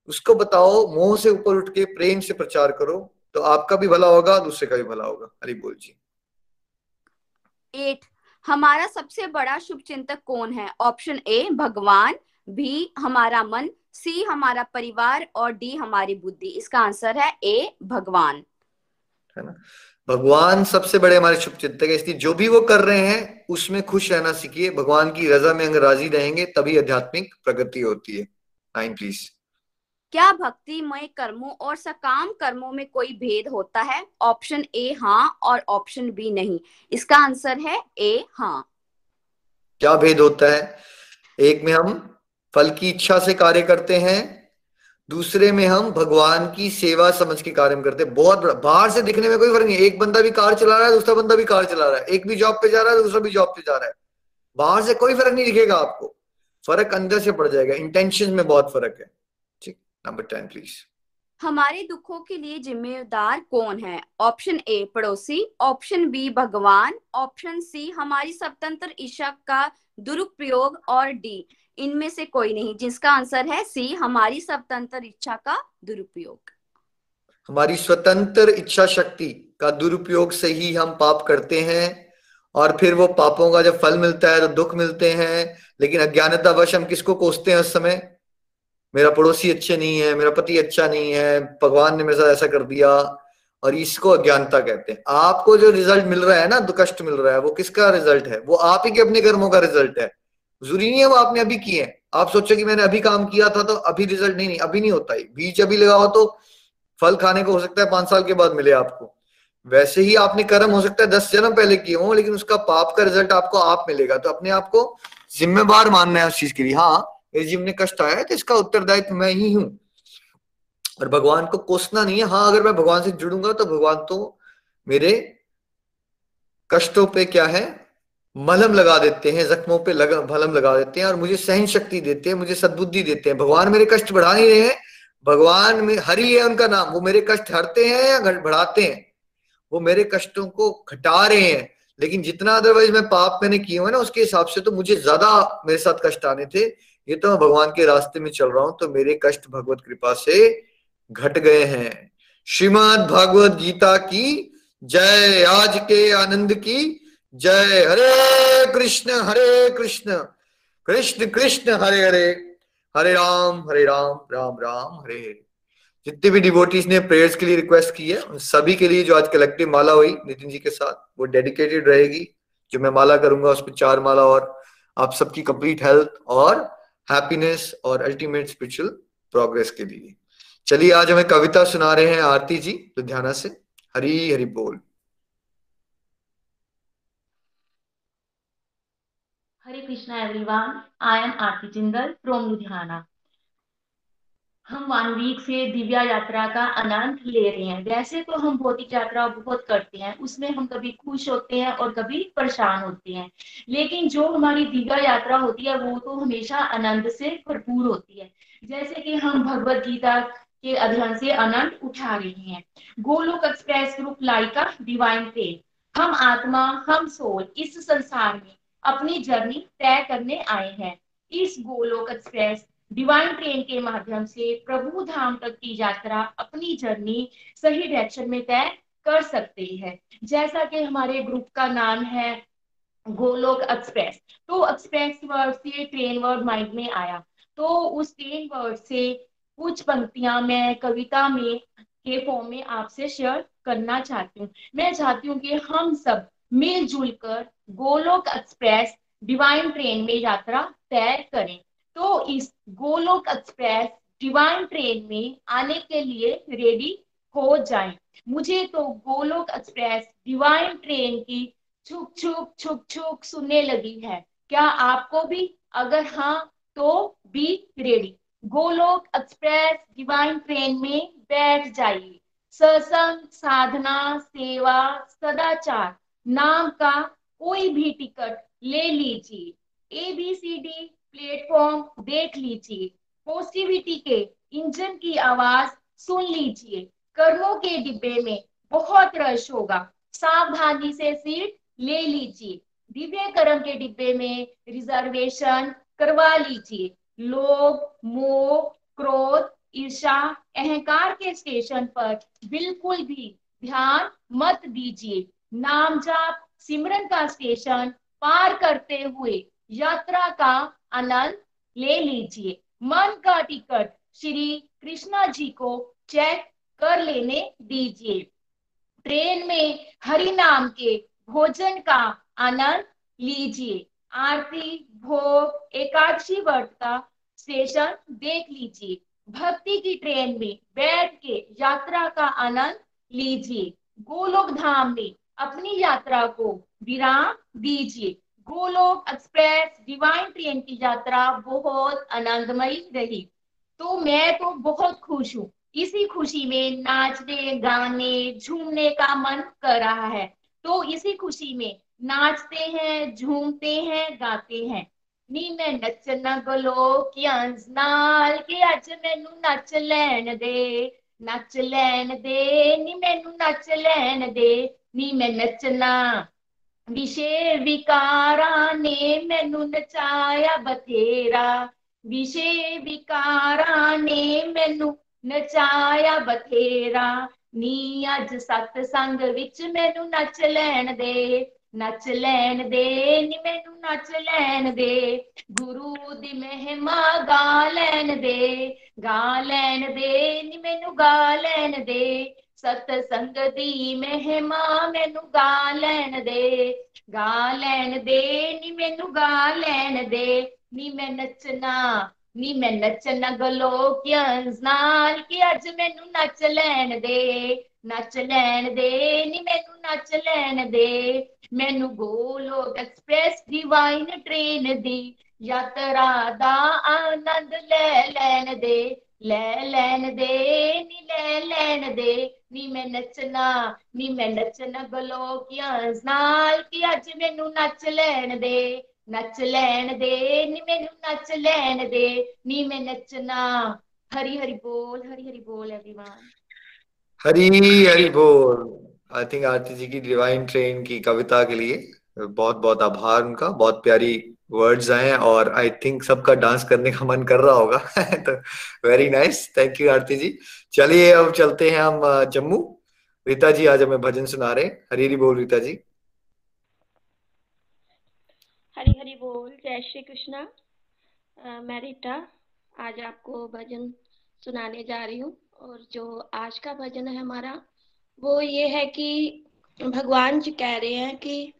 उसको बताओ, मोह से ऊपर उठ के प्रेम से प्रचार करो तो आपका भी भला होगा, दूसरे का भी भला होगा। हरी बोल जी। एट, हमारा सबसे बड़ा शुभ चिंतक कौन है? ऑप्शन ए, भगवान, बी, हमारा मन, सी, हमारा परिवार, और डी, हमारी बुद्धि। इसका आंसर है ए, भगवान। है ना? भगवान सबसे बड़े हमारे शुभ चिंतक है इसलिए जो भी वो कर रहे हैं उसमें खुश रहना सीखिए। भगवान की रजा में अगर राज़ी रहेंगे तभी आध्यात्मिक प्रगति होती है। नाइन प्लीज़ क्या भक्तिमय कर्मों और सकाम कर्मों में कोई भेद होता है? ऑप्शन ए हाँ और ऑप्शन बी नहीं। इसका आंसर है ए हाँ। क्या भेद होता है? एक में हम फल की इच्छा से कार्य करते हैं दूसरे में हम भगवान की सेवा समझ के कार्य करते हैं। बहुत बड़ा, बाहर से दिखने में कोई फ़र्क नहीं एक बंदा भी कार चला रहा है, दूसरा बंदा भी कार चला रहा है। एक भी जॉब पे जा रहा है, दूसरा भी जॉब पे जा रहा है। बाहर से कोई फ़र्क नहीं दिखेगा आपको। फ़र्क अंदर से पड़ जाएगा। इंटेंशन में बहुत फ़र्क है। ठीक नंबर टेन प्लीज़ हमारे दुखों के लिए जिम्मेदार कौन है? ऑप्शन ए पड़ोसी। ऑप्शन बी भगवान। ऑप्शन सी हमारी स्वतंत्र इच्छा का दुरुपयोग। और डी इनमें से कोई नहीं। जिसका आंसर है सी, हमारी स्वतंत्र इच्छा का दुरुपयोग। हमारी स्वतंत्र इच्छा शक्ति का दुरुपयोग से ही हम पाप करते हैं और फिर वो पापों का जब फल मिलता है तो दुख मिलते हैं, लेकिन अज्ञानतावश हम किसको कोसते हैं उस समय? मेरा पड़ोसी अच्छे नहीं है, मेरा पति अच्छा नहीं है, भगवान ने मेरे साथ ऐसा कर दिया और इसको अज्ञानता कहते हैं। आपको जो रिज़ल्ट मिल रहा है ना दुख कष्ट मिल रहा है, वो किसका रिज़ल्ट है? वो आप ही के अपने कर्मों का रिज़ल्ट है। ज़रूरी नहीं है वो आपने अभी किए आप सोचो कि मैंने अभी काम किया था तो अभी रिज़ल्ट नहीं नहीं, अभी नहीं होता है बीज अभी लगाओ तो फल खाने को हो सकता है पाँच साल के बाद मिले आपको। वैसे ही आपने कर्म हो सकता है, दस जन्म पहले किए हो, लेकिन उसका पाप का रिज़ल्ट आपको आप मिलेगा। तो अपने आप को मानना है उस चीज़ के लिए। हाँ मेरे जीवन में कष्ट आया है तो इसका उत्तरदायित्व मैं ही हूँ। और भगवान को कोसना नहीं है। हाँ अगर मैं भगवान से जुड़ूँगा तो भगवान तो मेरे कष्टों पे क्या है? मलहम लगा देते हैं, जख्मों पे लगा मलहम लगा देते हैं और मुझे सहन शक्ति देते हैं, मुझे सद्बुद्धि देते हैं। भगवान मेरे कष्ट बढ़ा नहीं रहे हैं। भगवान में, हरि है उनका नाम। वो मेरे कष्ट हरते हैं या बढ़ाते हैं? वो मेरे कष्टों को घटा रहे हैं। लेकिन जितना अदरवाइज़ मैं पाप मैंने किए हुए ना, उसके हिसाब से तो मुझे ज़्यादा मेरे साथ कष्ट आने थे। ये तो मैं भगवान के रास्ते में चल रहा हूँ तो मेरे कष्ट भगवत कृपा से घट गए हैं। श्रीमद भगवत गीता की जय। आज के आनंद की जय हरे कृष्ण हरे कृष्ण। कृष्ण कृष्ण, हरे हरे। हरे राम हरे राम राम राम, हरे हरे। जितने भी डिवोटीज ने प्रेयर्स के लिए रिक्वेस्ट की है, उन सभी के लिए जो आज कलेक्टिव माला हुई नितिन जी के साथ, वो डेडिकेटेड रहेगी। जो मैं माला करूँगा उस पर चार माला और आप सबकी कंप्लीट हेल्थ और हैप्पीनेस और अल्टीमेट स्पिरिचुअल प्रोग्रेस के लिए। चलिए, आज हमें कविता सुना रहे हैं आरती जी, लुधियाना से। हरी, हरि बोल। Hare Krishna everyone. I am Aarti Jindal from Ludhiana. हम वन वीक से दिव्या यात्रा का आनंद ले रहे हैं। वैसे तो हम भौतिक यात्रा बहुत करते हैं। उसमें हम कभी खुश होते हैं और कभी परेशान होते हैं। लेकिन जो हमारी दिव्या यात्रा होती है, वो तो हमेशा आनंद से भरपूर होती है। जैसे कि हम भगवत गीता के अध्ययन से आनंद उठा रहे हैं। Golok express group like a, divine train हम आत्मा, हम सोल, इस संसार में अपनी जर्नी तय करने आए हैं। इस गोलोक एक्सप्रेस, डिवाइन ट्रेन के माध्यम से प्रभु धाम तक की यात्रा अपनी जर्नी सही डायरेक्शन में तय कर सकते हैं। जैसा कि हमारे ग्रुप का नाम है गोलोक एक्सप्रेस तो एक्सप्रेस वर्ड से ट्रेन वर्ड माइंड में आया। तो उस ट्रेन वर्ड से कुछ पंक्तियाँ मैं कविता में के फॉर्म में आपसे शेयर करना चाहती हूँ। मैं चाहती हूँ कि हम सब मिलजुल कर गोलोक एक्सप्रेस डिवाइन ट्रेन में यात्रा तय करें। तो इस गोलोक एक्सप्रेस डिवाइन ट्रेन में आने के लिए रेडी हो जाएँ। मुझे तो गोलोक एक्सप्रेस डिवाइन ट्रेन की छुक छुक छुक छुक सुनने लगी है। क्या आपको भी? अगर हाँ तो be ready Golok express divine train में बैठ जाइए। सत्संग, साधना, सेवा, सदाचार। नाम का कोई भी टिकट ले लीजिए। A B C D platform देख लीजिए। पॉजिटिविटी के इंजन की आवाज़ सुन लीजिए। कर्मों के डिब्बे में बहुत रश होगा। सावधानी से सीट ले लीजिए। दिव्य कर्म के डिब्बे में रिजर्वेशन करवा लीजिए। लोभ, मोह, क्रोध ईर्षा अहंकार के स्टेशन पर बिल्कुल भी ध्यान मत दीजिए। नाम जाप सिमरन का स्टेशन पार करते हुए यात्रा का आनंद ले लीजिए। मन का टिकट श्री कृष्णा जी को चेक कर लेने दीजिए। ट्रेन में हरि नाम के भोजन का आनंद लीजिए। आरती, भोग, एकादशी व्रत का स्टेशन देख लीजिए। भक्ति की ट्रेन में बैठ के यात्रा का आनंद लीजिए। गोलोक धाम में अपनी यात्रा को विराम दीजिए। गोलोक एक्सप्रेस, डिवाइन ट्रेन की यात्रा बहुत आनंदमयी रही। तो मैं तो बहुत खुश हूँ। इसी खुशी में नाचने, गाने, झूमने का मन कर रहा है। तो इसी खुशी में नाचते हैं, झूमते हैं, गाते हैं। नी मैं नचना गलो कि नाल के अज मैनू नच लैन दे, नच लैन दे। नी मैनू नच लैन दे, नी मैं नचना। विशे विकारा ने मैनू नचाया बथेरा। विशे विकारा ने मैनू नचाया बथेरा। नी अज सत्संग विच मैनू नच लैन दे नच लैन दे मैनू नच लैन दे। गुरु दी महिमा गा लैन दे, गा लैन दे मैनू गा लैन दे। सतसंग दी महिमा मैनू गा लैन दे, गा लैन दे मैनू गा लैन दे। नी मैं नचना, नी मैं नचना गलोकियंस नाल कि अज मैनू नच लैन दे। नच लैन दे नी मैनू नच लैन दे मैनू गोलोक एक्सप्रेस डिवाइन ट्रेन दी यात्रा दा आनंद ले लैन दे ले लैन दे नी ले लैन दे ਨੀ ਮੈਂ ਨੱਚਣਾ ਨੀ ਮੈਂ ਨੱਚਣਾ ਗਲੋਕੀਆਂ ਨਾਲ ਕਿ ਅੱਜ ਮੈਨੂੰ ਨੱਚ ਲੈਣ ਦੇ ਨੱਚ ਲੈਣ ਦੇ ਨੀ ਮੈਨੂੰ ਨੱਚ ਲੈਣ ਦੇ ਨੀ मैं नचना हरी हरी बोल हरी हरी बोल एवरीवन हरी हरी बोल। आई थिंक आरती जी की डिवाइन ट्रेन की कविता के लिए बहुत बहुत आभार उनका। बहुत प्यारी वर्ड्स आए और आई थिंक सबका डांस करने का मन कर रहा होगा। तो very nice thank you Aarti ji. चलिए, अब चलते हैं हम जम्मू। रीता जी, आज हमें भजन सुना रहे हरी हरी बोल रीता जी। हरी हरी बोल। जय श्री कृष्णा। मैं रीता आज आपको भजन सुनाने जा रही हूँ। और जो आज का भजन है हमारा वो ये है कि भगवान जी कह रहे हैं कि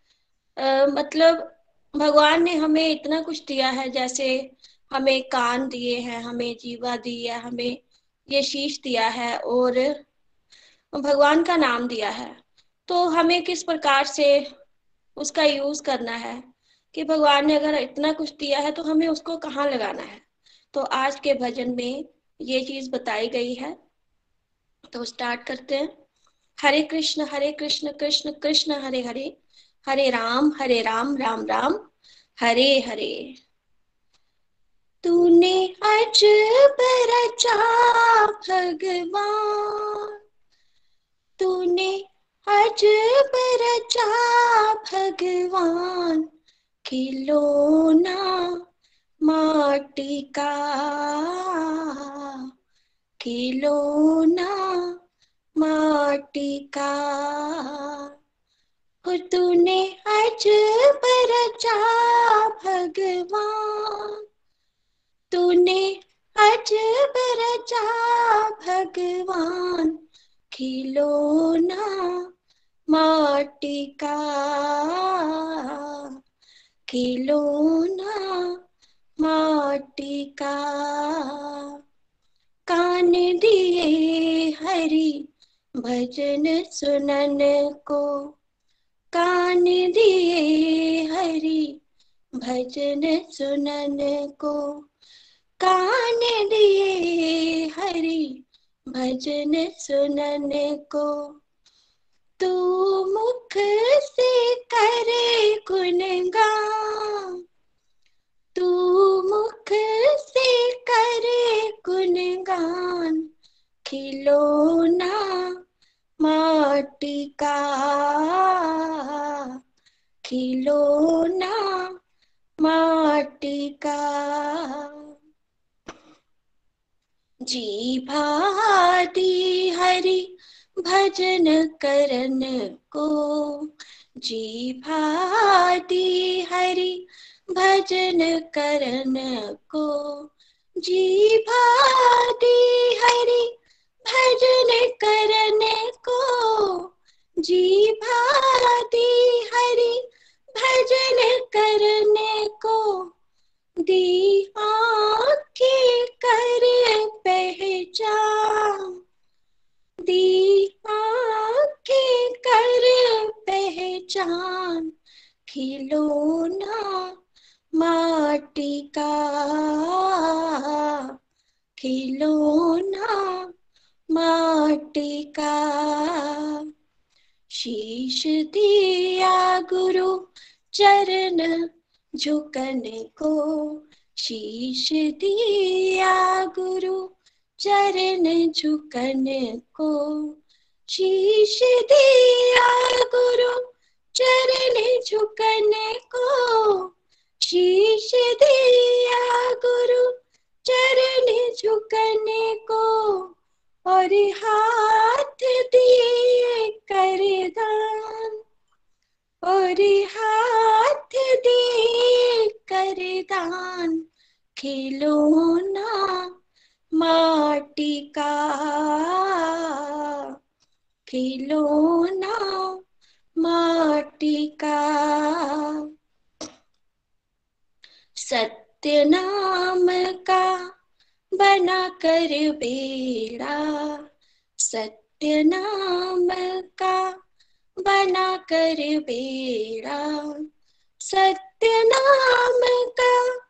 आ, मतलब भगवान ने हमें इतना कुछ दिया है जैसे हमें कान दिए हैं हमें जीवा दी है हमें ये शीश दिया है और भगवान का नाम दिया है। तो हमें किस प्रकार से उसका यूज़ करना है कि भगवान ने अगर इतना कुछ दिया है तो हमें उसको कहाँ लगाना है? तो आज के भजन में ये चीज़ बताई गई है। तो स्टार्ट करते हैं। हरे कृष्ण हरे कृष्ण कृष्ण कृष्ण, हरे हरे। हरे राम हरे राम राम राम। हरे हरे। तूने अज रचा भगवान। तूने अज रचा भगवान। खिलौना माटी का। खिलौना माटी का तूने अज रचा भगवान। तूने अजब रचा भगवान। खिलौना माटी का खिलौना माटी का कान दिए हरि, भजन सुनन को। कान दिए हरि, भजन सुनन को। कान दिए हरि, भजन सुनन को। तू मुख से करे गुणगान तू मुख से करे गुणगान खिलौना माटी का। खिलौना माटी का। जी भाती हरि भजन करन को। जी भादी हरि भजन करन को। जी भाती हरि, भजन करन को। जी भाती हरि, भजन करने को। दी आँखें कर पहचान। दी आँखें कर पहचान। खिलौना माटी का खिलौना, माटी का शीश दिया गुरु चरण, झुकन को शीश दिया गुरु चरण, झुकन को शीश दिया गुरु चरण, झुकन को शीश दिया गुरु चरण झुकन को और हाथ दिए कर दान। और हाथ दिए कर दान। खिलौना माटी का। खिलौना माटी का। सत्य नाम का बना कर बेड़ा। सत्य नाम का बना कर बेड़ा। सत्य नाम का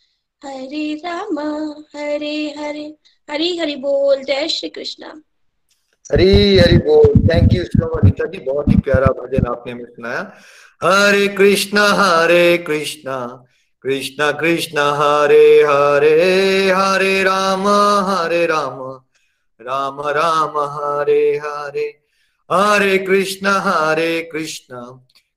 हरे राम, हरे हरे। हरि हरि बोल, जय श्री कृष्ण। हरी हरि बोल thank you so much Rita ji, बहुत ही प्यारा भजन आपने हमें सुनाया। हरे कृष्णा हरे कृष्णा कृष्णा कृष्णा, हरे हरे हरे राम हरे राम राम राम, हरे हरे। हरे कृष्णा हरे Krishna.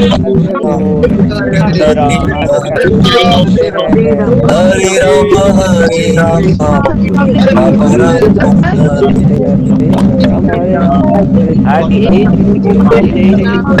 Hari Rama Hari Rama Rama Rama Hari Rama Hari Rama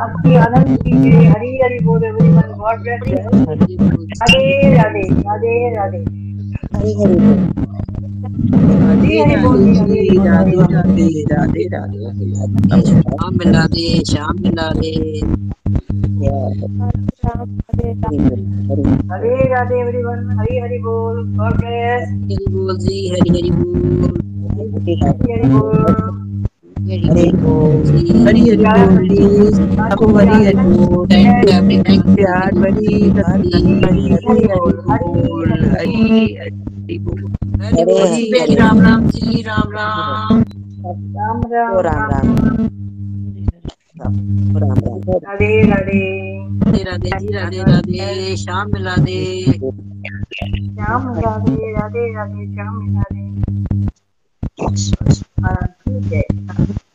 आपकी राधे राधे राधे राधे बोल हरी हरी बोल शाम मिला दे शाम मिला दे हरे राधे एवरीवन हरी हरी बोल गॉड ब्लेस हरी बोल जी हरी हरी बोल। हरी हरी बोल। हरी बोल जी हरी हरी बोल जी। सबको हरी हरी बोल। थैंक यू थैंक यू बड़ी हरी हरी बोल। हरी हरी बोल। हरी बोल। राम राम जी राम राम। राम राम। राम राम। राधे राधे। राधे राधे जी राधे राधे। शाम मिला दे श्याम राधे राधे राधे श्याम राधे। ठीक है।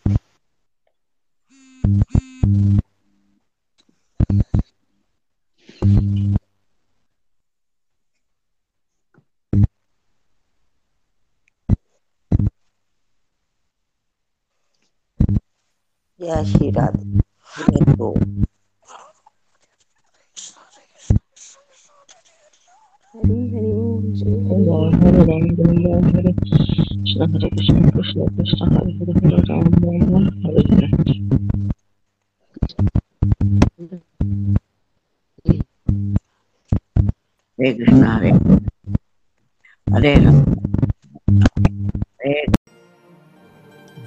जय श्री राधे। हरि हरि ओम जय हरे। राम हरे राम हरे कृष्ण हरे कृष्ण कृष्ण कृष्ण हरे हरे हरे राम राम राम हरे हरे हरे कृष्ण हरे। हरे राम।